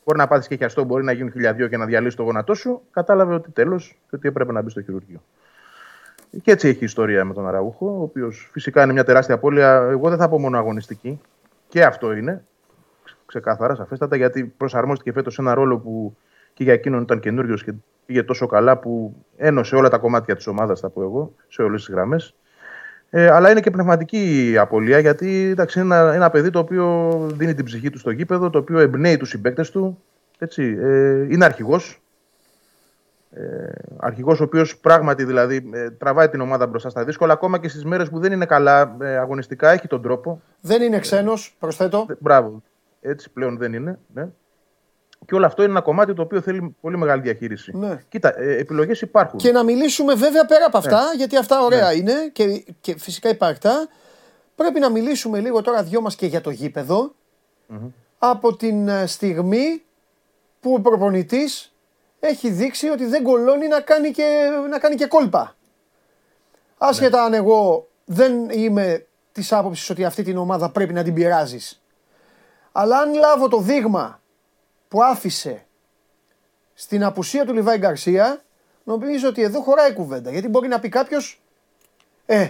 μπορεί να πάθεις και χιαστό, μπορεί να γίνουν χιλιαδίο και να διαλύσει το γόνατό σου, κατάλαβε ότι τέλος και ότι έπρεπε να μπει στο χειρουργείο. Και έτσι έχει η ιστορία με τον Αραούχο, ο οποίος φυσικά είναι μια τεράστια απώλεια. Εγώ δεν θα πω μόνο αγωνιστική. Και αυτό είναι. Ξεκάθαρα, σαφέστατα, γιατί προσαρμόστηκε φέτος σε ένα ρόλο που και για εκείνον ήταν καινούριο και πήγε τόσο καλά που ένωσε όλα τα κομμάτια της ομάδας, θα πω εγώ, σε όλες τις γραμμές. Ε, αλλά είναι και πνευματική απώλεια, γιατί εντάξει, είναι ένα, ένα παιδί το οποίο δίνει την ψυχή του στο γήπεδο, το οποίο εμπνέει τους συμπαίκτες του. Έτσι, ε, είναι αρχηγός, ε, Αρχηγός ο οποίος πράγματι δηλαδή ε, τραβάει την ομάδα μπροστά στα δύσκολα, ακόμα και στις μέρες που δεν είναι καλά ε, αγωνιστικά, έχει τον τρόπο. Δεν είναι ξένος, προσθέτω. Ε, μπράβο. Έτσι πλέον δεν είναι. Ναι. Και όλο αυτό είναι ένα κομμάτι το οποίο θέλει πολύ μεγάλη διαχείριση. Ναι. Κοίτα, ε, επιλογές υπάρχουν. Και να μιλήσουμε βέβαια πέρα από αυτά, ναι. γιατί αυτά ωραία ναι. είναι και, και φυσικά υπαρκτά. Πρέπει να μιλήσουμε λίγο τώρα δυο μας και για το γήπεδο. Mm-hmm. Από την στιγμή που ο προπονητής έχει δείξει ότι δεν κολώνει να κάνει και, να κάνει και κόλπα. Άσχετα ναι. αν εγώ δεν είμαι της άποψης ότι αυτή την ομάδα πρέπει να την πειράζεις. Αλλά αν λάβω το δείγμα που άφησε στην απουσία του Λιβάη Γκαρσία, νομίζω ότι εδώ χωράει κουβέντα. Γιατί μπορεί να πει κάποιος, Ε,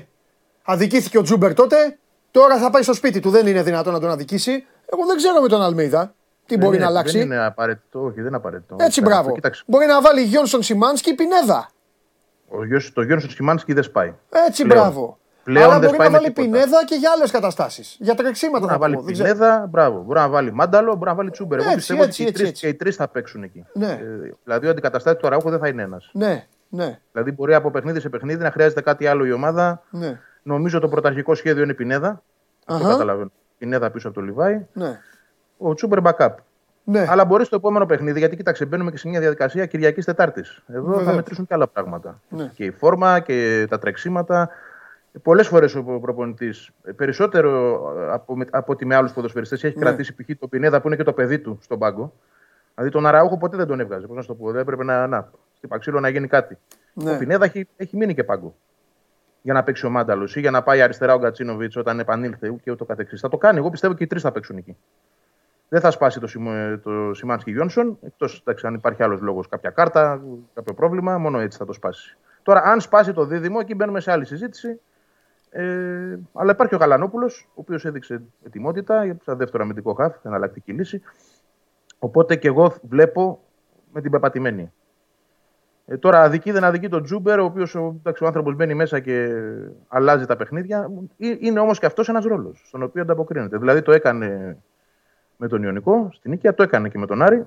αδικήθηκε ο Τζούμπερ τότε, τώρα θα πάει στο σπίτι του. Δεν είναι δυνατόν να τον αδικήσει. Εγώ δεν ξέρω με τον Αλμίδα. Τι μπορεί να αλλάξει; Δεν είναι απαραίτητο, όχι, δεν είναι απαραίτητο. Έτσι, μπράβο. Κοίταξε. Μπορεί να βάλει Γιόνσον Σιμάνσκι Πινέδα. Ο, το Γιόνσον Σιμάνσκι δεν σπάει. Έτσι, πλέον. μπράβο. Πλέον Αλλά μπορεί να βάλει Πινέδα και για άλλες καταστάσεις. Για τρεξίματα μπορεί να βάλει Πινέδα, μπράβο. Μπορεί να βάλει Μάνταλο, μπορεί να βάλει Τσούμπερ. Εγώ πιστεύω ότι και οι τρει θα παίξουν εκεί. Ναι. Ε, δηλαδή ο αντικαταστάτης του Αραούχου δεν θα είναι ένας. Ναι. Ναι. Δηλαδή μπορεί από παιχνίδι σε παιχνίδι να χρειάζεται κάτι άλλο η ομάδα. Ναι. Νομίζω το πρωταρχικό σχέδιο είναι Πινέδα. Αυτό καταλαβαίνω. Πινέδα πίσω από το Λιβάη. Ναι. Ο Τσούμπερ backup. Ναι. Αλλά μπορείς στο επόμενο παιχνίδι, γιατί κοίταξε, μπαίνουμε και σε μια διαδικασία Κυριακής Τετάρτης. Εδώ Βέβαια. θα μετρήσουν και άλλα πράγματα. Ναι. Και η φόρμα και τα τρεξίματα. Πολλές φορές ο προπονητής, περισσότερο από, από ότι με άλλους ποδοσφαιριστές, έχει ναι. κρατήσει π.χ. το Πινέδα που είναι και το παιδί του στον πάγκο. Δηλαδή τον Αραούχο ποτέ δεν τον έβγαζε. Πώς να το πω, δεν έπρεπε να, να στην Παξίλο να γίνει κάτι. Ναι. Ο Πινέδα έχει, έχει μείνει και πάγκο. Για να παίξει ο Μάνταλος ή για να πάει αριστερά ο Γκατσίνοβιτς όταν επανήλθε και ούτω καθεξής. Θα το κάνει. Εγώ πιστεύω και οι τρεις θα παίξουν εκεί. Δεν θα σπάσει το, το Σιμάνσκι Γιόνσον, εκτός αν υπάρχει άλλος λόγος, κάποια κάρτα, κάποιο πρόβλημα, μόνο έτσι θα το σπάσει. Τώρα, αν σπάσει το δίδυμο, εκεί μπαίνουμε σε άλλη συζήτηση. Ε, αλλά υπάρχει ο Γαλανόπουλος, ο οποίος έδειξε ετοιμότητα σαν δεύτερο αμυντικό χαφ, εναλλακτική λύση. Οπότε και εγώ βλέπω με την πεπατημένη. Ε, τώρα αδικεί δεν αδικεί τον Τζούμπερ, ο οποίος ο, ο άνθρωπος μπαίνει μέσα και αλλάζει τα παιχνίδια. Ε, είναι όμως και αυτός ένας ρόλος, στον οποίο ανταποκρίνεται. Δηλαδή το έκανε με τον Ιωνικό στην νίκη, το έκανε και με τον Άρη.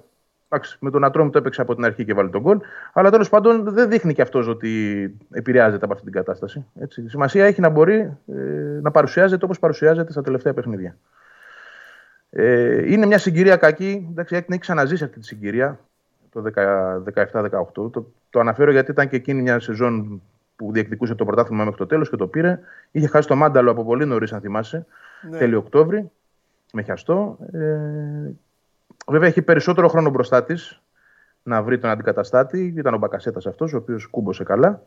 Εντάξει, με τον Ατρόμ το έπαιξε από την αρχή και βάλει τον γκολ. Αλλά τέλος πάντων δεν δείχνει και αυτός ότι επηρεάζεται από αυτή την κατάσταση. Έτσι. Η σημασία έχει να μπορεί ε, να παρουσιάζεται όπως παρουσιάζεται στα τελευταία παιχνίδια. Ε, είναι μια συγκυρία κακή. Εντάξει, έχει ξαναζήσει αυτή τη συγκυρία το 17-18. Το, το αναφέρω γιατί ήταν και εκείνη μια σεζόν που διεκδικούσε το πρωτάθλημα μέχρι το τέλος και το πήρε. Είχε χάσει το μάνταλο από πολύ νωρίς, αν θυμάσαι, ναι. τέλειο Οκτώβρη με χιαστό. Ε, βέβαια έχει περισσότερο χρόνο μπροστά της να βρει τον αντικαταστάτη. Ήταν ο Μπακασέτας αυτός, ο οποίος κούμπωσε καλά.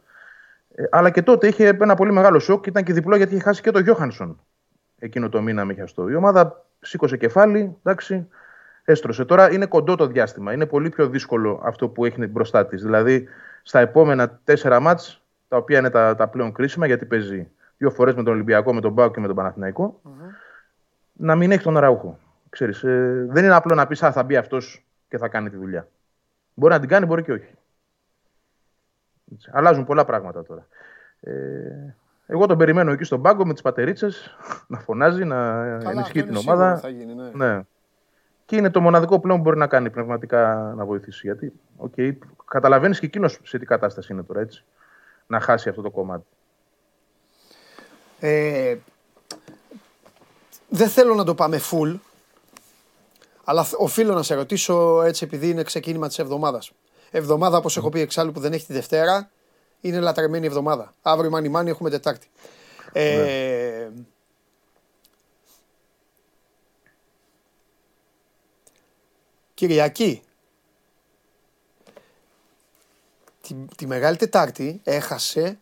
Ε, αλλά και τότε είχε ένα πολύ μεγάλο σοκ και ήταν και διπλό γιατί είχε χάσει και τον Γιώχανσον εκείνο το μήνα με χιαστό. Η ομάδα σήκωσε κεφάλι, εντάξει, έστρωσε. Τώρα είναι κοντό το διάστημα. Είναι πολύ πιο δύσκολο αυτό που έχει μπροστά της. Δηλαδή στα επόμενα τέσσερα μάτς, τα οποία είναι τα, τα πλέον κρίσιμα, γιατί παίζει δύο φορές με τον Ολυμπιακό, με τον Πάο και με τον Παναθηναϊκό να μην έχει τον Ραούχο. Ξέρεις, ε, δεν είναι απλό να πεις θα μπει αυτός και θα κάνει τη δουλειά. Μπορεί να την κάνει, μπορεί και όχι. Έτσι, αλλάζουν πολλά πράγματα τώρα. Ε, εγώ τον περιμένω εκεί στον πάγκο με τις πατερίτσες να φωνάζει, να Καλά, ενισχύει την ομάδα. Θα γίνει, ναι. ναι. Και είναι το μοναδικό πλέον που μπορεί να κάνει πνευματικά να βοηθήσει. Γιατί, okay, καταλαβαίνεις και εκείνος σε τι κατάσταση είναι τώρα, έτσι. Να χάσει αυτό το κομμάτι. Ε, δεν θέλω να το πάμε full, αλλά οφείλω να σε ρωτήσω έτσι επειδή είναι ξεκίνημα της εβδομάδας. Εβδομάδα, όπως έχω πει εξάλλου που δεν έχει τη Δευτέρα, είναι λατρεμένη εβδομάδα. Αύριο μάνι μάνι έχουμε Τετάρτη. Ε, ναι. Κυριακή. Τη, Μεγάλη Τετάρτη έχασε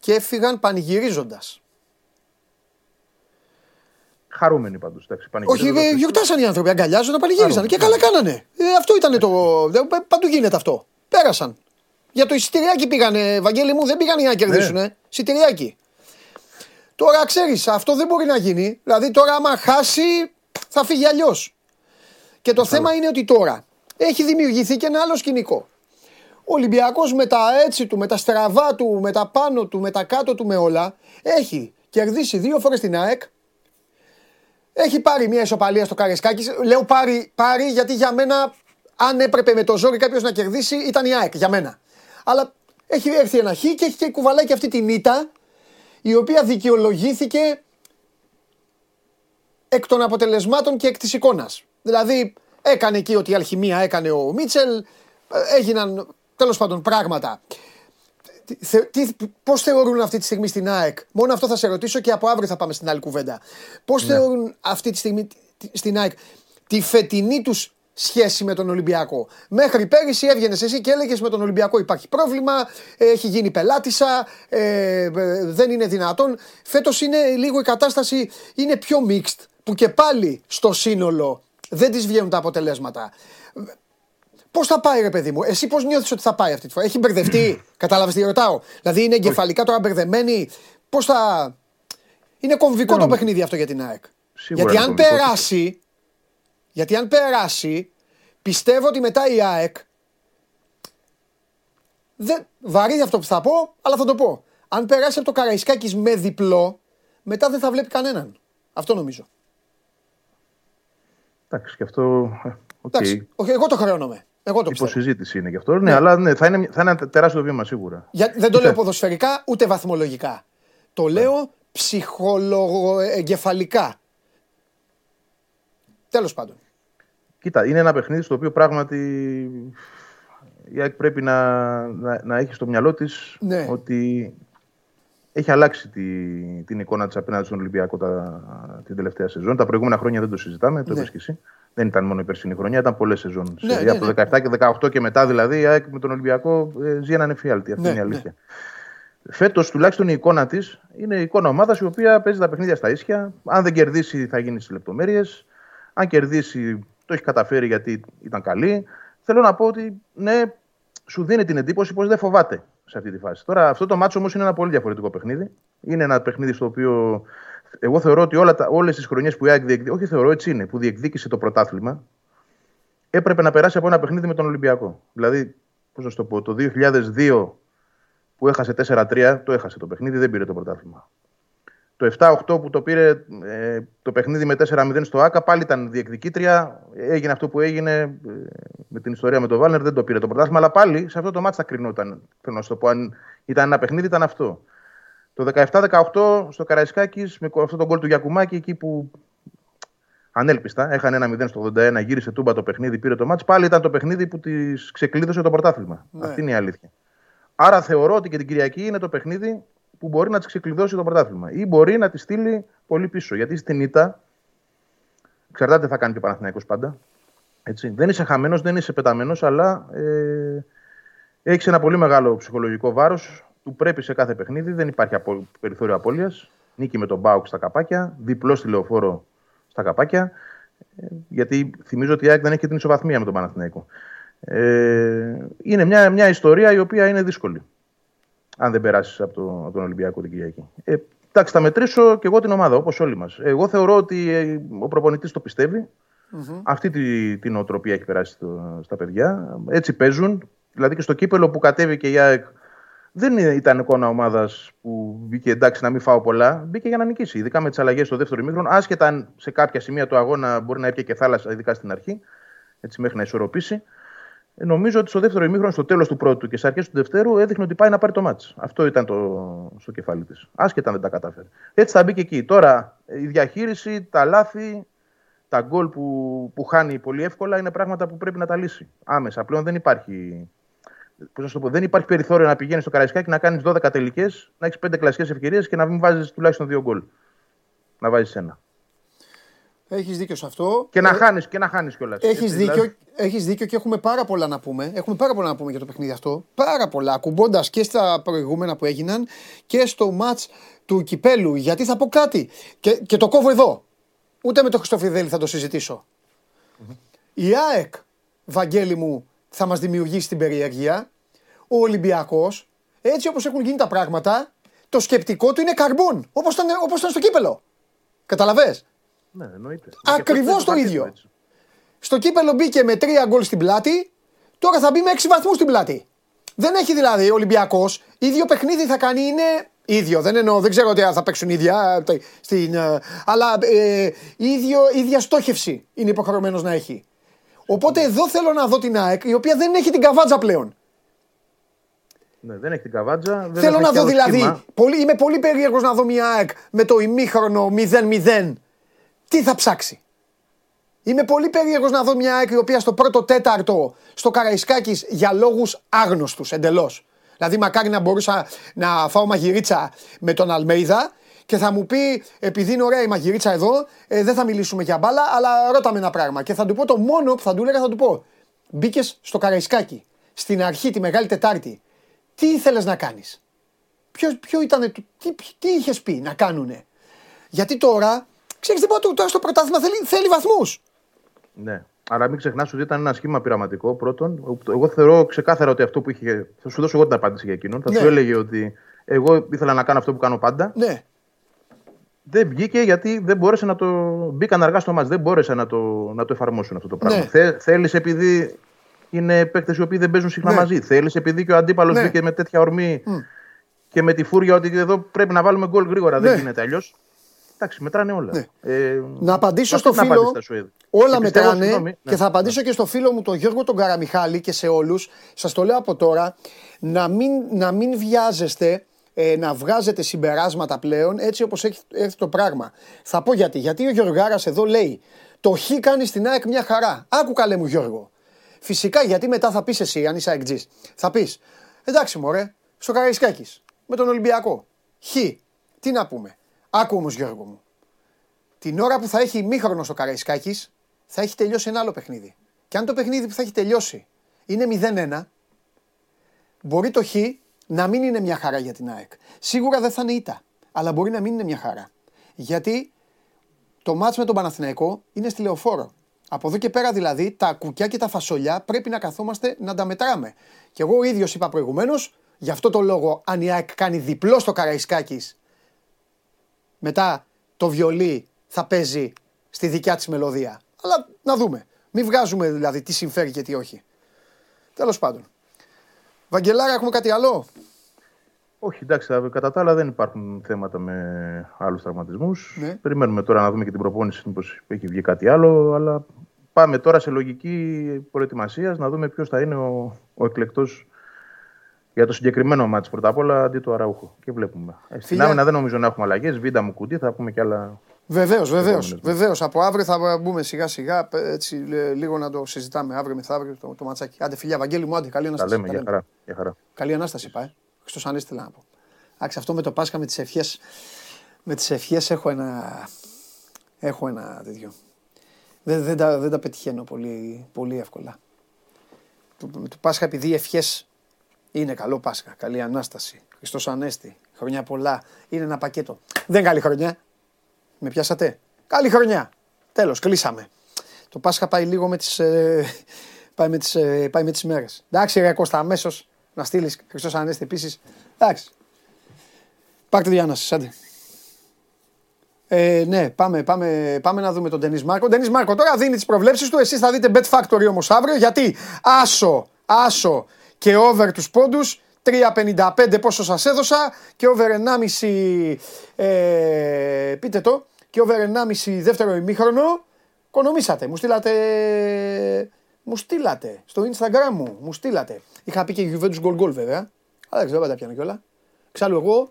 και έφυγαν πανηγυρίζοντας. Χαρούμενοι πάντως. Όχι, ε, γιορτάσαν οι άνθρωποι, αγκαλιάζονταν, πανηγύριζαν και καλά κάνανε. Ε, αυτό ήταν το. δεν- Παντού γίνεται αυτό. Πέρασαν. Για το εισιτηριάκι πήγανε, Βαγγέλη μου, δεν πήγαν για να κερδίσουν. Ε. Εισιτηριάκι. Τώρα ξέρεις, αυτό δεν μπορεί να γίνει. Δηλαδή τώρα, άμα χάσει, θα φύγει αλλιώς. Και το θέμα είναι ότι τώρα έχει δημιουργηθεί και ένα άλλο σκηνικό. Ο Ολυμπιακός με τα έτσι του, με τα στραβά του, με τα πάνω του, με τα κάτω του, με όλα, έχει κερδίσει δύο φορές την ΑΕΚ, έχει πάρει μια ισοπαλία στο Καρεσκάκη. Λέω πάρει, πάρει γιατί για μένα, αν έπρεπε με το ζόρι κάποιος να κερδίσει, ήταν η ΑΕΚ για μένα. Αλλά έχει έρθει ένα χ και έχει και κουβαλάει και αυτή την ήττα, η οποία δικαιολογήθηκε εκ των αποτελεσμάτων και εκ της εικόνας. Δηλαδή, έκανε εκεί ότι η αλχημία έκανε ο Μίτσελ, ε, έγιναν τέλος πάντων πράγματα. Θε, τι, πώς θεωρούν αυτή τη στιγμή στην ΑΕΚ, μόνο αυτό θα σε ρωτήσω και από αύριο θα πάμε στην άλλη κουβέντα. Πώς θεωρούν αυτή τη στιγμή τη- στην ΑΕΚ τη φετινή τους σχέση με τον Ολυμπιακό; Μέχρι πέρυσι έβγαινες εσύ και έλεγες με τον Ολυμπιακό υπάρχει πρόβλημα, ε, έχει γίνει πελάτησα, ε, ε, δεν είναι δυνατόν. Φέτος είναι λίγο η κατάσταση είναι πιο mixed, που και πάλι στο σύνολο δεν τις βγαίνουν τα αποτελέσματα. Πώς θα πάει, ρε παιδί μου, εσύ πώς νιώθεις ότι θα πάει αυτή τη φορά; Έχει μπερδευτεί, κατάλαβες τι ρωτάω; Δηλαδή είναι εγκεφαλικά τώρα μπερδεμένη; Πώς θα. Είναι κομβικό το παιχνίδι αυτό για την ΑΕΚ. Σίγουρα γιατί είναι αν κομβικό. περάσει, γιατί αν περάσει, πιστεύω ότι μετά η ΑΕΚ. Δεν, βαρύ αυτό που θα πω, αλλά θα το πω. Αν περάσει από το Καραϊσκάκης με διπλό, μετά δεν θα βλέπει κανέναν. Αυτό νομίζω. Εντάξει, και αυτό. ε, οκ. Εντάξει, όχι, εγώ το χρεώνομαι. Εγώ το πιστεύω. Υποσυζήτηση είναι γι' αυτό. Ναι, αλλά ναι, θα, είναι, θα είναι ένα τεράστιο βήμα σίγουρα. Για, δεν το λέω ποδοσφαιρικά ούτε βαθμολογικά. Το λέω ψυχολογοεγκεφαλικά. Τέλος πάντων. Κοίτα, είναι ένα παιχνίδι στο οποίο πράγματι η ΑΕΚ πρέπει να, να, να έχει στο μυαλό της Ναι. ότι έχει αλλάξει τη, την εικόνα της απέναντι στον Ολυμπιακό τα, την τελευταία σεζόν. Τα προηγούμενα χρόνια δεν το συζητάμε, το Ναι. είπες και εσύ. Δεν ήταν μόνο η περσινή χρονιά, ήταν πολλές σεζόν. Ναι, Σε- ναι, από ναι. το 17 και 18 και μετά δηλαδή η ΑΕΚ με τον Ολυμπιακό ε, ζει έναν εφιάλτη. Αυτή Ναι, είναι η αλήθεια. Φέτος τουλάχιστον η εικόνα της είναι η εικόνα ομάδας η οποία παίζει τα παιχνίδια στα ίσια. Αν δεν κερδίσει, θα γίνει στις λεπτομέρειες. Αν κερδίσει, το έχει καταφέρει γιατί ήταν καλή. Θέλω να πω ότι ναι, σου δίνει την εντύπωση πως δεν φοβάται σε αυτή τη φάση. Τώρα, αυτό το μάτσο όμως είναι ένα πολύ διαφορετικό παιχνίδι. Είναι ένα παιχνίδι στο οποίο εγώ θεωρώ ότι όλα τα, όλες τις χρονιές που η ΑΕΚ διεκδίκησε, όχι θεωρώ έτσι είναι, που διεκδίκησε το πρωτάθλημα, έπρεπε να περάσει από ένα παιχνίδι με τον Ολυμπιακό. Δηλαδή, πώς να σου το πω, το 2002 που έχασε 4-3, το έχασε το παιχνίδι, δεν πήρε το πρωτάθλημα. Το 7-8 που το πήρε ε, το παιχνίδι με 4-0 στο ΆΚΑ, πάλι ήταν διεκδικήτρια. Έγινε αυτό που έγινε ε, με την ιστορία με τον Βάλνερ, δεν το πήρε το πρωτάθλημα. Αλλά πάλι σε αυτό το μάτι θα κρινόταν. Θέλω να σου το πω, αν ήταν ένα παιχνίδι, ήταν αυτό. Το 17-18 στο Καραϊσκάκης με αυτό τον γκολ του Γιακουμάκη, εκεί που ανέλπιστα έχανε ένα 0 στο 81, γύρισε τούμπα το παιχνίδι, πήρε το μάτς. Πάλι ήταν το παιχνίδι που της ξεκλείδωσε το πρωτάθλημα. Ναι. Αυτή είναι η αλήθεια. Άρα θεωρώ ότι και την Κυριακή είναι το παιχνίδι που μπορεί να της ξεκλειδώσει το πρωτάθλημα. Ή μπορεί να της στείλει πολύ πίσω. Γιατί στην ήττα, εξαρτάται τι θα κάνει και ο Παναθηναϊκός πάντα. Έτσι. Δεν είσαι χαμένος, δεν είσαι πεταμένος, αλλά ε, έχεις ένα πολύ μεγάλο ψυχολογικό βάρος. Του πρέπει σε κάθε παιχνίδι, δεν υπάρχει απο, περιθώριο απώλειας. Νίκη με τον Μπάουκ στα καπάκια, διπλό στη λεωφόρο στα καπάκια. Ε, γιατί θυμίζω ότι η ΑΕΚ δεν έχει και την ισοβαθμία με τον Παναθηναϊκό. Ε, είναι μια, μια ιστορία η οποία είναι δύσκολη. Αν δεν περάσεις από, το, από τον Ολυμπιακό την Κυριακή. Ε, εντάξει, θα μετρήσω και εγώ την ομάδα, όπως όλοι μας. Εγώ θεωρώ ότι ε, ο προπονητής το πιστευει Αυτή τη, την οτροπία έχει περάσει στο, στα παιδιά. Έτσι παίζουν. Δηλαδή και στο κύπελο που κατέβηκε η ΑΕΚ δεν ήταν εικόνα ομάδας που μπήκε εντάξει να μην φάω πολλά. Μπήκε για να νικήσει. Ειδικά με τις αλλαγές στο δεύτερο ημίχρονο. Άσχετα αν σε κάποια σημεία του αγώνα μπορεί να έπιε και θάλασσα, ειδικά στην αρχή, έτσι μέχρι να ισορροπήσει. Ε, Νομίζω ότι στο δεύτερο ημίχρονο, στο τέλος του πρώτου και στις αρχές του δευτέρου, έδειχνε ότι πάει να πάρει το μάτς. Αυτό ήταν το, στο κεφάλι της. Άσχετα αν δεν τα κατάφερε. Έτσι θα μπει και εκεί. Τώρα η διαχείριση, τα λάθη, τα γκολ που, που χάνει πολύ εύκολα είναι πράγματα που πρέπει να τα λύσει. Άμεσα. Πλέον δεν υπάρχει πώς να σου το πω, δεν υπάρχει περιθώριο να πηγαίνεις στο Καραϊσκάκι να κάνεις 12 τελικές, να έχεις 5 κλασικές ευκαιρίες και να μην βάζεις τουλάχιστον 2 γκολ. Να βάζεις ένα. Έχεις δίκιο σε αυτό. Και να Ε, χάνεις και να χάνεις κιόλας. Έχεις δίκιο, έχεις δίκιο και έχουμε πάρα πολλά να πούμε. Έχουμε πάρα πολλά να πούμε για το παιχνίδι αυτό. Πάρα πολλά. Ακουμπώντας και στα προηγούμενα που έγιναν και στο ματ του κυπέλου. Γιατί θα πω κάτι. Και, και το κόβω εδώ. Ούτε με τον Χριστόφιδέλη θα το συζητησω Η ΑΕΚ, Βαγγέλη μου, θα μας δημιουργήσει την περιέργεια. Ο Ολυμπιακός, έτσι όπως έχουν γίνει τα πράγματα, το σκεπτικό του είναι καρμπών. Όπως ήταν, όπως ήταν στο κύπελο. Καταλαβες; Ναι, εννοείται. Ακριβώς Και το αυτό ίδιο. έτσι. Στο κύπελο μπήκε με τρία γκολ στην πλάτη, τώρα θα μπει με έξι βαθμούς στην πλάτη. Δεν έχει δηλαδή ο Ολυμπιακός. ίδιο παιχνίδι θα κάνει, είναι ίδιο. Δεν εννοώ, δεν ξέρω ότι θα παίξουν ίδια. ε, Στην, ε, αλλά ε, ίδιο, ίδια στόχευση είναι υποχρεωμένος να έχει. Οπότε εδώ θέλω να δω την ΑΕΚ, η οποία δεν έχει την καβάτζα πλέον. Ναι, δεν έχει την καβάτζα. Δεν Θέλω έχει να κι δω άλλο δηλαδή. σχήμα. Πολύ, είμαι πολύ περίεργος να δω μια ΑΕΚ με το ημίχρονο 0-0. Τι θα ψάξει; Είμαι πολύ περίεργος να δω μια ΑΕΚ η οποία στο πρώτο τέταρτο στο Καραϊσκάκης για λόγους άγνωστους εντελώς. Δηλαδή, μακάρι να μπορούσα να φάω μαγειρίτσα με τον Αλμέιδα και θα μου πει, επειδή είναι ωραία η μαγειρίτσα εδώ, ε, δεν θα μιλήσουμε για μπάλα, αλλά ρώτα με ένα πράγμα. Και θα του πω το μόνο που θα του έλεγα, θα του πω. Μπήκες στο Καραϊσκάκι, στην αρχή, τη Μεγάλη Τετάρτη. Τι ήθελες να κάνεις; Ποιο, ποιο ήταν, το- τι, τι είχες πει να κάνουνε; Γιατί τώρα, ξέρεις τι πω, τώρα στο πρωτάθλημα θέλει, θέλει βαθμούς. Ναι. Αλλά μην ξεχνάς ότι ήταν ένα σχήμα πειραματικό πρώτον. Εγώ θεωρώ ξεκάθαρα ότι αυτό που είχε. Θα σου δώσω εγώ την απάντηση για εκείνον. Θα Ναι. σου έλεγε ότι εγώ ήθελα να κάνω αυτό που κάνω πάντα. Ναι, Δεν βγήκε γιατί δεν μπόρεσε να το. Μπήκαν αργά στο μάτς, δεν μπόρεσε να το, να το εφαρμόσουν αυτό το πράγμα. Ναι. Θε, Θέλεις επειδή είναι παίκτες οι οποίοι δεν παίζουν συχνά Ναι. μαζί. Θέλεις επειδή και ο αντίπαλος Ναι. μπήκε με τέτοια ορμή και με τη φούρια ότι εδώ πρέπει να βάλουμε γκολ γρήγορα. Ναι. Δεν γίνεται αλλιώς. Εντάξει, μετράνε όλα. Ναι. Ε, Να απαντήσω αυτή στο την απάντηση φίλο. θα σου έδω. Όλα Και πιστεύω, μετράνε συγγνώμη, και ναι. θα απαντήσω και στο φίλο μου τον Γιώργο τον Καραμιχάλη και σε όλους. Σας το λέω από τώρα να μην, να μην βιάζεστε ε, να βγάζετε συμπεράσματα πλέον έτσι όπως έχει έρθει το πράγμα. Θα πω γιατί. Γιατί ο Γιωργάρας εδώ λέει το χ κάνει στην ΑΕΚ μια χαρά. Άκου καλέ μου Γιώργο. Φυσικά γιατί μετά θα πεις εσύ, αν είσαι αεκτζή, θα πεις εντάξει μωρέ, στο Καραϊσκάκης με τον Ολυμπιακό. Χ. Τι να πούμε. Άκου όμως Γιώργο μου. Την ώρα που θα έχει ημίχρονο στο Καραϊσκάκης, θα έχει τελειώσει ένα άλλο παιχνίδι. Και αν το παιχνίδι που θα έχει τελειώσει είναι 0-1, μπορεί το Χ να μην είναι μια χαρά για την ΑΕΚ. Σίγουρα δεν θα είναι ήττα, αλλά μπορεί να μην είναι μια χαρά. Γιατί το μάτς με τον Παναθηναϊκό είναι στη λεωφόρο. Από εδώ και πέρα δηλαδή τα κουκιά και τα φασολιά πρέπει να καθόμαστε να τα μετράμε. Και εγώ ο ίδιος είπα προηγουμένως, γι' αυτό το λόγο αν η ΑΕΚ κάνει διπλό στο Καραϊσκάκης μετά το βιολί θα παίζει στη δικιά της μελωδία. Αλλά να δούμε. Μην βγάζουμε δηλαδή τι συμφέρει και τι όχι. Τέλος πάντων. Βαγγελάρα έχουμε κάτι άλλο; Όχι, εντάξει, τα- κατά τα άλλα δεν υπάρχουν θέματα με άλλους τραυματισμούς. Ναι. Περιμένουμε τώρα να δούμε και την προπόνηση, μήπως έχει βγει κάτι άλλο. Αλλά πάμε τώρα σε λογική προετοιμασίας να δούμε ποιος θα είναι ο, ο εκλεκτός για το συγκεκριμένο μάτι πρώτα απ' όλα αντί του Αραούχου. Και βλέπουμε. Ε, στην Φιλιά. άμυνα δεν νομίζω να έχουμε αλλαγές. Βίντα μου κουτί, θα πούμε και άλλα. Βεβαίως, βεβαίως. Επόμενες μέρες. Βεβαίως. Από αύριο θα μπούμε σιγά σιγά έτσι ε, λίγο να το συζητάμε αύριο μεθαύριο το, το ματσάκι. Άντε φιλιά, Βαγγέλη μου, άντε καλή Τα ανάσταση. λέμε Τα για λέμε. χαρά. Για χαρά. Καλή ανάσταση πάει. Χριστός Ανέστη θέλω να πω. Εντάξει, αυτό με το Πάσχα με τις ευχές, με τις ευχές έχω ένα, έχω ένα τέτοιο. Δεν, δεν, τα, δεν τα πετυχαίνω πολύ, πολύ εύκολα. Το, με το Πάσχα επειδή οι ευχές είναι καλό Πάσχα, καλή Ανάσταση, Χριστός Ανέστη, χρονιά πολλά, είναι ένα πακέτο. Δεν καλή χρονιά. Με πιάσατε; Καλή χρονιά. Τέλος, κλείσαμε. Το Πάσχα πάει λίγο με τις, ε, πάει με τις, ε, πάει με τις μέρες. Εντάξει ρε Κώστα, αμέσως να στείλεις Χριστός Ανέστη επίσης. Εντάξει. Πάρτε διάναση, άντε. Ε, ναι, πάμε, πάμε, πάμε να δούμε τον Ντενή Μάρκο. Ντενή Μάρκο τώρα δίνει τις προβλέψεις του. Εσείς θα δείτε Bet Factory όμως αύριο. Γιατί άσο, άσο και over τους πόντους. 3,55 πόσο σας έδωσα και over 1,5 ε, πείτε το και over 1,5 δεύτερο ημίχρονο οικονομήσατε. Μου στείλατε μου στείλατε στο Instagram μου, μου στείλατε. Είχα πει και Juventus goal goal βέβαια, αλλά δεν ξέρω, δεν τα πιάνω κιόλα. Εξάλλου εγώ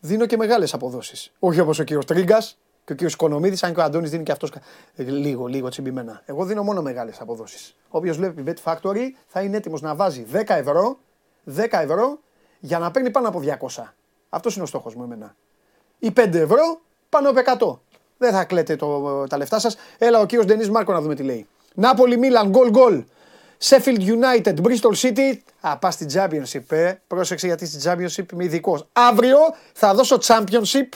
δίνω και μεγάλες αποδόσεις. Όχι όπως ο κύριος Τρίγκας και ο κύριος Οικονομίδης, αν και ο Αντώνης δίνει και αυτός λίγο, λίγο τσιμπημένα. Εγώ δίνω μόνο μεγάλες αποδόσεις. Όποιος βλέπει Bet Factory θα είναι έτοιμος να βάζει 10 ευρώ, 10 ευρώ για να παίρνει πάνω από 200. Αυτός είναι ο στόχος μου εμένα. Ή 5 ευρώ πάνω από 100. Δεν θα κλαίτε το, τα λεφτά σας. Έλα ο κύριος Ντενής Μάρκο να δούμε τι λέει. Νάπολη Μίλαν, γκολ γκολ. Sheffield United, Bristol City. Α, πας στην Championship, ε. Πρόσεξε γιατί στην Championship είμαι ειδικός. Αύριο θα δώσω Championship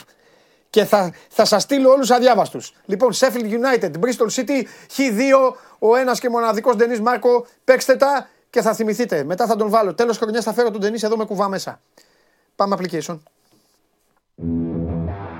και θα, θα σας στείλω όλους αδιάβαστους. Λοιπόν, Sheffield United, Bristol City, Χ2, ο ένας και μοναδικός Ντενής Μάρκο. Παίξτε τα και θα θυμηθείτε. Μετά θα τον βάλω. Τέλος χρονιάς θα φέρω τον Ντενή εδώ με κουβά μέσα. Πάμε application.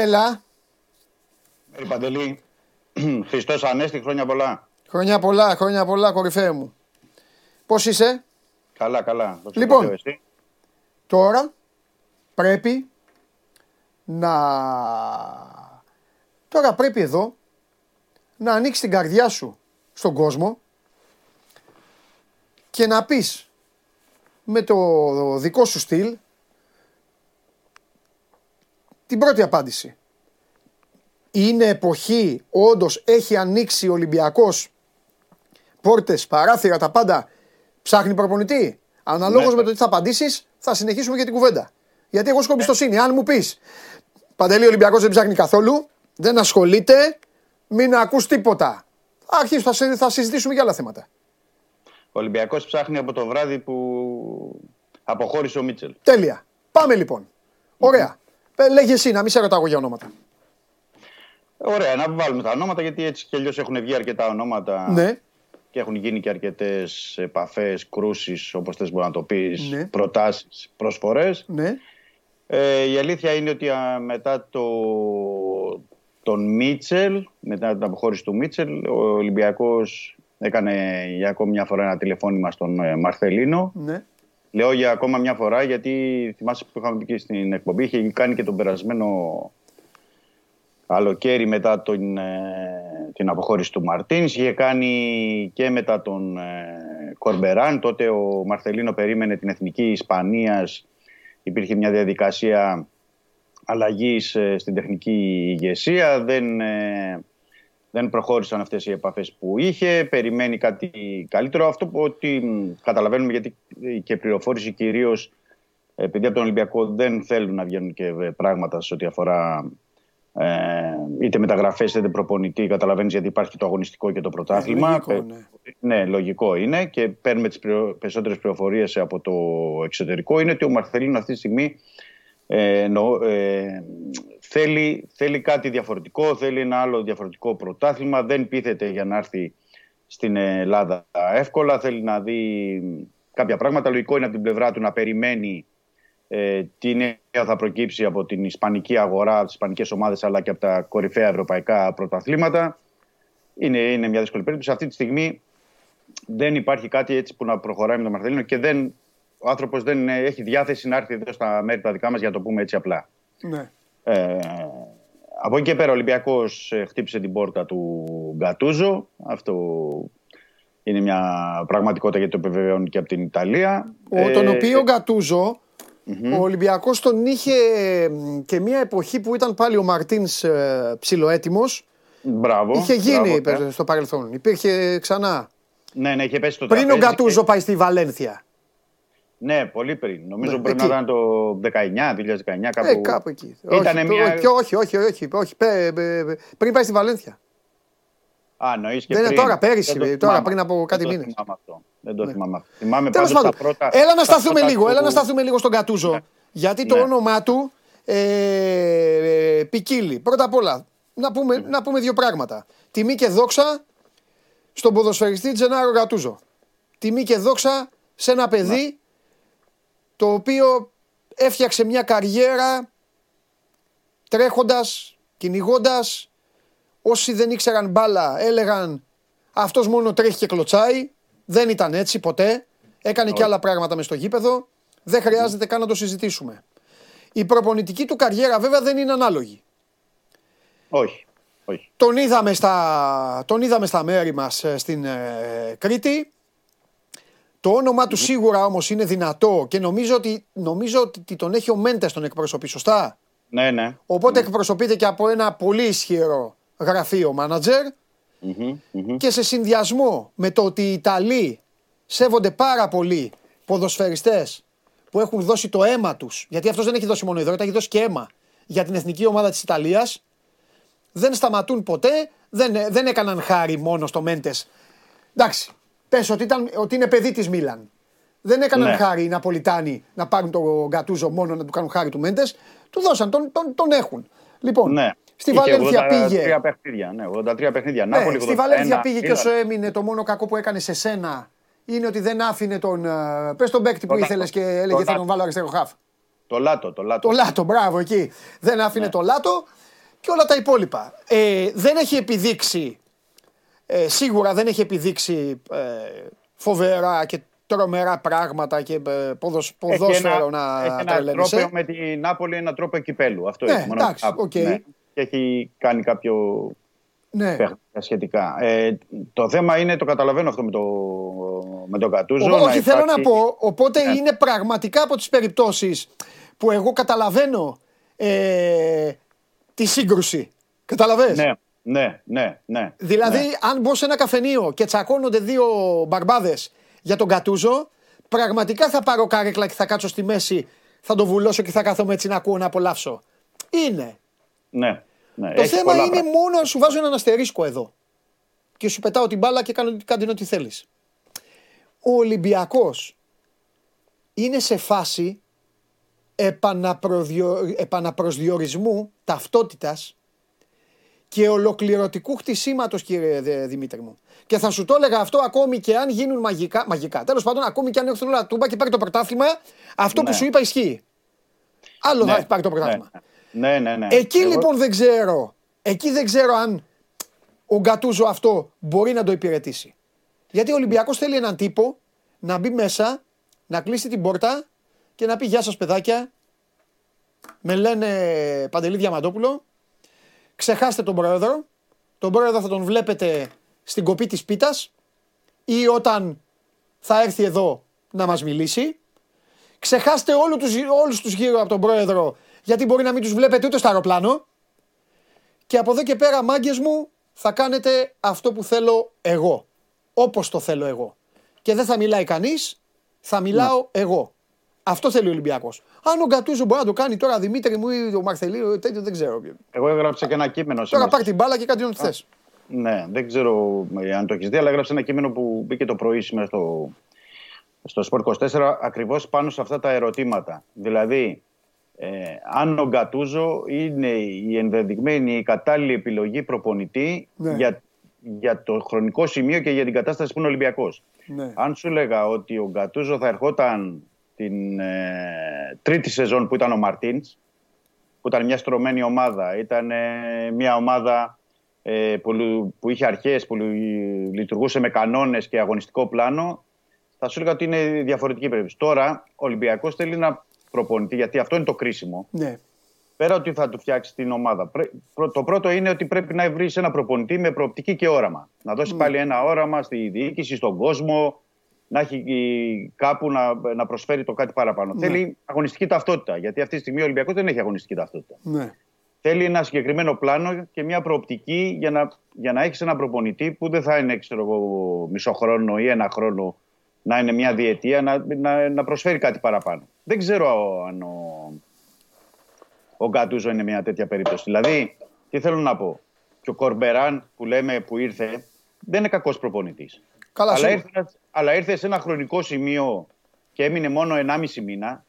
Έλα. Μέρη Παντελή, Χριστός Ανέστη, χρόνια πολλά. Χρόνια πολλά, χρόνια πολλά, κορυφαία μου. Πώς είσαι; Καλά, καλά. Δόξα Λοιπόν. τω Θεώ, εσύ; Τώρα πρέπει να... Τώρα πρέπει εδώ να ανοίξεις την καρδιά σου στον κόσμο και να πεις με το δικό σου στυλ την πρώτη απάντηση. Είναι εποχή, όντως έχει ανοίξει ο Ολυμπιακός πόρτες, παράθυρα, τα πάντα. Ψάχνει προπονητή. Αναλόγως Ναι. με το τι θα απαντήσεις, θα συνεχίσουμε και την κουβέντα. Γιατί εγώ έχω εμπιστοσύνη. Αν μου πεις, Παντελή ο Ολυμπιακός δεν ψάχνει καθόλου, δεν ασχολείται, μην ακούς τίποτα. Αρχίσου, θα, συ- θα συζητήσουμε για άλλα θέματα. Ο Ολυμπιακός ψάχνει από το βράδυ που αποχώρησε ο Μίτσελ. Τέλεια. Πάμε λοιπόν. Ωραία. Ε, Λέγε εσύ, να μην σε ρωτάω εγώ για ονόματα. Ωραία, να βάλουμε τα ονόματα γιατί έτσι κι αλλιώς έχουν βγει αρκετά ονόματα Ναι, και έχουν γίνει και αρκετές επαφές, κρούσεις, όπως θες μπορεί να το πεις, Ναι. προτάσεις, προσφορές. ναι. Ε, η αλήθεια είναι ότι α, μετά το, τον Μίτσελ, μετά την αποχώρηση του Μίτσελ, ο Ολυμπιακός έκανε για ακόμη μια φορά ένα τηλεφώνημα στον ε, Μαρθελίνο. ναι. Λέω για ακόμα μια φορά γιατί θυμάσαι που είχαμε πει και στην εκπομπή, είχε κάνει και τον περασμένο καλοκαίρι μετά τον, ε, την αποχώρηση του Μαρτίνς. Είχε κάνει και μετά τον ε, Κορμπεράν. Τότε ο Μαρθελίνο περίμενε την Εθνική Ισπανίας. Υπήρχε μια διαδικασία αλλαγής ε, στην τεχνική ηγεσία. Δεν, ε, δεν προχώρησαν αυτές οι επαφές που είχε. Περιμένει κάτι καλύτερο. Αυτό που ότι μ, καταλαβαίνουμε γιατί και πληροφόρηση κυρίως επειδή από τον Ολυμπιακό δεν θέλουν να βγαίνουν και ε, πράγματα σε ό,τι αφορά ε, είτε μεταγραφές είτε προπονητή. Καταλαβαίνεις γιατί υπάρχει και το αγωνιστικό και το πρωτάθλημα. λογικό, Ε, ναι. ναι, λογικό είναι και παίρνουμε τις περισσότερες πληροφορίες από το εξωτερικό. Είναι ότι ο Μαρθελίνο αυτή τη στιγμή ε, εννοώ, ε, θέλει, θέλει κάτι διαφορετικό, θέλει ένα άλλο διαφορετικό πρωτάθλημα. Δεν πείθεται για να έρθει στην Ελλάδα εύκολα. Θέλει να δει κάποια πράγματα. Λογικό είναι από την πλευρά του να περιμένει ε, τι νέο θα προκύψει από την ισπανική αγορά, από τις ισπανικές ομάδες αλλά και από τα κορυφαία ευρωπαϊκά πρωταθλήματα. Είναι, είναι μια δύσκολη περίπτωση. Αυτή τη στιγμή δεν υπάρχει κάτι έτσι που να προχωράει με τον Μαρθελίνο και δεν, ο άνθρωπος δεν ε, έχει διάθεση να έρθει εδώ στα μέρη τα δικά μας για να το πούμε έτσι απλά. ναι. Ε, από εκεί και πέρα ο Ολυμπιακός ε, χτύπησε την πόρτα του Γκατούζο. Αυτό είναι μια πραγματικότητα γιατί το επιβεβαιώνει και από την Ιταλία. Ο, τον Ε, οποίο Γκατούζο, ο Ολυμπιακός τον είχε ε, και μια εποχή που ήταν πάλι ο Μαρτίνς ε, ψιλοέτοιμος. Μπράβο. Είχε γίνει μπράβο, ναι. στο παρελθόν. Υπήρχε ξανά. Ναι, ναι, είχε πέσει το Πριν ο τραπέζι Γκατούζο και- πάει στη Βαλένθια. Ναι, πολύ πριν. Νομίζω Ναι, πρέπει εκεί. να ήταν το 19, 2019, κάπου. Ε, κάπου εκεί. Ήτανε όχι, μια... όχι, όχι, όχι, όχι, όχι, πέ- πέ- πέ- πριν πάει στη Βαλένθια. Α, νοείς και Δεν είναι πριν. τώρα, πέρυσι, Δεν το τώρα, θυμάμαι. πριν από κάτι Δεν το μήνες. θυμάμαι αυτό. Δεν το Ναι. θυμάμαι αυτό. Θυμάμαι Τέλος πάντως πάντων, τα πρώτα... έλα να τα σταθούμε πρώτα λίγο, του- έλα να σταθούμε λίγο στον Κατούζο. Γιατί το Ναι. όνομά του ε, ε, ποικίλει. Πρώτα απ' όλα, να πούμε, να πούμε δύο πράγματα. Τιμή και δόξα στον ποδοσφαιριστή Τζενάρο Γκατούζο. Τιμή και δόξα σε ένα παιδί το οποίο έφτιαξε μια καριέρα τρέχοντας, κυνηγώντας. Όσοι δεν ήξεραν μπάλα έλεγαν αυτός μόνο τρέχει και κλωτσάει. Δεν ήταν έτσι ποτέ. Έκανε και άλλα πράγματα μες στο γήπεδο. Δεν χρειάζεται καν να το συζητήσουμε. Η προπονητική του καριέρα βέβαια δεν είναι ανάλογη. Όχι. Όχι. Τον είδαμε στα, τον είδαμε στα μέρη μας ε, στην ε, Κρήτη. Το όνομά του σίγουρα όμως είναι δυνατό και νομίζω ότι, νομίζω ότι τον έχει ο Μέντες τον εκπροσωπεί, σωστά; Ναι, ναι. Οπότε εκπροσωπείται και από ένα πολύ ισχυρό γραφείο μάνατζερ Μμμ, μμμ. και σε συνδυασμό με το ότι οι Ιταλοί σέβονται πάρα πολύ ποδοσφαιριστές που έχουν δώσει το αίμα τους, γιατί αυτός δεν έχει δώσει μόνο υδρότα, έχει δώσει και αίμα για την εθνική ομάδα της Ιταλίας, δεν σταματούν ποτέ, δεν, δεν έκαναν χάρη μόνο στο Μέντες. Εντάξει, πες ότι, ήταν, ότι είναι παιδί της Μίλαν. Δεν έκαναν Ναι. χάρη οι Ναπολιτάνοι να πάρουν τον Γκατούζο μόνο να του κάνουν χάρη του Μέντες. Του δώσαν, τον, τον, τον έχουν. Λοιπόν, Ναι. στη Είχε Βαλένθια 83 πήγε. παιχνίδια. Ναι, 83 παιχνίδια. Ναι, Νάπολη, στη 81, Βαλένθια πήγε και Μίλαν. όσο έμεινε το μόνο κακό που έκανε σε σένα είναι ότι δεν άφηνε τον. Πες τον παίκτη που Τον ήθελες Λάτο. και έλεγε Τον θα τον Λάτο. βάλω αριστερό χάφ. Το Λάτο, το Λάτο. Το Λάτο, μπράβο εκεί. Δεν άφηνε Ναι. το Λάτο και όλα τα υπόλοιπα. Ε, δεν έχει επιδείξει. Ε, σίγουρα δεν έχει επιδείξει ε, φοβερά και τρομερά πράγματα και ε, ποδοσ, Έχει ποδόσφαιρο ένα, να έχει ένα τρελαίνεσαι. τρόπο με την Νάπολη, ένα τρόπο κυπέλου. Αυτό Ναι, έχει. μόνο εντάξει, κάπου. οκ. Και έχει κάνει κάποιο Ναι. παιχνίδια σχετικά. Ε, το θέμα είναι, το καταλαβαίνω αυτό με, το, με τον Γκατούζο. Ο- να όχι, θέλω να υπάρχει- πω, οπότε Ναι. είναι πραγματικά από τις περιπτώσεις που εγώ καταλαβαίνω ε, τη σύγκρουση. Καταλαβες; Ναι, ναι, ναι, ναι. Δηλαδή, ναι. αν μπω σε ένα καφενείο και τσακώνονται δύο μπαρμπάδες για τον Κατούζο, πραγματικά θα πάρω κάρεκλα και θα κάτσω στη μέση, θα το βουλώσω και θα κάθομαι έτσι να ακούω να απολαύσω. Είναι. ναι, ναι. Το έχεις θέμα πολλά είναι πράγματα. μόνο αν σου βάζω έναν αστερίσκο εδώ και σου πετάω την μπάλα και κάνω κάντε ό,τι θέλεις. Ο Ολυμπιακός είναι σε φάση επαναπροδιο... επαναπροσδιορισμού ταυτότητας και ολοκληρωτικού χτισήματος κύριε Δε- Δημήτρη μου. Και θα σου το έλεγα αυτό ακόμη και αν γίνουν μαγικά, μαγικά. Τέλος πάντων ακόμη και αν έρθουν όλα τούμπα και πάρει το πρωτάθλημα, αυτό που Ναι. σου είπα ισχύει. Άλλο Ναι, θα έχει πάρει το πρωτάθλημα. Ναι, ναι, ναι. Εκεί Εγώ- λοιπόν δεν ξέρω. Εκεί δεν ξέρω αν ο Γκατούζο αυτό μπορεί να το υπηρετήσει. Γιατί ο Ολυμπιακός θέλει έναν τύπο να μπει μέσα, να κλείσει την πόρτα και να πει Γεια σας παιδάκια. Με λένε Παντελή Διαμαντόπουλο. Ξεχάστε τον πρόεδρο. Τον πρόεδρο θα τον βλέπετε στην κοπή της πίτας ή όταν θα έρθει εδώ να μας μιλήσει. Ξεχάστε όλους τους, όλους τους γύρω από τον πρόεδρο γιατί μπορεί να μην τους βλέπετε ούτε στο αεροπλάνο. Και από εδώ και πέρα μάγκες μου θα κάνετε αυτό που θέλω εγώ. Όπως το θέλω εγώ. Και δεν θα μιλάει κανείς, θα μιλάω εγώ. Αυτό θέλει ο Ολυμπιακός. Αν ο Γκατούζο μπορεί να το κάνει τώρα Δημήτρη μου ή ο Μαρθελίου ή τέτοιο δεν ξέρω. Εγώ έγραψα και ένα κείμενο. Τώρα σήμερα. πάρει την μπάλα και κάτι ό,τι θες. Ναι, δεν ξέρω ε, αν το έχεις δει, αλλά έγραψα ένα κείμενο που μπήκε το πρωί σήμερα στο, στο Sport 24 ακριβώς πάνω σε αυτά τα ερωτήματα. Δηλαδή, ε, αν ο Γκατούζο είναι η ενδεδειγμένη, η κατάλληλη επιλογή προπονητή Ναι. για, για το χρονικό σημείο και για την κατάσταση που είναι ο Ολυμπιακός. Ναι. Αν σου λέγα ότι ο Γκατούζο θα ερχόταν την ε, τρίτη σεζόν που ήταν ο Μαρτίνς, που ήταν μια στρωμένη ομάδα, ήταν ε, μια ομάδα ε, που, λου- που είχε αρχές, που λου- λειτουργούσε με κανόνες και αγωνιστικό πλάνο, θα σου έλεγα ότι είναι διαφορετική περίπτωση. Τώρα ο Ολυμπιακός θέλει να προπονητή, γιατί αυτό είναι το κρίσιμο. ναι. Πέρα ότι θα του φτιάξει την ομάδα. Πρέ- πρω- Το πρώτο είναι ότι πρέπει να βρεις ένα προπονητή με προοπτική και όραμα. Να δώσει πάλι ένα όραμα στη διοίκηση, στον κόσμο, να έχει ε, κάπου να, να προσφέρει το κάτι παραπάνω. Θέλει αγωνιστική ταυτότητα. Γιατί αυτή τη στιγμή ο Ολυμπιακός δεν έχει αγωνιστική ταυτότητα. ναι. Θέλει ένα συγκεκριμένο πλάνο και μια προοπτική για να, για να έχεις ένα προπονητή που δεν θα είναι ξέρω εγώ, μισό χρόνο ή ένα χρόνο να είναι μια διετία, να, να, να προσφέρει κάτι παραπάνω. Δεν ξέρω αν ο, ο Γκατούζο είναι μια τέτοια περίπτωση. Δηλαδή, τι θέλω να πω. Και ο Κορμπεράν που λέμε που ήρθε, δεν είναι κακός προπονητής. Καλά αλλά, σίγουρα. ήρθε, αλλά ήρθε σε ένα χρονικό σημείο και έμεινε μόνο 1,5 μήνα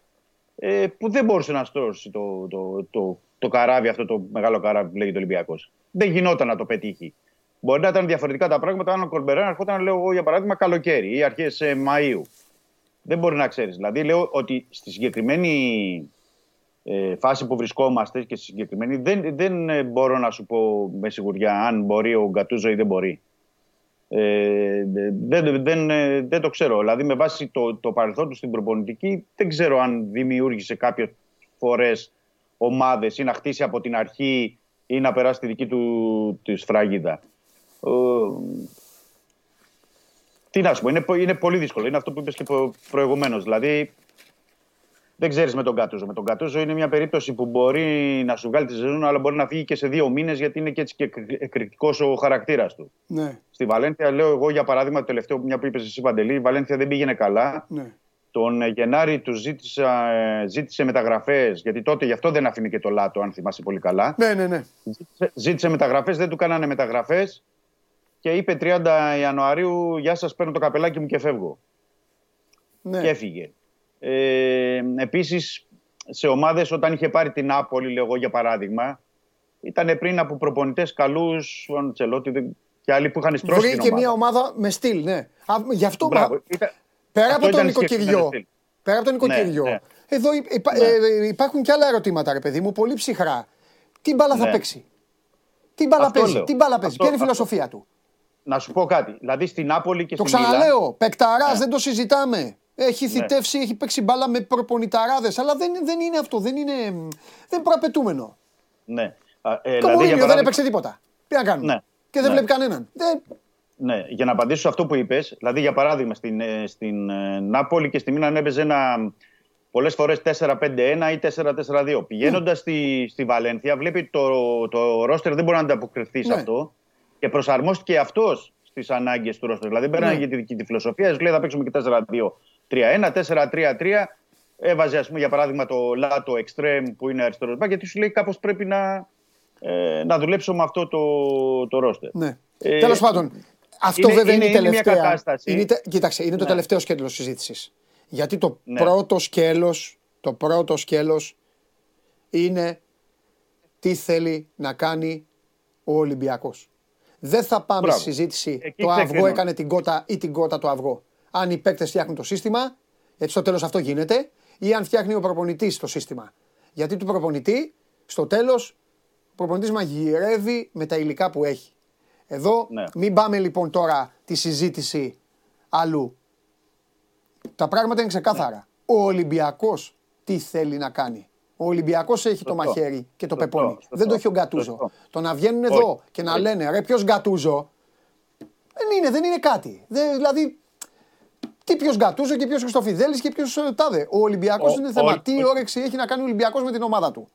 ε, που δεν μπορούσε να στρώσει το, το, το, το καράβι, αυτό το μεγάλο καράβι που λέγεται Ολυμπιακός. Δεν γινόταν να το πετύχει. Μπορεί να ήταν διαφορετικά τα πράγματα αν ο Κορμπεράν ερχόταν, λέω εγώ για παράδειγμα, καλοκαίρι ή αρχές Μαΐου. Δεν μπορεί να ξέρεις. Δηλαδή, λέω ότι στη συγκεκριμένη ε, φάση που βρισκόμαστε και στη συγκεκριμένη δεν, δεν ε, μπορώ να σου πω με σιγουριά αν μπορεί ο Γκατούζο ή δεν μπορεί. Ε, δεν, δεν, ε, δεν το ξέρω. Δηλαδή, με βάση το, το παρελθόν του στην προπονητική, δεν ξέρω αν δημιούργησε κάποιες φορές ομάδες ή να χτίσει από την αρχή ή να περάσει τη δική του τη σφραγίδα. Ε, τι να σου πω, είναι, είναι πολύ δύσκολο. Είναι αυτό που είπες και προηγουμένως. Δηλαδή, δεν ξέρεις με τον Κάτουζο. Με τον Κάτουζο είναι μια περίπτωση που μπορεί να σου βγάλει τη σεζόν, αλλά μπορεί να φύγει και σε δύο μήνες γιατί είναι και έτσι και εκρηκτικό ο χαρακτήρας του. Ναι. Στη Βαλένθια, λέω εγώ για παράδειγμα, το τελευταίο μια που είπες εσύ Παντελή, η Βαλένθια δεν πήγαινε καλά. Ναι. Τον Γενάρη του ζήτησα, ε, ζήτησε μεταγραφές, γιατί τότε γι' αυτό δεν αφήνει και το Λάτο, αν θυμάσαι πολύ καλά. Ναι, ναι, ναι. Ζήτησε, ζήτησε μεταγραφές, δεν του κάνανε μεταγραφές και είπε 30 Ιανουαρίου: Γεια σας, παίρνω το καπελάκι μου και φεύγω. ναι. Και έφυγε. Ε, Επίσης, σε ομάδες, όταν είχε πάρει την Νάπολη, λέω εγώ για παράδειγμα, ήταν πριν από προπονητές καλούς, ο Τσελότη και άλλοι που είχαν στρώσει. την Βρήκε ομάδα. μια ομάδα με στυλ, ναι. Α, γι' αυτό Μπράβο. μα- Ήταν- πέρα αυτό από τον ήταν συγκεκριμένο νοικοκυριό. στυλ. Πέρα από τον νοικοκυριό. ναι. Εδώ υ- υπα- Ναι. ε, υπάρχουν και άλλα ερωτήματα, ρε παιδί μου, πολύ ψυχρά. Τι μπάλα θα Ναι. παίξει; Τι μπάλα Αυτό παίζει; λέω. Τι μπάλα παίζει; Αυτό- Ποια είναι η αυτό. φιλοσοφία του; Να σου πω κάτι. Δηλαδή στην Νάπολη και Το στη Μίλαν. ξαναλέω. Παικταρά, Ναι. δεν το συζητάμε. Έχει Ναι. θητεύσει, έχει παίξει μπάλα με προπονηταράδες. Αλλά δεν, δεν είναι αυτό. Δεν είναι, δεν είναι προαπαιτούμενο. Ναι. Α, ε, Το δηλαδή, για Μουρίνιο δεν παράδειγμα- έπαιξε τίποτα. Τι να κάνουμε; Ναι. Και δεν Ναι. βλέπει κανέναν. Δεν... Ναι, για να απαντήσω σε αυτό που είπες, δηλαδή για παράδειγμα στην, ε, στην ε, Νάπολη και στη Μίλαν έπαιζε ένα πολλές φορές 4-5-1 ή 4-4-2. Πηγαίνοντας στη, στη Βαλένθια, βλέπει το, το ρόστερ δεν μπορεί να ανταποκριθεί σε Ναι. αυτό και προσαρμόστηκε αυτός στις ανάγκες του ρόστερ. Δηλαδή, πέρανε Ναι. για τη δική τη φιλοσοφία, σου λέει θα παίξουμε και 4-2-3-1, 4-3-3. Έβαζε, ας πούμε, για παράδειγμα, το Λάτο Extreme που είναι αριστερός μπακ, γιατί σου λέει κάπως πρέπει να, ε, να δουλέψω με αυτό το, το ρόστερ. Ναι. Ε, Τέλος πάντων, αυτό είναι- βέβαια είναι, είναι- η είναι μια τελευταία. κατάσταση. Είναι, τε- κοίταξε, είναι το Ναι. τελευταίο σκέλος συζήτησης. Γιατί το Ναι. πρώτο σκέλος, το πρώτο σκέλος είναι τι θέλει να κάνει ο Ολυμπιακός. Δεν θα πάμε Μπράβο. στη συζήτηση Εκεί το αυγό ξεκινώ. έκανε την κότα ή την κότα το αυγό. Αν οι παίκτες φτιάχνουν το σύστημα, γιατί στο τέλος αυτό γίνεται, ή αν φτιάχνει ο προπονητής το σύστημα. Γιατί του προπονητή, στο τέλος, ο προπονητής μαγειρεύει με τα υλικά που έχει. Εδώ Ναι. μην πάμε λοιπόν τώρα τη συζήτηση αλλού. Τα πράγματα είναι ξεκάθαρα. Ο Ολυμπιακός τι θέλει να κάνει. Ο Ολυμπιακός έχει το Σωστό. μαχαίρι και το Σωστό, πεπόνι. σωστό, Δεν το έχει ο Γκατούζο. σωστό. Το να βγαίνουν Όχι, εδώ και να όχι. λένε ρε ποιος Γκατούζο. Δεν είναι, δεν είναι κάτι. Δεν, δηλαδή, τι ποιος Γκατούζο και ποιος Χριστοφιδέλης και ποιος ε, τάδε. Ο Ολυμπιακός Ο- είναι θέμα. ο- Τι ο- όρεξη έχει να κάνει ο Ολυμπιακός με την ομάδα του.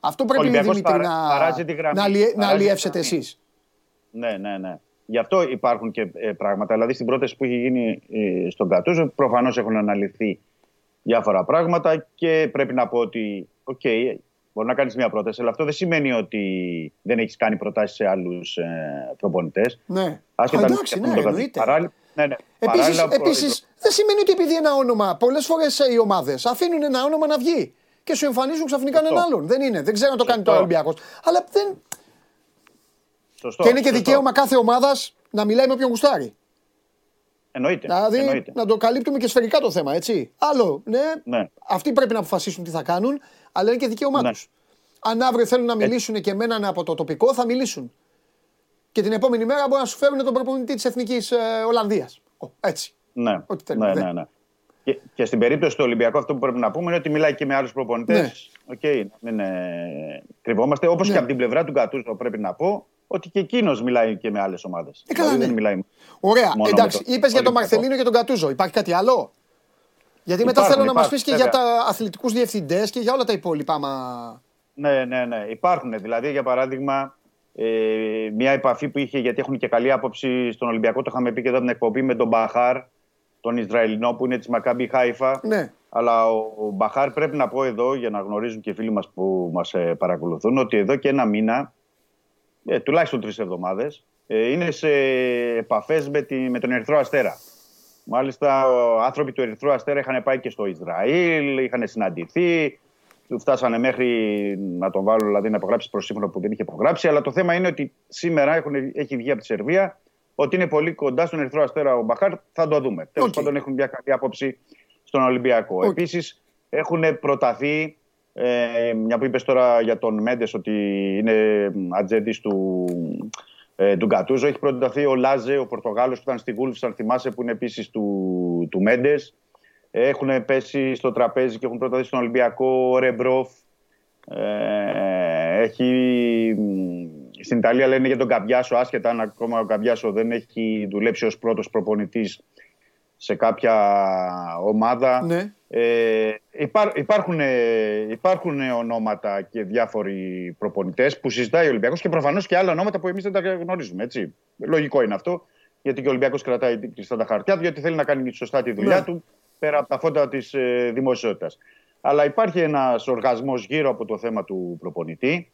Αυτό πρέπει Ολυμπιακός Δημήτρη παρά- να, παράζει τη γραμμή. να, αλλιε- να Παράζει τη αλλιεύσετε γραμμή. εσείς. Ναι, ναι, ναι. Γι' αυτό υπάρχουν και ε, πράγματα. Δηλαδή στην πρόταση που έχει γίνει ε, στον Κατούζο, προφανώς έχουν αναλυθεί διάφορα πράγματα και πρέπει να πω ότι, οκ, μπορεί να κάνεις μια πρόταση, αλλά αυτό δεν σημαίνει ότι δεν έχεις κάνει προτάσεις σε άλλους ε, προπονητές. Ναι. Άσχετα Α, αν εντάξει, έχουν ναι, το Κατούζο. εννοείται. Παράλληλα- ναι, ναι. Επίσης, Παράλληλα, προ- επίσης, δεν σημαίνει ότι επειδή ένα όνομα, πολλές φορές οι ομάδες αφήνουν ένα όνομα να βγει και σου εμφανίζουν ξαφνικά Σωστό. έναν άλλον. Δεν είναι. Δεν ξέρω αν το κάνει Σωστό. τώρα ο Ολυμπιακός. Αλλά δεν. Σωστό, και είναι και σωστό. δικαίωμα κάθε ομάδας να μιλάει με όποιον γουστάρει. Εννοείται. Δηλαδή εννοείται. να το καλύπτουμε και σφαιρικά το θέμα, έτσι. Άλλο, ναι, Ναι. αυτοί πρέπει να αποφασίσουν τι θα κάνουν, αλλά είναι και δικαίωμά Ναι. τους. Αν αύριο θέλουν να μιλήσουν και με έναν από το τοπικό, θα μιλήσουν. Και την επόμενη μέρα μπορεί να σου φέρουν τον προπονητή της Εθνικής ε, Ολλανδίας. Έτσι. Ναι, Ό,τι θέλουμε, ναι, ναι. ναι, ναι. Και, και στην περίπτωση του Ολυμπιακού, αυτό που πρέπει να πούμε είναι ότι μιλάει και με άλλους προπονητές. Ναι. Οκ, δεν ε, κρυβόμαστε. Όπως Ναι. και από την πλευρά του Γκατούζο, πρέπει να πω ότι και εκείνος μιλάει και με άλλες ομάδες. Ε, καλά, ναι. δεν μιλάει. Ωραία. μόνο Εντάξει, με τον είπες για τον Ολυμπιακό. Μαρθελίνο και τον Γκατούζο. Υπάρχει κάτι άλλο; Γιατί μετά Υπάρχουν, θέλω να μας πεις υπάρχουν, και για βέβαια. τα αθλητικούς διευθυντές και για όλα τα υπόλοιπα. Μα... Ναι, ναι, ναι. Υπάρχουν. Δηλαδή, για παράδειγμα, ε, μια επαφή που είχε, γιατί έχουν και καλή άποψη στον Ολυμπιακό, το είχαμε πει και εδώ από την εκπομπή με τον Μπαχάρ, τον Ισραηλινό που είναι της Μακάμπι Χάιφα. Ναι. Αλλά ο, ο Μπαχάρ πρέπει να πω εδώ, για να γνωρίζουν και οι φίλοι μας που μας ε, παρακολουθούν, ότι εδώ και ένα μήνα, ε, τουλάχιστον τρεις εβδομάδες, ε, είναι σε επαφές με, τη, με τον Ερυθρό Αστέρα. Μάλιστα, οι άνθρωποι του Ερυθρού Αστέρα είχαν πάει και στο Ισραήλ, είχαν συναντηθεί, του φτάσανε μέχρι να τον βάλουν, δηλαδή να υπογράψει προσύμφωνο που δεν είχε υπογράψει. Αλλά το θέμα είναι ότι σήμερα έχουν, έχει βγει από τη Σερβία ότι είναι πολύ κοντά στον Ερυθρό Αστέρα ο Μπαχάρ. Θα το δούμε. Τέλος Οκ. πάντων, έχουν μια καλή άποψη στον Ολυμπιακό. Οκ. Επίσης, έχουν προταθεί. Ε, μια που είπες τώρα για τον Μέντες ότι είναι ατζέντης του, ε, του Γκατούζο. Έχει προταθεί ο Λάζε, ο Πορτογάλος που ήταν στη Γούλφ, αν θυμάσαι, που είναι επίσης του, του Μέντες. Έχουν πέσει στο τραπέζι και έχουν προταθεί στον Ολυμπιακό ο Ρεμπρόφ. Ε, έχει, μ, στην Ιταλία λένε για τον Καμπιάσο, άσχετα αν ακόμα ο Καμπιάσο δεν έχει δουλέψει ως πρώτος προπονητής σε κάποια ομάδα. Ναι. Ε, υπά, υπάρχουν, ε, υπάρχουν ονόματα και διάφοροι προπονητές που συζητάει ο Ολυμπιακός και προφανώς και άλλα ονόματα που εμείς δεν τα γνωρίζουμε. Έτσι. Λογικό είναι αυτό, γιατί και ο Ολυμπιακός κρατάει κλειστά τα χαρτιά του, γιατί θέλει να κάνει σωστά τη δουλειά Ναι. του πέρα από τα φώτα της ε, δημοσιότητας. Αλλά υπάρχει ένας οργασμός γύρω από το θέμα του προπονητή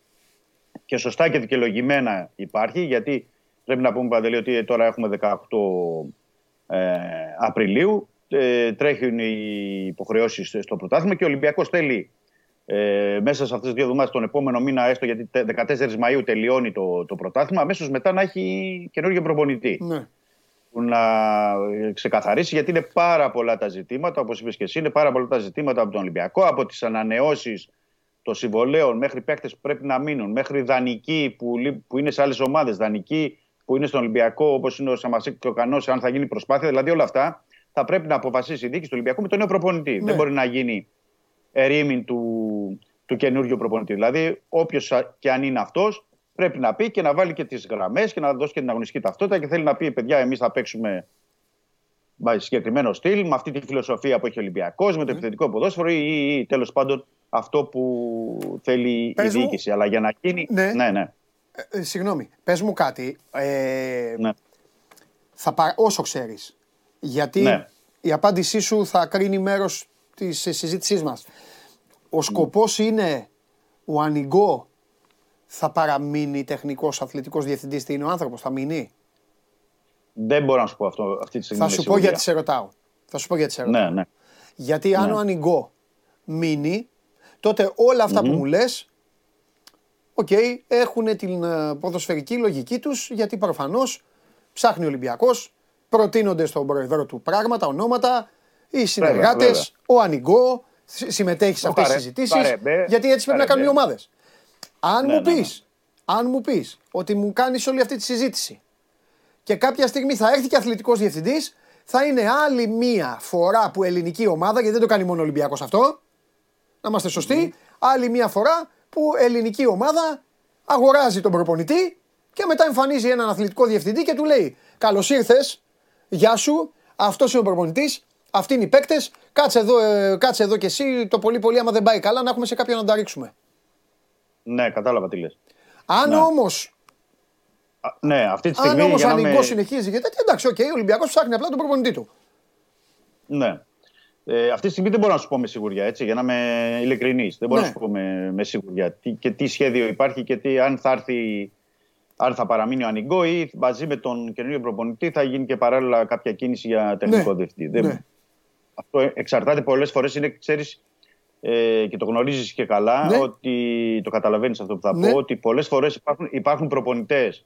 και σωστά και δικαιολογημένα υπάρχει, γιατί πρέπει να πούμε Παντελή ότι τώρα έχουμε 18 ε, Απριλίου, ε, τρέχουν οι υποχρεώσεις στο πρωτάθλημα και ο Ολυμπιακός θέλει ε, μέσα σε αυτές τις δύο εβδομάδες τον επόμενο μήνα, έστω γιατί τε- 14 Μαΐου τελειώνει το, το πρωτάθλημα, αμέσως μετά να έχει καινούργιο προπονητή Ναι. που να ε, ξεκαθαρίσει γιατί είναι πάρα πολλά τα ζητήματα, όπως είπες και εσύ, είναι πάρα πολλά τα ζητήματα από τον Ολυμπιακό, από τις ανανεώσεις των συμβολέων μέχρι παίκτες που πρέπει να μείνουν, μέχρι δανεικοί που, λει- που είναι σε άλλες ομάδες, δανεικοί που είναι στον Ολυμπιακό όπως είναι ο Σαμασίκ και ο Κανός, αν θα γίνει προσπάθεια, δηλαδή όλα αυτά θα πρέπει να αποφασίσει η δίκη του Ολυμπιακού με τον νέο προπονητή. Ναι. Δεν μπορεί να γίνει ερήμην του, του καινούριου προπονητή. Δηλαδή, όποιος και αν είναι αυτός, πρέπει να πει και να βάλει και τις γραμμές και να δώσει και την αγωνιστική ταυτότητα και θέλει να πει: Παιδιά, εμείς θα παίξουμε με συγκεκριμένο στυλ, με αυτή τη φιλοσοφία που έχει ο Ολυμπιακός, με το επιθετικό ποδόσφαιρο ή, ή, ή τέλος πάντων αυτό που θέλει Πες η μου. διοίκηση. Αλλά για να γίνει. Ναι. ναι, ναι. Ε, ε, συγγνώμη, πες μου κάτι. Ε, ναι. θα πα, όσο ξέρεις. Γιατί Ναι. η απάντησή σου θα κρίνει μέρος της ε, συζήτησής μας. Ο σκοπός είναι ο Ανιγκό θα παραμείνει τεχνικός αθλητικός διευθυντής, τι είναι ο άνθρωπος, θα μείνει; Δεν μπορώ να σου πω αυτό αυτή τη στιγμή. Θα με σου πω σιγουριά. γιατί σε ρωτάω. Θα σου πω γιατί σε ρωτάω. Ναι, ναι. Γιατί αν Ναι. ο Ανιγκό μείνει, τότε όλα αυτά που μου λες, οκ, έχουν την ε, ποδοσφαιρική λογική τους, γιατί προφανώς ψάχνει ο Ολυμπιακός, προτείνονται στον προεδρό του πράγματα, ονόματα, οι συνεργάτες, βέβαια. ο Ανιγκό, συ- συμμετέχει σε Ο αυτές τις Καρέ- συζητήσεις, Καρέμπε, γιατί έτσι πρέπει να κάνουν οι Καρέμπε. ομάδες. Αν Ναι, μου ναι, ναι. πεις, αν μου πεις ότι μου κάνεις όλη αυτή τη συζήτηση και κάποια στιγμή θα έρθει και αθλητικός διευθυντής, θα είναι άλλη μία φορά που ελληνική ομάδα, γιατί δεν το κάνει μόνο ο Ολυμπιακός αυτό, να είμαστε σωστοί, άλλη μία φορά που ελληνική ομάδα αγοράζει τον προπονητή και μετά εμφανίζει έναν αθλητικό διευθυντή και του λέει Καλώς ήρθες, γεια σου, αυτός είναι ο προπονητής, αυτοί είναι οι παίκτες. Κάτσε εδώ, ε, κάτσε εδώ και εσύ. Το πολύ πολύ, άμα δεν πάει καλά, να έχουμε σε κάποιον να τα ρίξουμε. Ναι, κατάλαβα τι λες. Αν Ναι. όμω Α, Ναι, αυτή τη αν στιγμή. όμως για ο να Ανιγκό με- συνεχίζει, γιατί εντάξει, οκ, ο Ολυμπιακός ψάχνει απλά τον προπονητή του. Ναι. Ε, αυτή τη στιγμή δεν μπορώ να σου πω με σιγουριά, έτσι, για να είμαι ειλικρινής. Δεν μπορώ Ναι. να σου πω με, με σιγουριά τι, και τι σχέδιο υπάρχει και τι, αν θα έρθει, αν θα παραμείνει ο Ανιγκό ή μαζί με τον καινούριο προπονητή θα γίνει και παράλληλα κάποια κίνηση για τεχνικό Ναι. διευθυντή. Δεν- Ναι. Αυτό εξαρτάται πολλές φορές, είναι, ξέρεις, ε, και το γνωρίζεις και καλά, Ναι. ότι το καταλαβαίνεις αυτό που θα Ναι. πω, ότι πολλές φορές υπάρχουν, υπάρχουν προπονητές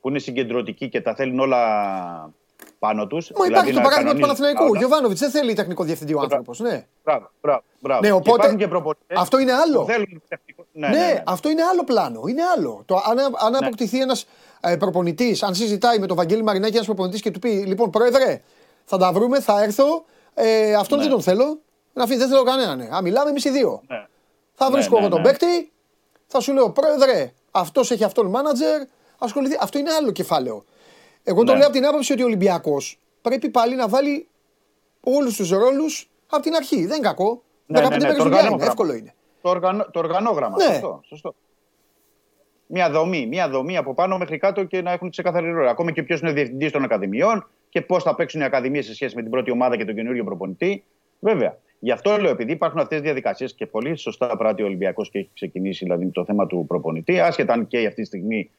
που είναι συγκεντρωτικοί και τα θέλουν όλα πάνω τους. Μα υπάρχει το παράδειγμα του Παναθηναϊκού. Γιωβάνοβιτς δεν θέλει τεχνικό διευθυντή ο άνθρωπος. Ναι. Μπράβο, μπράβο, μπράβο. Ναι, Και οπότε- υπάρχουν και προπονητές αυτό είναι άλλο. που θέλουν τεχνικό- Ναι, Ναι, ναι, ναι. αυτό είναι άλλο πλάνο. Είναι άλλο. Το, αν αν αποκτηθεί ένας ε, προπονητής, αν συζητάει με τον Βαγγέλη Μαρινάκη ένας προπονητής και του πει: Λοιπόν, πρόεδρε, θα τα βρούμε, θα έρθω. Ε, αυτόν Ναι. δεν τον θέλω. Να φύγει, δεν θέλω κανέναν. Ναι. Α, μιλάμε εμείς οι δύο. Ναι. Θα Ναι, βρίσκω ναι, εγώ τον ναι. παίκτη, θα σου λέω: Πρόεδρε, αυτός έχει αυτόν μάνατζερ. Ασχοληθεί. Αυτό είναι άλλο κεφάλαιο. Εγώ το Ναι. λέω από την άποψη ότι ο Ολυμπιακός πρέπει πάλι να βάλει όλους τους ρόλους από την αρχή. Δεν είναι κακό. Ναι, 15 ναι, ναι, μέρες το δουλειά είναι, οργανόγραμμα. εύκολο είναι. Το, οργανο, το οργανόγραμμα. Ναι. Σωστό, σωστό. Μια δομή, μια δομή από πάνω μέχρι κάτω και να έχουν ξεκαθαρή ρόλο. Ακόμα και ποιος είναι διευθυντής των Ακαδημιών και πώς θα παίξουν οι Ακαδημίες σε σχέση με την πρώτη ομάδα και τον καινούριο προπονητή. Βέβαια. Γι' αυτό λέω, επειδή υπάρχουν αυτές τις διαδικασίες και πολύ σωστά πράττει ο Ολυμπιακός και έχει ξεκινήσει δηλαδή, το θέμα του προπονητή, άσχετα αν και αυτή τη στιγμή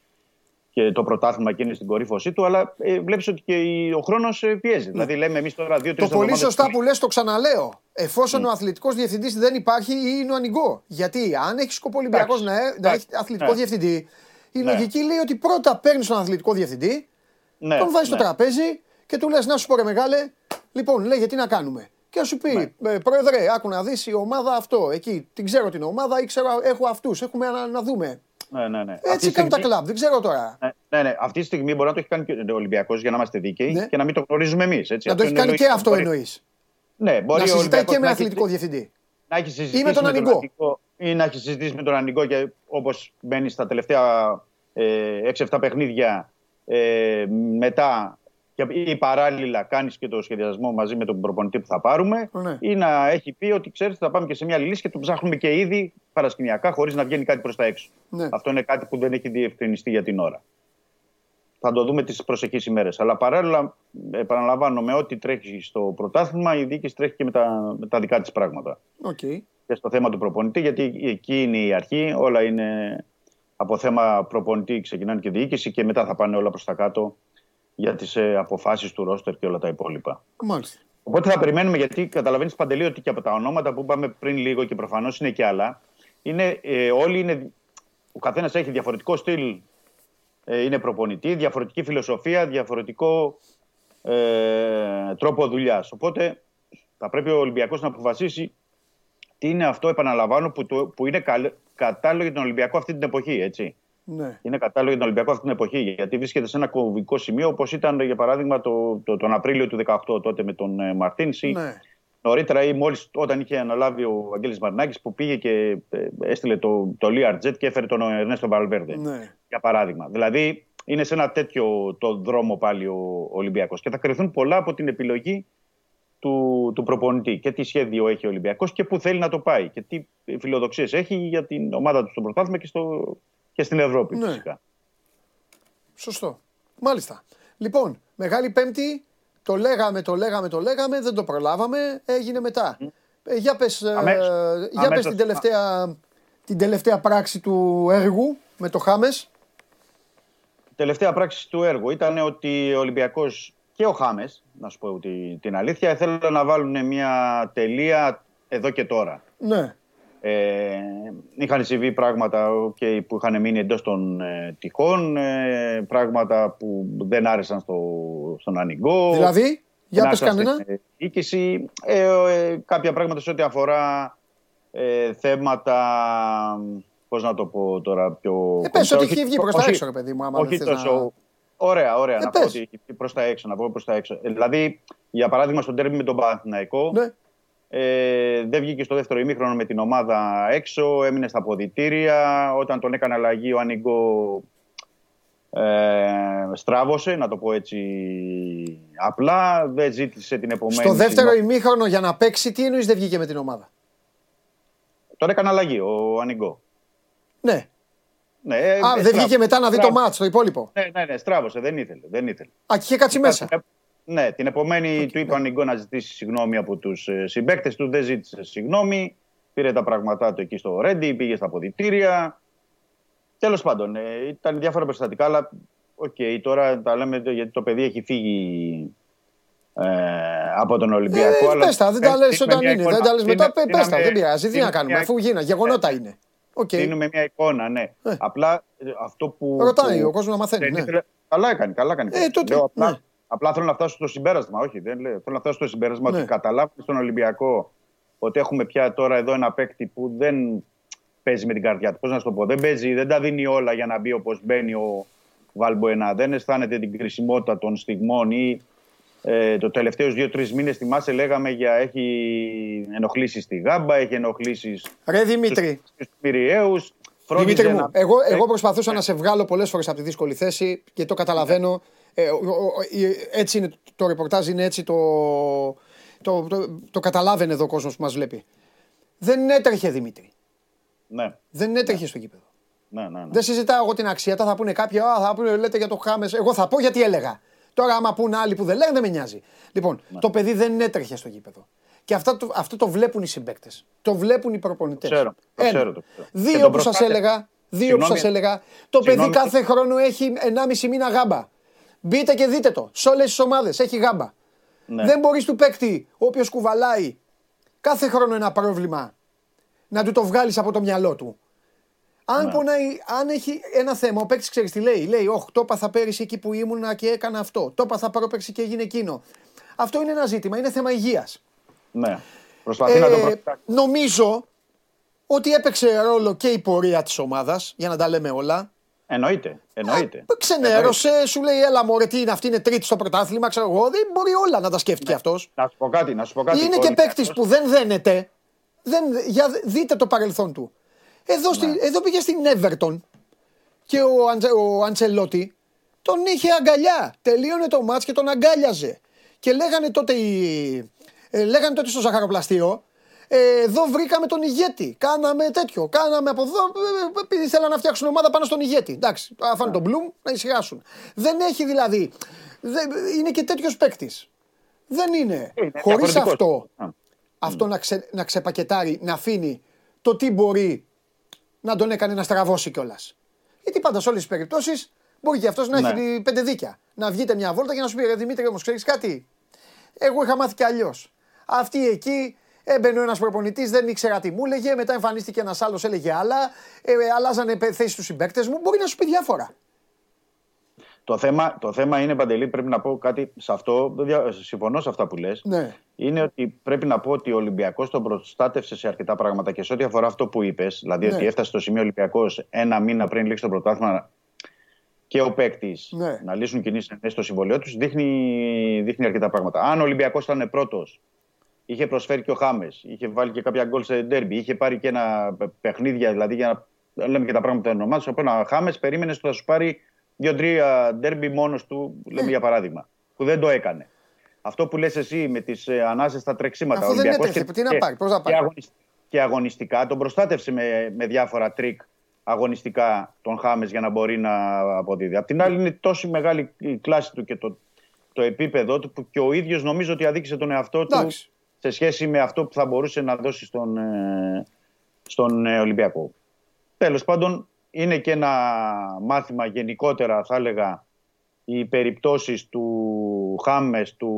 και το πρωτάθλημα και είναι στην κορύφωσή του, αλλά ε, βλέπεις ότι και η- ο χρόνος πιέζει. Δηλαδή, λέμε εμείς τώρα δύο-τρεις Ναι. Το πολύ σωστά που λες το ξαναλέω. Εφόσον Ναι. ο αθλητικός διευθυντής δεν υπάρχει ή είναι ο Ανιγκό. Γιατί αν έχει σκοπό Ολυμπιακός Εντάξει, να, ε- να εντάξει, έχει αθλητικό ναι. διευθυντή, η Ναι. λογική λέει ότι πρώτα παίρνεις τον αθλητικό διευθυντή, Ναι, τον βάζεις στο ναι. τραπέζι και του λες: Να σου πω ρε μεγάλε, λοιπόν λέγε τι να κάνουμε. Και σου πει, Ναι. «Ε, Πρόεδρε, άκου να δεις η ομάδα αυτό. Εκεί την ξέρω την ομάδα ή ξέρω, έχω αυτούς. Έχουμε να, να δούμε. Ναι, ναι, ναι. Αυτή Έτσι τη κάνουν τα στιγμή- κλαμπ. Δεν ξέρω τώρα. Ναι, ναι, ναι. Αυτή τη στιγμή μπορεί να το έχει κάνει και ο Ολυμπιακός για να είμαστε δίκαιοι Ναι. και να μην το γνωρίζουμε εμείς. Να το έχει κάνει και αυτό εννοείς. Ναι, μπορεί Να ο συζητάει Ολυμπιακός και με να έχει- αθλητικό διευθυντή. να έχει συζητήσει Ή με τον τον Ανιγκό. Ανιγκό ή να έχει συζητήσει με τον Ανιγκό και όπως μπαίνει στα τελευταία ε, 6-7 παιχνίδια ε, μετά και, ή παράλληλα κάνεις και το σχεδιασμό μαζί με τον προπονητή που θα πάρουμε Ναι. ή να έχει πει ότι ξέρεις θα πάμε και σε μια άλλη λύση και το ψάχνουμε και ήδη παρασκηνιακά χωρίς να βγαίνει κάτι προς τα έξω. Ναι. Αυτό είναι κάτι που δεν έχει διευκρινιστεί για την ώρα. Θα το δούμε τις προσεχείς ημέρες. Αλλά παράλληλα, επαναλαμβάνω, με ό,τι τρέχει στο πρωτάθλημα, η διοίκηση τρέχει και με τα, με τα δικά της πράγματα Οκ. και στο θέμα του προπονητή, γιατί εκεί είναι η αρχή. Όλα είναι από θέμα προπονητή, ξεκινάνε και διοίκηση και μετά θα πάνε όλα προς τα κάτω για τις ε, αποφάσεις του ρόστερ και όλα τα υπόλοιπα. Μάλιστα. Οπότε θα περιμένουμε, γιατί καταλαβαίνεις Παντελή ότι και από τα ονόματα που είπαμε πριν λίγο και προφανώς είναι και άλλα, είναι, ε, όλοι είναι. Ο καθένας έχει διαφορετικό στυλ, ε, είναι προπονητή, διαφορετική φιλοσοφία, διαφορετικό ε, τρόπο δουλειάς. Οπότε θα πρέπει ο Ολυμπιακός να αποφασίσει τι είναι αυτό, επαναλαμβάνω, που, το, που είναι καλ, κατάλληλο για τον Ολυμπιακό αυτή την εποχή. Έτσι. Ναι. Είναι κατάλληλο για τον Ολυμπιακό αυτή την εποχή. Γιατί βρίσκεται σε ένα κομβικό σημείο, όπως ήταν για παράδειγμα το, το, τον Απρίλιο του 2018 τότε με τον ε, Μαρτίνση. Ναι. Νωρίτερα ή μόλις όταν είχε αναλάβει ο Αγγέλης Μαρινάκης που πήγε και ε, έστειλε το, το Learjet και έφερε τον Ερνέστο Βαλβέρδε. Ναι. Για παράδειγμα. Δηλαδή είναι σε ένα τέτοιο το δρόμο πάλι ο Ολυμπιακός και θα κρυθούν πολλά από την επιλογή του, του προπονητή και τι σχέδιο έχει ο Ολυμπιακός και πού θέλει να το πάει και τι φιλοδοξίες έχει για την ομάδα του στο πρωτάθλημα και, στο, και στην Ευρώπη Ναι. φυσικά. Σωστό. Μάλιστα. Λοιπόν, Μεγάλη Πέμπτη, το λέγαμε, το λέγαμε, το λέγαμε, δεν το προλάβαμε, έγινε μετά. Ε, για πες, ε, Αμέσως. για πες Αμέσως. την, τελευταία, την τελευταία πράξη του έργου με το Χάμες. τελευταία πράξη του έργου ήταν ότι ο Ολυμπιακός και ο Χάμες, να σου πω ότι την αλήθεια, ήθελαν να βάλουν μια τελεία εδώ και τώρα. Ναι. Ε, είχαν συμβεί πράγματα okay, που είχαν μείνει εντός των ε, τυχών, ε, πράγματα που δεν άρεσαν στο, στον Ανιγκό. Δηλαδή, για δεν πες άρεσαν κανένα. στην, ε, διοίκηση. Ε, ε, κάποια πράγματα σε ό,τι αφορά ε, θέματα, πώς να το πω τώρα πιο... Ε, πες ότι όχι- έχει βγει προς τα όχι- έξω, ρε παιδί μου, άμα όχι δεν θες τόσο. να... Ωραία, ωραία. Ε, να πες. πω ότι έχει βγει προς τα έξω, να πω προς τα έξω. Ε, δηλαδή, για παράδειγμα, στον τέρμι με τον Παναθηναϊκό, Ναι. Ε, δεν βγήκε στο δεύτερο ημίχρονο με την ομάδα έξω, έμεινε στα ποδητήρια. Όταν τον έκανε αλλαγή, ο Ανίγκο ε, στράβωσε, να το πω έτσι απλά. Δεν ζήτησε την επομένη. Στο δεύτερο συγγνώμη. ημίχρονο για να παίξει, τι εννοείς δεν βγήκε με την ομάδα; Τον έκανε αλλαγή ο Ανίγκο. Ναι. Ναι, ε, Α, ε, δεν στράβωσε. βγήκε μετά να δει το Στράβωσε. μάτς, το υπόλοιπο. Ναι, ναι, ναι, στράβωσε, δεν ήθελε. Δεν ήθελε. Α, και είχε κάτσει μέσα. Ε, Ναι, την επομένη του είπε ο Ανιγκό να ζητήσεις συγγνώμη από τους συμπαίκτες του. Δεν ζήτησε συγγνώμη. Πήρε τα πράγματά του εκεί στο Ρέντι, πήγε στα αποδυτήρια. Τέλος πάντων, ε, ήταν διάφορα περιστατικά, αλλά οκ, τώρα τα λέμε γιατί το παιδί έχει φύγει ε, από τον Ολυμπιακό. Ε, αλλά πες τα, δεν τα ε, λες δίνουμε όταν μια είναι. εικόνα. Δεν τα λες μετά, Δίναμε- πες τα, δεν δίναμε- πειράζει. Τι να δίνουμε κάνουμε, μια- αφού γίνα, γεγονότα είναι. Οκ. Δίνουμε μια εικόνα, ναι. Ε. Απλά ε, αυτό που. Ρωτάει που ο κόσμος να μαθαίνει, δεν ναι. ήθελε- Καλά έκανε, καλά έκανε. Ε, τότε, Λέω, απλά, ναι. Απλά θέλω να φτάσω στο συμπέρασμα. Όχι, δεν λέω. Θέλω να φτάσω στο συμπέρασμα Ναι. ότι καταλάβουμε στον Ολυμπιακό ότι έχουμε πια τώρα εδώ ένα παίκτη που δεν παίζει με την καρδιά του. Πώς να σου το πω, δεν παίζει, δεν τα δίνει όλα για να μπει όπως μπαίνει ο Βαλμποενά. Δεν αισθάνεται την κρισιμότητα των στιγμών ή ε, το τελευταίου δύο-τρεις μήνες θυμάσαι, λέγαμε για έχει ενοχλήσει στη Γάμπα, έχει ενοχλήσει Ρε Δημήτρη, στους Πυριαίου. Δημήτρη μου, εγώ, εγώ προσπαθούσα να σε βγάλω πολλές φορές από τη δύσκολη θέση και το καταλαβαίνω. Ε, ο- ο- ο- η- έτσι είναι το ρεπορτάζ, είναι έτσι το. Το, το, το καταλάβαινε εδώ ο κόσμος που μας βλέπει. Δεν έτρεχε Δημήτρη. Ναι, Δεν έτρεχε στο γήπεδο. ναι, ναι. ναι. Δεν συζητάω εγώ την αξία. Τα θα πούνε κάποιοι, Α, θα πούνε, λέτε για το Χάμες. Εγώ θα πω γιατί έλεγα. Τώρα, άμα πούνε άλλοι που δεν λένε, δεν με νοιάζει. Λοιπόν, Ναι. το παιδί δεν έτρεχε στο γήπεδο. Και αυτό το, αυτό το βλέπουν οι συμπαίκτες. Το βλέπουν οι προπονητές. ξέρω, το ξέρω, το ξέρω. Και Δύο τον που σας προσπάθησε. έλεγα. Δύο που Συγγνώμη. σα έλεγα. Το παιδί Συγγνώμη. κάθε χρόνο έχει 1,5 μήνα γάμπα. Μπείτε και δείτε το. Σε όλες τις ομάδες έχει γάμπα. Ναι. Δεν μπορείς του παίκτη, όποιο κουβαλάει κάθε χρόνο ένα πρόβλημα, να του το βγάλεις από το μυαλό του. Αν Ναι. πονάει, αν έχει ένα θέμα, ο παίκτης ξέρεις τι λέει. Λέει, Όχι, το έπαθα πέρυσι εκεί που ήμουνα και έκανα αυτό. Το έπαθα πρόπερσι και έγινε εκείνο. Αυτό είναι ένα ζήτημα, είναι θέμα υγείας. Ναι. Προσπαθεί να το Ε, προτάξει. νομίζω, ότι έπαιξε ρόλο και η πορεία της ομάδας, για να τα λέμε όλα. Εννοείται. Εννοείται. Ε, Ξενέρωσε, σου λέει, έλα μωρέ, τι είναι αυτή, είναι τρίτη στο πρωτάθλημα, ξέρω εγώ. Δεν μπορεί όλα να τα σκέφτηκε αυτός. Να σου πω κάτι, να σου πω κάτι. Είναι Ο και παίκτης Ολυμπιακός- που δεν δένεται. Δεν, για, δείτε το παρελθόν του. Εδώ, στη, Ναι. εδώ πήγε στην Everton και ο, Αντζε, ο Αντσελότη τον είχε αγκαλιά. Τελείωνε το μάτς και τον αγκάλιαζε. Και λέγανε τότε, οι, ε, λέγανε τότε στο ζαχαροπλαστείο, ε, εδώ βρήκαμε τον ηγέτη. Κάναμε τέτοιο. Κάναμε από εδώ. ε, ε, Επειδή θέλαν να φτιάξουν ομάδα πάνω στον ηγέτη. Εντάξει, αφάνε τον Μπλουμ να ησυχάσουν. Δεν έχει δηλαδή. Δεν, είναι και τέτοιος παίκτης. Δεν είναι. Είναι Χωρίς διαφορετικός. αυτό Α. αυτό να, ξε, να ξεπακετάρει, να αφήνει το τι μπορεί να τον έκανε να στραβώσει κιόλας. Γιατί πάντα σε όλες τις περιπτώσεις μπορεί και αυτός να Ναι. έχει πέντε δίκια. Να βγείτε μια βόλτα και να σου πει: Ρε Δημήτρη, όμως ξέρεις κάτι; Εγώ είχα μάθει κι αλλιώς. Αυτή εκεί έμπαινε ο ένας προπονητής, δεν ήξερα τι μου έλεγε. Μετά εμφανίστηκε ένας άλλος, έλεγε άλλα. Ε, ε, αλλάζανε θέσει του συμπαίκτες μου. Μπορεί να σου πει διάφορα. Το θέμα, το θέμα είναι, Παντελή, πρέπει να πω κάτι σε αυτό. δεν δια- Συμφωνώ σε αυτά που λες. Ναι. Είναι ότι πρέπει να πω ότι ο Ολυμπιακός τον προστάτευσε σε αρκετά πράγματα και σε ό,τι αφορά αυτό που είπες, δηλαδή Ναι. ότι έφτασε στο σημείο Ολυμπιακός ένα μήνα πριν λήξει το πρωτάθλημα και ο παίκτης Ναι. να λύσουν κοινή συναινέσει το συμβόλαιό τους, δείχνει, δείχνει αρκετά πράγματα. Αν ο Ολυμπιακός ήταν πρώτος, είχε προσφέρει και ο Χάμες, είχε βάλει και κάποια γκολ σε ντέρμπι, είχε πάρει και ένα παι- παιχνίδια, δηλαδή για να λέμε και τα πράγματα των ομάδων. Από ένα Χάμες περίμενε ότι θα σου πάρει δύο-τρία ντέρμπι μόνος του, Ναι. λέμε για παράδειγμα, που δεν το έκανε. Αυτό που λες εσύ με τις ε, ανάσες στα τρεξίματα. Αφού ο δεν Ολυμπιακός έτρεχε, και- τι να και- πάρει, πώς να και πάρει; αγωνισ- Και αγωνιστικά τον προστάτευσε με, με διάφορα τρικ αγωνιστικά τον Χάμες για να μπορεί να αποδίδει. Απ' την άλλη είναι τόσο μεγάλη η κλάση του και το, το επίπεδο του που και ο ίδιος νομίζω ότι αδίκησε τον εαυτό του Εντάξει. Σε σχέση με αυτό που θα μπορούσε να δώσει στον, ε, στον ε, Ολυμπιακό. Τέλος πάντων, είναι και ένα μάθημα γενικότερα, θα έλεγα, οι περιπτώσεις του Χάμες, του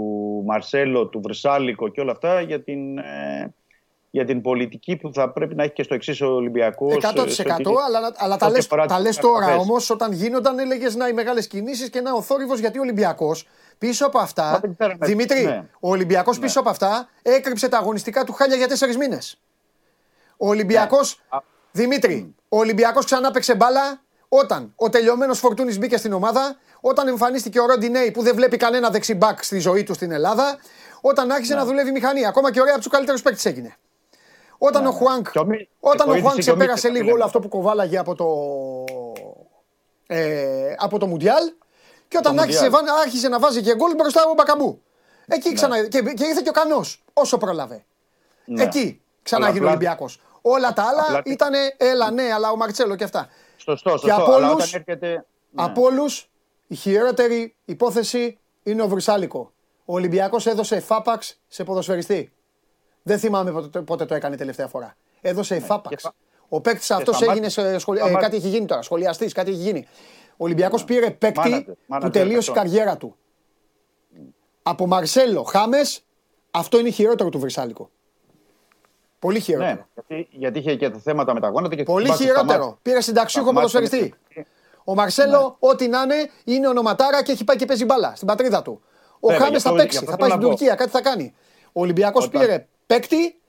Μαρσέλο, του Βρυσάλικο και όλα αυτά για την, ε, για την πολιτική που θα πρέπει να έχει και στο εξής ο Ολυμπιακός. 100% ε, σε ό,τι- αλλά, αλλά τα ό,τι λες, αφορά τα τις λες τώρα μεταγραφές. όμως όταν γίνονταν έλεγες να οι μεγάλες κινήσεις και να ο θόρυβος γιατί ο Ολυμπιακός πίσω από αυτά. Μα δεν ξέραμε. Δημήτρη, Ναι. ο Ολυμπιακός πίσω από αυτά έκρυψε τα αγωνιστικά του χάλια για τέσσερις μήνες. Ο Ολυμπιακό. Ναι. Α. Δημήτρη, ο Ολυμπιακός ξανά παίξε μπάλα όταν ο τελειωμένος Φορτούνης μπήκε στην ομάδα, όταν εμφανίστηκε ο Ροντινέη που δεν βλέπει κανένα δεξιμπάκ στη ζωή του στην Ελλάδα, όταν άρχισε Ναι. να δουλεύει η μηχανή. Ακόμα και ωραία από τους καλύτερους παίκτες έγινε. Όταν ο Χουάνκ, Και ο Μι- όταν ο βοήθησε Χουάνκ και ο ξεπέρασε Μίτσελ, λίγο όλο λέμε. αυτό που κοβάλαγε από το, ε, από το Μουντιάλ και όταν Το άρχισε, Μουντιάλ. βα- άρχισε να βάζει και γκολ μπροστά ο Μπακαμπού. Εκεί ξανά, και, και ήρθε και ο Κανός όσο πρόλαβε. Ναι. Εκεί ξανά Αλλά γίνει ο απλά- Ολυμπιακός. Όλα τα άλλα απλά- ήταν έλα ναι, αλλά ο Μαρτσέλο και αυτά. Σωστό, σωστό. Και από αλλά όλους- όταν έρχεται... ναι. Από όλους η χειρότερη υπόθεση είναι ο Βρυσάλικο. Ο Ολυμπιακός έδωσε φάπαξ σε ποδοσφαιριστή. Δεν θυμάμαι πότε, πότε το έκανε τελευταία φορά. Έδωσε φάπαξ. Ναι, και φα- Ο παίκτης αυτός σταμάτη- έγινε σε σχολ... ε, σταμάτη- κάτι έχει γίνει τώρα. Σχολιαστής, κάτι έχει γίνει. Ο Ολυμπιακός πήρε παίκτη Μάνατζερ, που μάνατζερ τελείωσε η παικτών. καριέρα του. Από Μαρσέλο, Χάμες, αυτό είναι χειρότερο του Βρυσάλικο. Πολύ χειρότερο. Ναι, γιατί, γιατί είχε και τα θέματα με τα γόνατα και Πολύ θυμάσαι χειρότερο. σταμάτησε- Πήρε συνταξιούχο σταμάτησε ποδοσφαιριστή. με- Ο Μαρσέλο, ό,τι να είναι, είναι ονοματάρα και έχει πάει και παίζει μπάλα στην πατρίδα του. Ο Βέβαια, Χάμες γι' θα αυτό- παίξει, γι' αυτό θα πάει στην θέλω να πω. Τουρκία, κάτι θα κάνει. Ο Ολυμπιακός Όταν- πήρε παίκτη,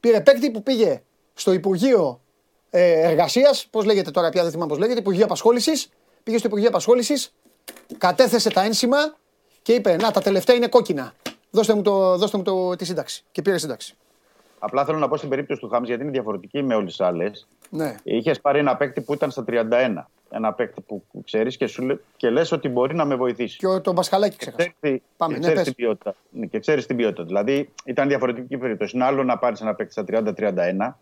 πήρε παίκτη που πήγε στο Υπουργείο ε, Εργασίας, πώς λέγεται τώρα, πια δεν θυμάμαι πώς λέγεται, Υπουργείο Απασχόλησης. Πήγε στο Υπουργείο Απασχόλησης, κατέθεσε τα ένσημα και είπε: Να, τα τελευταία είναι κόκκινα. Δώστε μου, το, δώστε μου το, τη σύνταξη. Και πήρε σύνταξη. Απλά θέλω να πω στην περίπτωση του Χάμς, γιατί είναι διαφορετική με όλες τις άλλες. Ναι. Είχες πάρει ένα παίκτη που ήταν στα 31. Ένα παίκτη που ξέρεις και, σου λέ- και λες ότι μπορεί να με βοηθήσει. Και ο, τον Μπασχαλάκη ξέχασα. Ξέρεις, Πάμε, και ναι, ξέρεις πες. την ποιότητα. Ναι, Και ξέρεις την ποιότητα. Δηλαδή ήταν διαφορετική περίπτωση. Είναι άλλο να πάρεις ένα παίκτη στα 30-31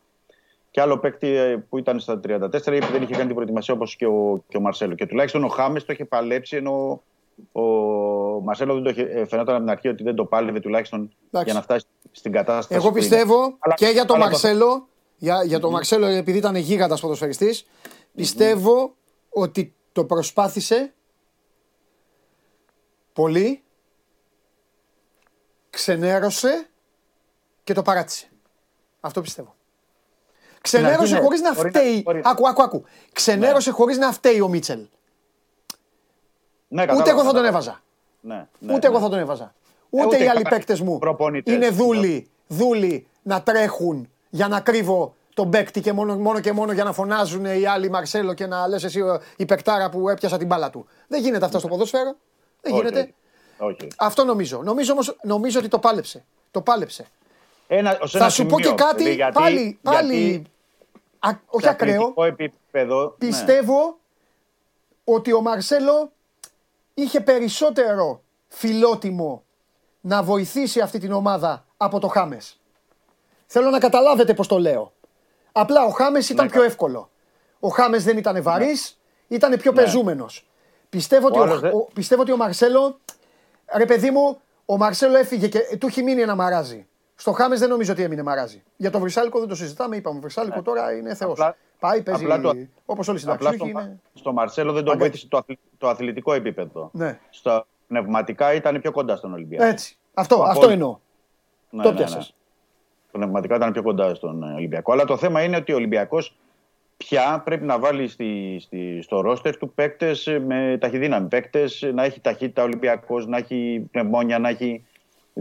και άλλο παίκτη ε, που ήταν στα 34 ή που δεν είχε κάνει την προετοιμασία όπως και, ο, και ο Μαρσέλο. Και τουλάχιστον ο Χάμες το είχε παλέψει ενώ ο Μαρσέλο δεν το είχε, ε, φαινόταν από την αρχή ότι δεν το πάλευε τουλάχιστον Εντάξει. για να φτάσει στην κατάσταση. Εγώ που είναι. πιστεύω Αλλά- και για τον αλλά το- Μαρσέλο, για, για τον Μαρσέλο επειδή ήταν γίγαντας ποδοσφαιριστής, πιστεύω ότι το προσπάθησε πολύ, ξενέρωσε και το παράτησε. Αυτό πιστεύω. Ξενέρωσε ναι, χωρίς να μπορεί να- φταίει. μπορεί- Άκου, άκου, άκου. Ξενέρωσε χωρίς να φταίει ο Μίτσελ. Ναι, Ούτε κατάλαβα, εγώ θα τον κατάλαβα. έβαζα. Ναι, ναι, Ούτε εγώ ναι. θα τον έβαζα. Ε, Ούτε ούτε οι άλλοι κα- παίκτε μου προπονητές. είναι δούλοι, δούλοι να τρέχουν για να κρύβω τον παίκτη και μόνο, μόνο και μόνο για να φωνάζουν οι άλλοι Μαρσέλο και να λες εσύ ο- η παικτάρα που έπιασα την μπάλα του. Δεν γίνεται αυτό στο ποδόσφαιρο. Δεν Όχι, γίνεται. όχι. Όχι. Αυτό νομίζω. Νομίζω όμως νομίζω ότι το πάλεψε. Το πάλεψε. Ένα, ως Θα ένα σου πω σημείο, και κάτι δηλαδή, γιατί- πάλι, πάλι γιατί α, όχι σε ακραίο. αθλητικό επίπεδο, ναι. Πιστεύω ότι ο Μαρσέλο είχε περισσότερο φιλότιμο να βοηθήσει αυτή την ομάδα από το Χάμες. Θέλω να καταλάβετε πώς το λέω. Απλά ο Χάμες ήταν Ναι, πιο κα- εύκολο. Ο Χάμες δεν ήταν βαρύς, ήταν πιο πεζούμενος. Πιστεύω, ότι ο, άλλος δεν- ο- πιστεύω ότι ο Μαρσέλο, ρε παιδί μου, ο Μαρσέλο έφυγε και του έχει μείνει ένα μαράζι. Στο Χάμες δεν νομίζω ότι έμεινε μαράζι. Για το Βρυσάλικο δεν το συζητάμε, είπαμε. Ο Βρυσάλικο τώρα είναι θεός. Ναι. Απλά- Πάει, παίζει, απλά το- όπως όλοι οι Απλά συνταξιούχοι στο, είναι. στο Μαρσέλο δεν τον Αγκα- βοήθησε το, αθλη- το αθλητικό επίπεδο. Ναι. Στα πνευματικά ήταν πιο κοντά στον Ολυμπιακό. Έτσι. Αυτό, Από αυτό όλη- εννοώ. Ναι, το ναι, πιάσες. ναι. Πνευματικά ήταν πιο κοντά στον ε, Ολυμπιακό. Αλλά το θέμα είναι ότι ο Ολυμπιακός πια πρέπει να βάλει στη, στη, στο ρόστερ του παίκτες με ταχυδύναμη. Παίκτες να έχει ταχύτητα Ολυμπιακός, να έχει πνευμόνια, να έχει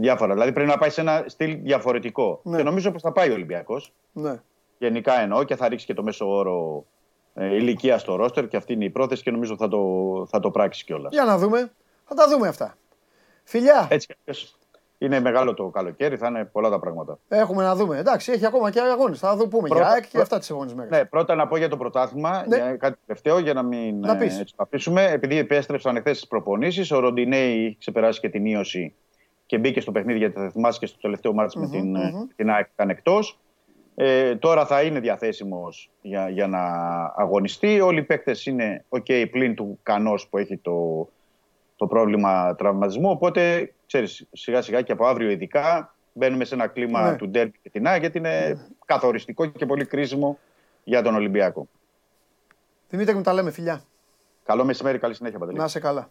διάφορα. Δηλαδή πρέπει να πάει σε ένα στυλ διαφορετικό. Ναι. Και νομίζω πως θα πάει ο Ολυμπιακός. Ναι. Γενικά εννοώ και θα ρίξει και το μέσο όρο ε, ηλικία στο ρόστερ και αυτή είναι η πρόθεση και νομίζω θα το, θα το πράξει κιόλας. Για να δούμε. Θα τα δούμε αυτά. Φιλιά, Έτσι κι αλλιώς είναι μεγάλο το καλοκαίρι, θα είναι πολλά τα πράγματα. έχουμε να δούμε. Εντάξει, έχει ακόμα και αγώνες. Θα δω πούμε Πρώτα- για ΑΕΚ και πρω- αυτά τις επόμενες μέρες. Ναι, πρώτα να πω για το πρωτάθλημα, Ναι. για κάτι τελευταίο, για να μην Να ε, πεις. έτσι, το αφήσουμε. Επειδή επέστρεψαν εχθές τις προπονήσεις, ο Ροντινέη έχει ξεπεράσει και την ίωση και μπήκε στο παιχνίδι, γιατί θα θυμάσαι και στο τελευταίο μάτς με την, ε, την ΑΕΚ ήταν εκτός. Ε, τώρα θα είναι διαθέσιμος για, για να αγωνιστεί. Όλοι οι παίκτες είναι OK πλην του Κανός που έχει το, το πρόβλημα τραυματισμού. Οπότε, ξέρεις, σιγά σιγά και από αύριο ειδικά μπαίνουμε σε ένα κλίμα Ναι. του ντέρμπι και την ΑΕΚ γιατί είναι καθοριστικό και πολύ κρίσιμο για τον Ολυμπιακό. Δημήτρη μου τα λέμε, φιλιά. Καλό μεσημέρι, καλή συνέχεια, Παντελή. Να είσαι καλά.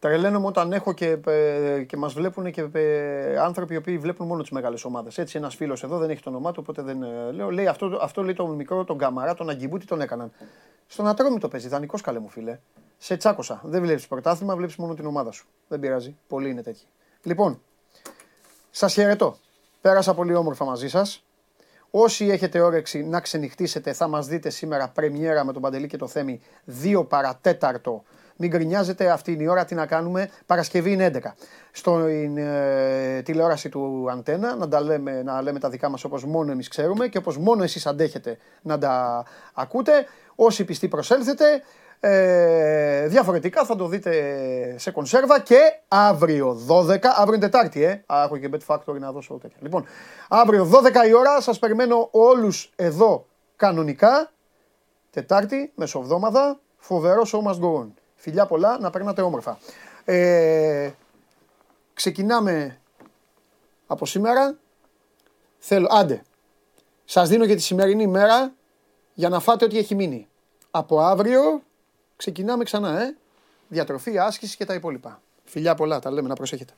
Τρελαίνομαι όταν έχω και, ε, και μας βλέπουν και ε, άνθρωποι οι οποίοι βλέπουν μόνο τις μεγάλες ομάδες. Έτσι, ένας φίλος εδώ δεν έχει το όνομά του, οπότε δεν ε, λέω. Λέει αυτό, αυτό λέει το μικρό, τον Καμαρά, τον Αγκιμπούτη τον έκαναν. Στον Ατρόμητο παίζει, δανεικός καλέ μου φίλε. Σε τσάκωσα. Δεν βλέπεις πρωτάθλημα, βλέπεις μόνο την ομάδα σου. Δεν πειράζει. Πολλοί είναι τέτοιοι. Λοιπόν, σας χαιρετώ. Πέρασα πολύ όμορφα μαζί σας. Όσοι έχετε όρεξη να ξενυχτήσετε, θα μας δείτε σήμερα πρεμιέρα με τον Παντελή και το Θέμη 2 παρατέταρτο. Μην γκρινιάζετε, αυτή είναι η ώρα, τι να κάνουμε. Παρασκευή είναι 11. Στην ε, τηλεόραση του Αντένα, να, τα λέμε, να λέμε τα δικά μας όπως μόνο εμείς ξέρουμε και όπως μόνο εσείς αντέχετε να τα ακούτε. Όσοι πιστοί προσέλθετε, ε, διαφορετικά θα το δείτε σε κονσέρβα και αύριο 12, αύριο είναι Τετάρτη, ε. Α, έχω και Bet Factory να δώσω τέτοια. Λοιπόν, αύριο 12 η ώρα σας περιμένω όλους εδώ κανονικά. Τετάρτη, μεσοβδόμαδα, φοβερό show must go on. Φιλιά πολλά, να περνάτε όμορφα. Ε, ξεκινάμε από σήμερα. Θέλω, άντε, σας δίνω και τη σημερινή μέρα για να φάτε ό,τι έχει μείνει. Από αύριο ξεκινάμε ξανά, ε. Διατροφή, άσκηση και τα υπόλοιπα. Φιλιά πολλά, τα λέμε, να προσέχετε.